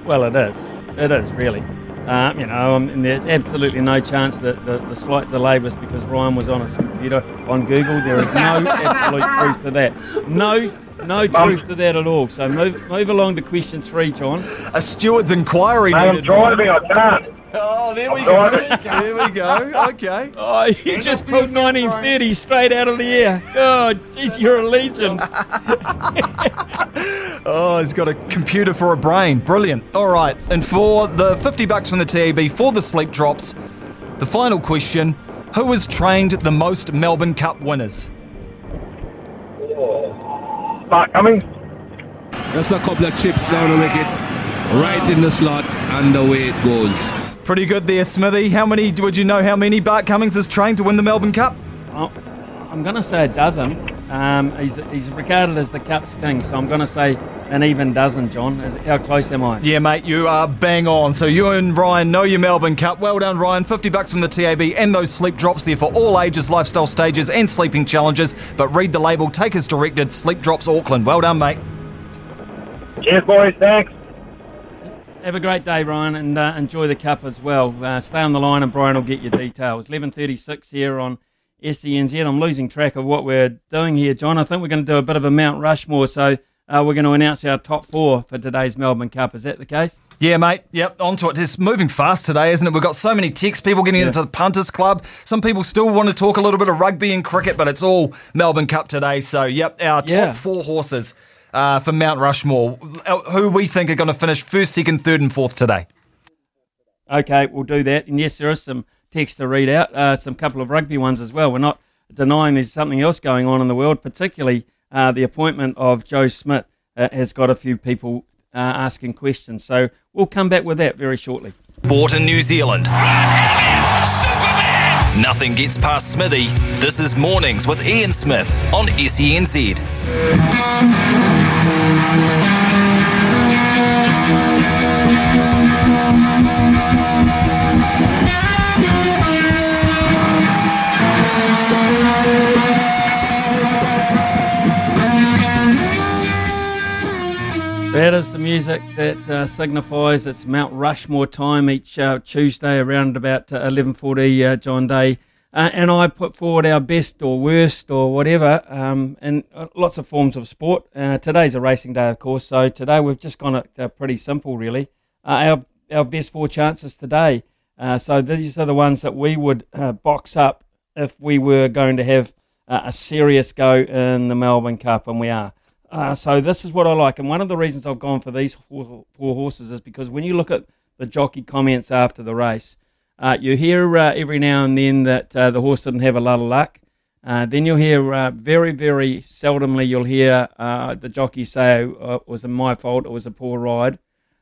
Speaker 3: Well, it is. It is really. Um, you know, um, and there's absolutely no chance that the, the slight delay was because Ryan was on his computer on Google. There is no absolute truth to that. No, no truth to that at all. So move move along to question three, John.
Speaker 7: A steward's inquiry.
Speaker 25: Mate, I'm
Speaker 7: needed,
Speaker 25: driving,
Speaker 7: Ryan.
Speaker 25: I can't.
Speaker 7: Oh, there we go. There we go. Okay.
Speaker 3: Oh, you just pulled 1930 straight out of the air. Oh, jeez, you're a legend.
Speaker 7: Oh, he's got a computer for a brain. Brilliant. All right. And for the 50 bucks from the TAB for the sleep drops, the final question Who has trained the most Melbourne Cup winners?
Speaker 25: Mark Cummings.
Speaker 10: Just a couple of chips down the wicket, right in the slot, and away it goes.
Speaker 7: Pretty good there, Smithy. How many, would you know how many Bart Cummings has trained to win the Melbourne Cup?
Speaker 3: Oh, I'm going to say a dozen. Um, he's, he's regarded as the Cup's king, so I'm going to say an even dozen, John. Is, how close am I?
Speaker 7: Yeah, mate, you are bang on. So you and Ryan know your Melbourne Cup. Well done, Ryan. 50 bucks from the TAB and those sleep drops there for all ages, lifestyle stages, and sleeping challenges. But read the label, take as directed. Sleep Drops Auckland. Well done, mate.
Speaker 25: Cheers, boys. Thanks.
Speaker 3: Have a great day, Ryan, and uh, enjoy the cup as well. Uh, stay on the line, and Brian will get your details. 11:36 here on SENZ. I'm losing track of what we're doing here, John. I think we're going to do a bit of a Mount Rushmore, so uh, we're going to announce our top four for today's Melbourne Cup. Is that the case?
Speaker 7: Yeah, mate. Yep, onto it. It's moving fast today, isn't it? We've got so many texts, people getting
Speaker 3: Yeah.
Speaker 7: into the punters club. Some people still want to talk a little bit of rugby and cricket, but it's all Melbourne Cup today. So, yep, our top
Speaker 3: Yeah.
Speaker 7: four horses uh, for Mount Rushmore, uh, who we think are going to finish first, second, third, and fourth today.
Speaker 3: Okay, we'll do that. And yes, there is some text to read out, uh, some couple of rugby ones as well. We're not denying there's something else going on in the world, particularly uh, the appointment of Joe Schmidt uh, has got a few people uh, asking questions. So we'll come back with that very shortly.
Speaker 2: Sport in New Zealand. Nothing gets past Smithy. This is Mornings with Ian Smith on SENZ.
Speaker 3: That is the music that uh, signifies it's Mount Rushmore time each uh, Tuesday around about uh, 11.40 uh, John Day. Uh, and I put forward our best or worst or whatever um, in uh, lots of forms of sport. Uh, today's a racing day, of course, so today we've just gone it uh, pretty simple, really. Uh, our, our best four chances today. Uh, so these are the ones that we would uh, box up if we were going to have uh, a serious go in the Melbourne Cup, and we are. Uh, so this is what I like, and one of the reasons I've gone for these four, four horses is because when you look at the jockey comments after the race, uh, you hear uh, every now and then that uh, the horse didn't have a lot of luck. Uh, then you'll hear uh, very, very seldomly you'll hear the jockey say uh, it was my fault, it was a poor ride.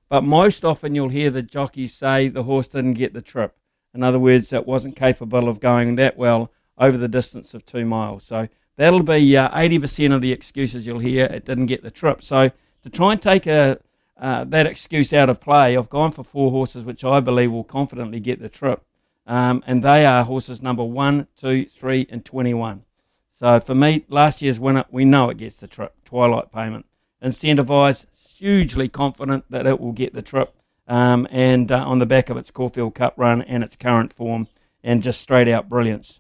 Speaker 3: But most often you'll hear the jockey say the horse didn't get the trip. In other words, it wasn't capable of going that well over the distance of two miles. So that'll be uh, 80% of the excuses you'll hear. It didn't get the trip. So to try and take a, uh, that excuse out of play, I've gone for four horses which I believe will confidently get the trip. Um, and they are horses number one, two, three, and 21. So for me, last year's winner, we know it gets the trip, Twilight Payment. Incentivised, hugely confident that it will get the trip. Um, and uh, on the back of its Caulfield Cup run and its current form, and just straight out brilliance.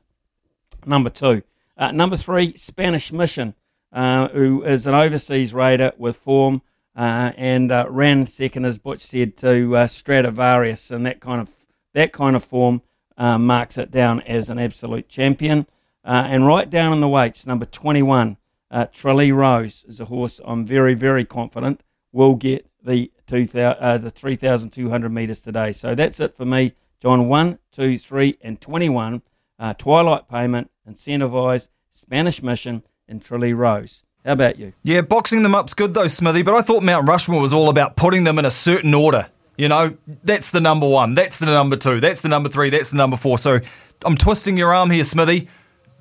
Speaker 3: Number two. Uh, number three, Spanish Mission, uh, who is an overseas raider with form uh, and uh, ran second, as Butch said, to uh, Stradivarius, and that kind of that kind of form marks it down as an absolute champion. And right down in the weights, number 21, uh, Rose is a horse I'm very, very confident will get the 2000, uh, the 3,200 metres today. So that's it for me. John 1, 2, 3, and 21. Uh, Twilight Payment, Incentivised, Spanish Mission, and Tralee Rose. How about you?
Speaker 7: Yeah, boxing them up's good though, Smithy, but I thought Mount Rushmore was all about putting them in a certain order. You know, that's the number one, that's the number two, that's the number three, that's the number four. So I'm twisting your arm here, Smithy.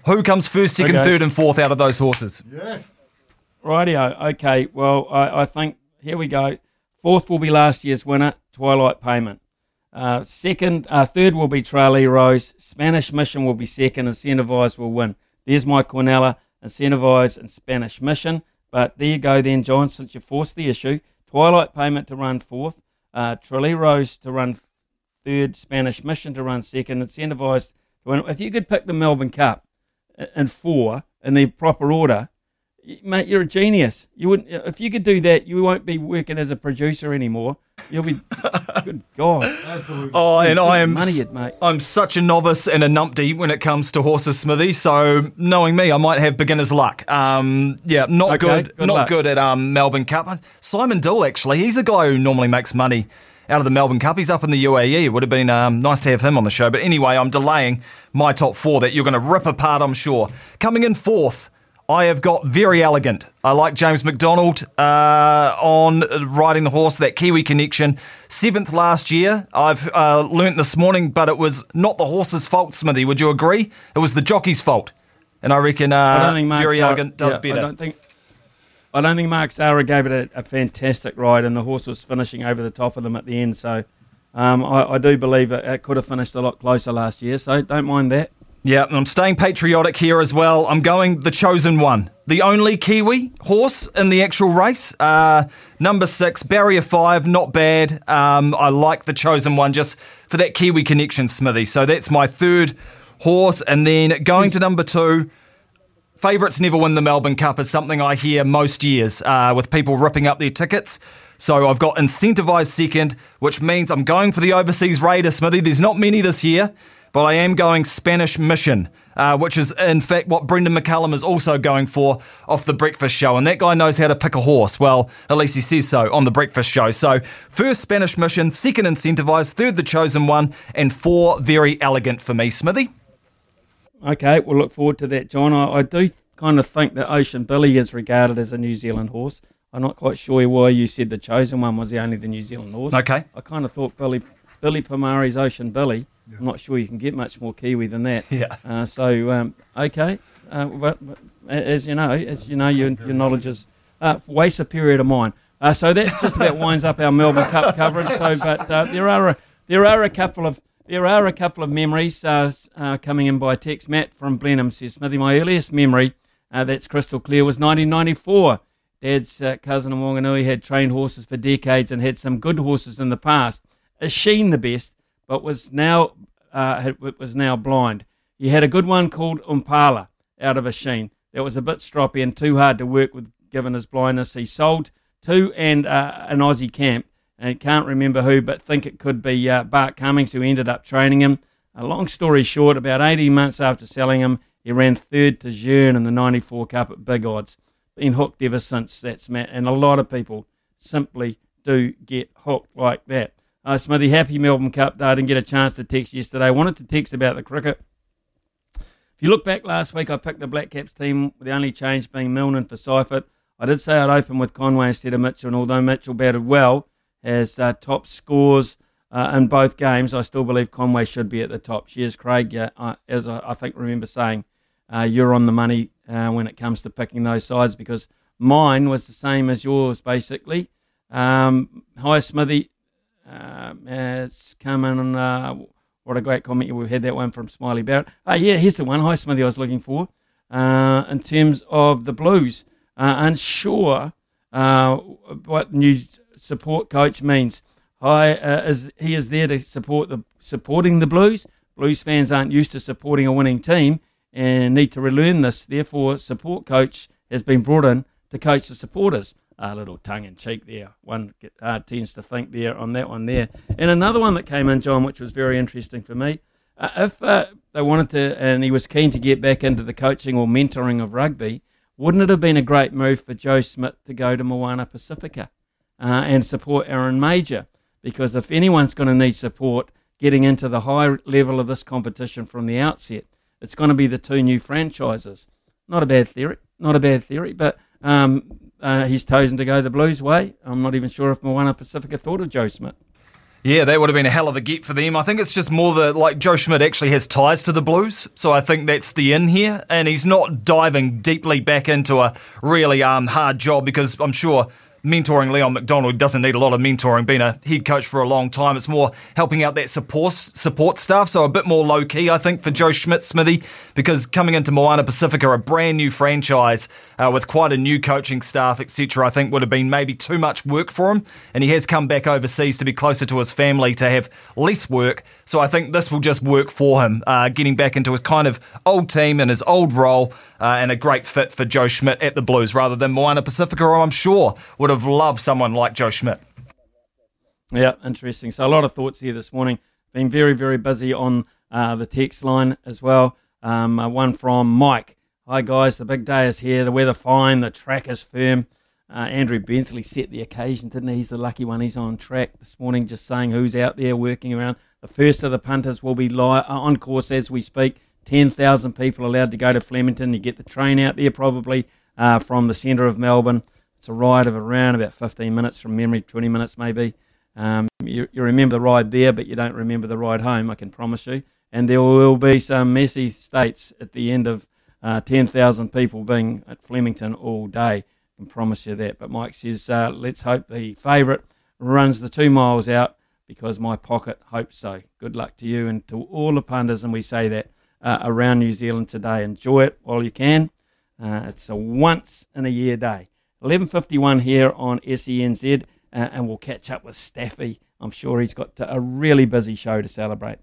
Speaker 7: Who comes first, second,
Speaker 3: Okay.
Speaker 7: third, and fourth out of those horses?
Speaker 23: Yes.
Speaker 3: Rightio. Okay. Well, I, I think here we go. Fourth will be last year's winner, Twilight Payment. Uh, second, uh, third will be Tralee Rose. Spanish Mission will be second. Incentivised will win. There's my Quinella, Incentivised and Spanish Mission. But there you go, then, John. Since you forced the issue, Twilight Payment to run fourth, uh, Tralee Rose to run third, Spanish Mission to run second, Incentivised to win. If you could pick the Melbourne Cup in four in the proper order, mate, you're a genius. You wouldn't if you could do that. You won't be working as a producer anymore. You'll be. good God.
Speaker 7: Oh, and I am
Speaker 3: money, it, mate.
Speaker 7: I'm such a novice and a numpty when it comes to horses, Smithy. So knowing me, I might have beginner's luck. Um, yeah, not
Speaker 3: Okay,
Speaker 7: good,
Speaker 3: good
Speaker 7: not
Speaker 3: luck.
Speaker 7: good at um, Melbourne Cup. Simon Dill, actually, he's a guy who normally makes money out of the Melbourne Cup. He's up in the UAE. It would have been um, nice to have him on the show. But anyway, I'm delaying my top four that you're going to rip apart, I'm sure. Coming in fourth. I have got Verry Elleegant. I like James McDonald uh, on riding the horse, that Kiwi connection. Seventh last year. I've uh, learnt this morning, but it was not the horse's fault, Smithy. Would you agree? It was the jockey's fault. and I reckon uh,
Speaker 3: think
Speaker 7: Very
Speaker 3: Zara-
Speaker 7: Elegant does
Speaker 3: yeah,
Speaker 7: better.
Speaker 3: I don't think. I don't think Mark Zahra gave it a, a fantastic ride, and the horse was finishing over the top of them at the end. So, um, I, I do believe it, it could have finished a lot closer last year. So, don't mind that.
Speaker 7: Yeah, and I'm staying patriotic here as well. I'm going the chosen one, the only Kiwi horse in the actual race. Uh, number six, barrier five, not bad. Um, I like the chosen one just for that Kiwi connection, Smithy. So that's my third horse, and then going to number two. Favourites never win the Melbourne Cup is something I hear most years uh, with people ripping up their tickets. So I've got incentivised second, which means I'm going for the overseas Raider, Smithy. There's not many this year, but I am going Spanish Mission, uh, which is in fact what Brendon McCullum is also going for off the Breakfast Show. And that guy knows how to pick a horse. Well, at least he says so on the Breakfast Show. So first Spanish Mission, second incentivised, third the chosen one, and four Verry Elleegant for me, Smithy.
Speaker 3: Okay, we'll look forward to that, John. I, I do kind of think that Ocean Billy is regarded as a New Zealand horse. I'm not quite sure why you said the chosen one was the only the New Zealand horse.
Speaker 7: Okay.
Speaker 3: I kind of thought Billy Billy Pomari's Ocean Billy. I'm not sure you can get much more Kiwi than that.
Speaker 7: Yeah.
Speaker 3: Uh, so um, okay, uh, but, but as you know, as you know, your, your knowledge is uh, way superior to mine. Uh, so that just about winds up our Melbourne Cup coverage. So, but uh, there are a, there are a couple of there are a couple of memories uh, uh, coming in by text. Matt from Blenheim says, Smithy, my earliest memory uh, that's crystal clear was 1994. Dad's uh, cousin in Wanganui had trained horses for decades and had some good horses in the past. A Sheen the best, but was now uh, had- was now blind. He had a good one called Umpala out of a Sheen. That was a bit stroppy and too hard to work with given his blindness. He sold two and uh, an Aussie camp and can't remember who, but think it could be uh, Bart Cummings who ended up training him. A long story short, about 18 months after selling him, he ran third to Jeune in the 94 Cup at big odds. Been hooked ever since, that's Matt. And a lot of people simply do get hooked like that. Uh, Smithy, happy Melbourne Cup Day. I didn't get a chance to text yesterday. I wanted to text about the cricket. If you look back last week, I picked the Black Caps team, the only change being Milner for Seifert. I did say I'd open with Conway instead of Mitchell, and although Mitchell batted well, as uh, top scores uh, in both games, I still believe Conway should be at the top. Cheers, Craig. Yeah, uh, as I, I think remember saying, uh, you're on the money uh, when it comes to picking those sides because mine was the same as yours, basically. Um, hi, Smithy. Um, it's coming. on, Uh, what a great comment. We've had that one from Smiley Barrett. Oh, yeah, here's the one. Hi, Smithy, I was looking for. Uh, in terms of the Blues, uh, unsure uh, what new support coach means. Hi, uh, is, he is there to support the supporting the Blues. Blues fans aren't used to supporting a winning team and need to relearn this. Therefore, support coach has been brought in to coach the supporters. A little tongue in cheek there. One uh, tends to think there on that one there. And another one that came in, John, which was very interesting for me. Uh, if uh, they wanted to, and he was keen to get back into the coaching or mentoring of rugby, wouldn't it have been a great move for Joe Schmidt to go to Moana Pacifica uh, and support Aaron Mauger? Because if anyone's going to need support getting into the high level of this competition from the outset, it's going to be the two new franchises. Not a bad theory, not a bad theory, but um, uh, he's chosen to go the Blues way. I'm not even sure if Moana Pacifica thought of Joe Schmidt.
Speaker 7: Yeah, that would have been a hell of a get for them. I think it's just more the like Joe Schmidt actually has ties to the Blues, so I think that's the in here, and he's not diving deeply back into a really um hard job because I'm sure mentoring Leon MacDonald doesn't need a lot of mentoring. Being a head coach for a long time, it's more helping out that support support staff. So a bit more low key, I think, for Joe Schmidt Smithy, because coming into Moana Pacifica, a brand new franchise uh, with quite a new coaching staff, etc. I think would have been maybe too much work for him, and he has come back overseas to be closer to his family to have less work. So I think this will just work for him, uh, getting back into his kind of old team and his old role, uh, and a great fit for Joe Schmidt at the Blues rather than Moana Pacifica, I'm sure would have loved someone like Joe Schmidt.
Speaker 3: Yeah, interesting. So a lot of thoughts here this morning. Been very, very busy on uh, the text line as well. Um, uh, one from Mike. Hi guys, the big day is here. The weather fine. The track is firm. Uh, Andrew Bensley set the occasion, didn't he? He's the lucky one. He's on track this morning, just saying who's out there working around. The first of the punters will be uh, on course as we speak. 10,000 people allowed to go to Flemington. You get the train out there probably uh, from the centre of Melbourne. It's a ride of around about 15 minutes from memory, 20 minutes maybe. Um, you, you remember the ride there, but you don't remember the ride home, I can promise you. And there will be some messy states at the end of uh, 10,000 people being at Flemington all day. I can promise you that. But Mike says, uh, let's hope the favourite runs the two miles out because my pocket hopes so. Good luck to you and to all the punters, and we say that uh, around New Zealand today. Enjoy it while you can. Uh, it's a once in a year day. 11.51 here on SENZ, uh, and we'll catch up with Staffy. I'm sure he's got a really busy show to celebrate.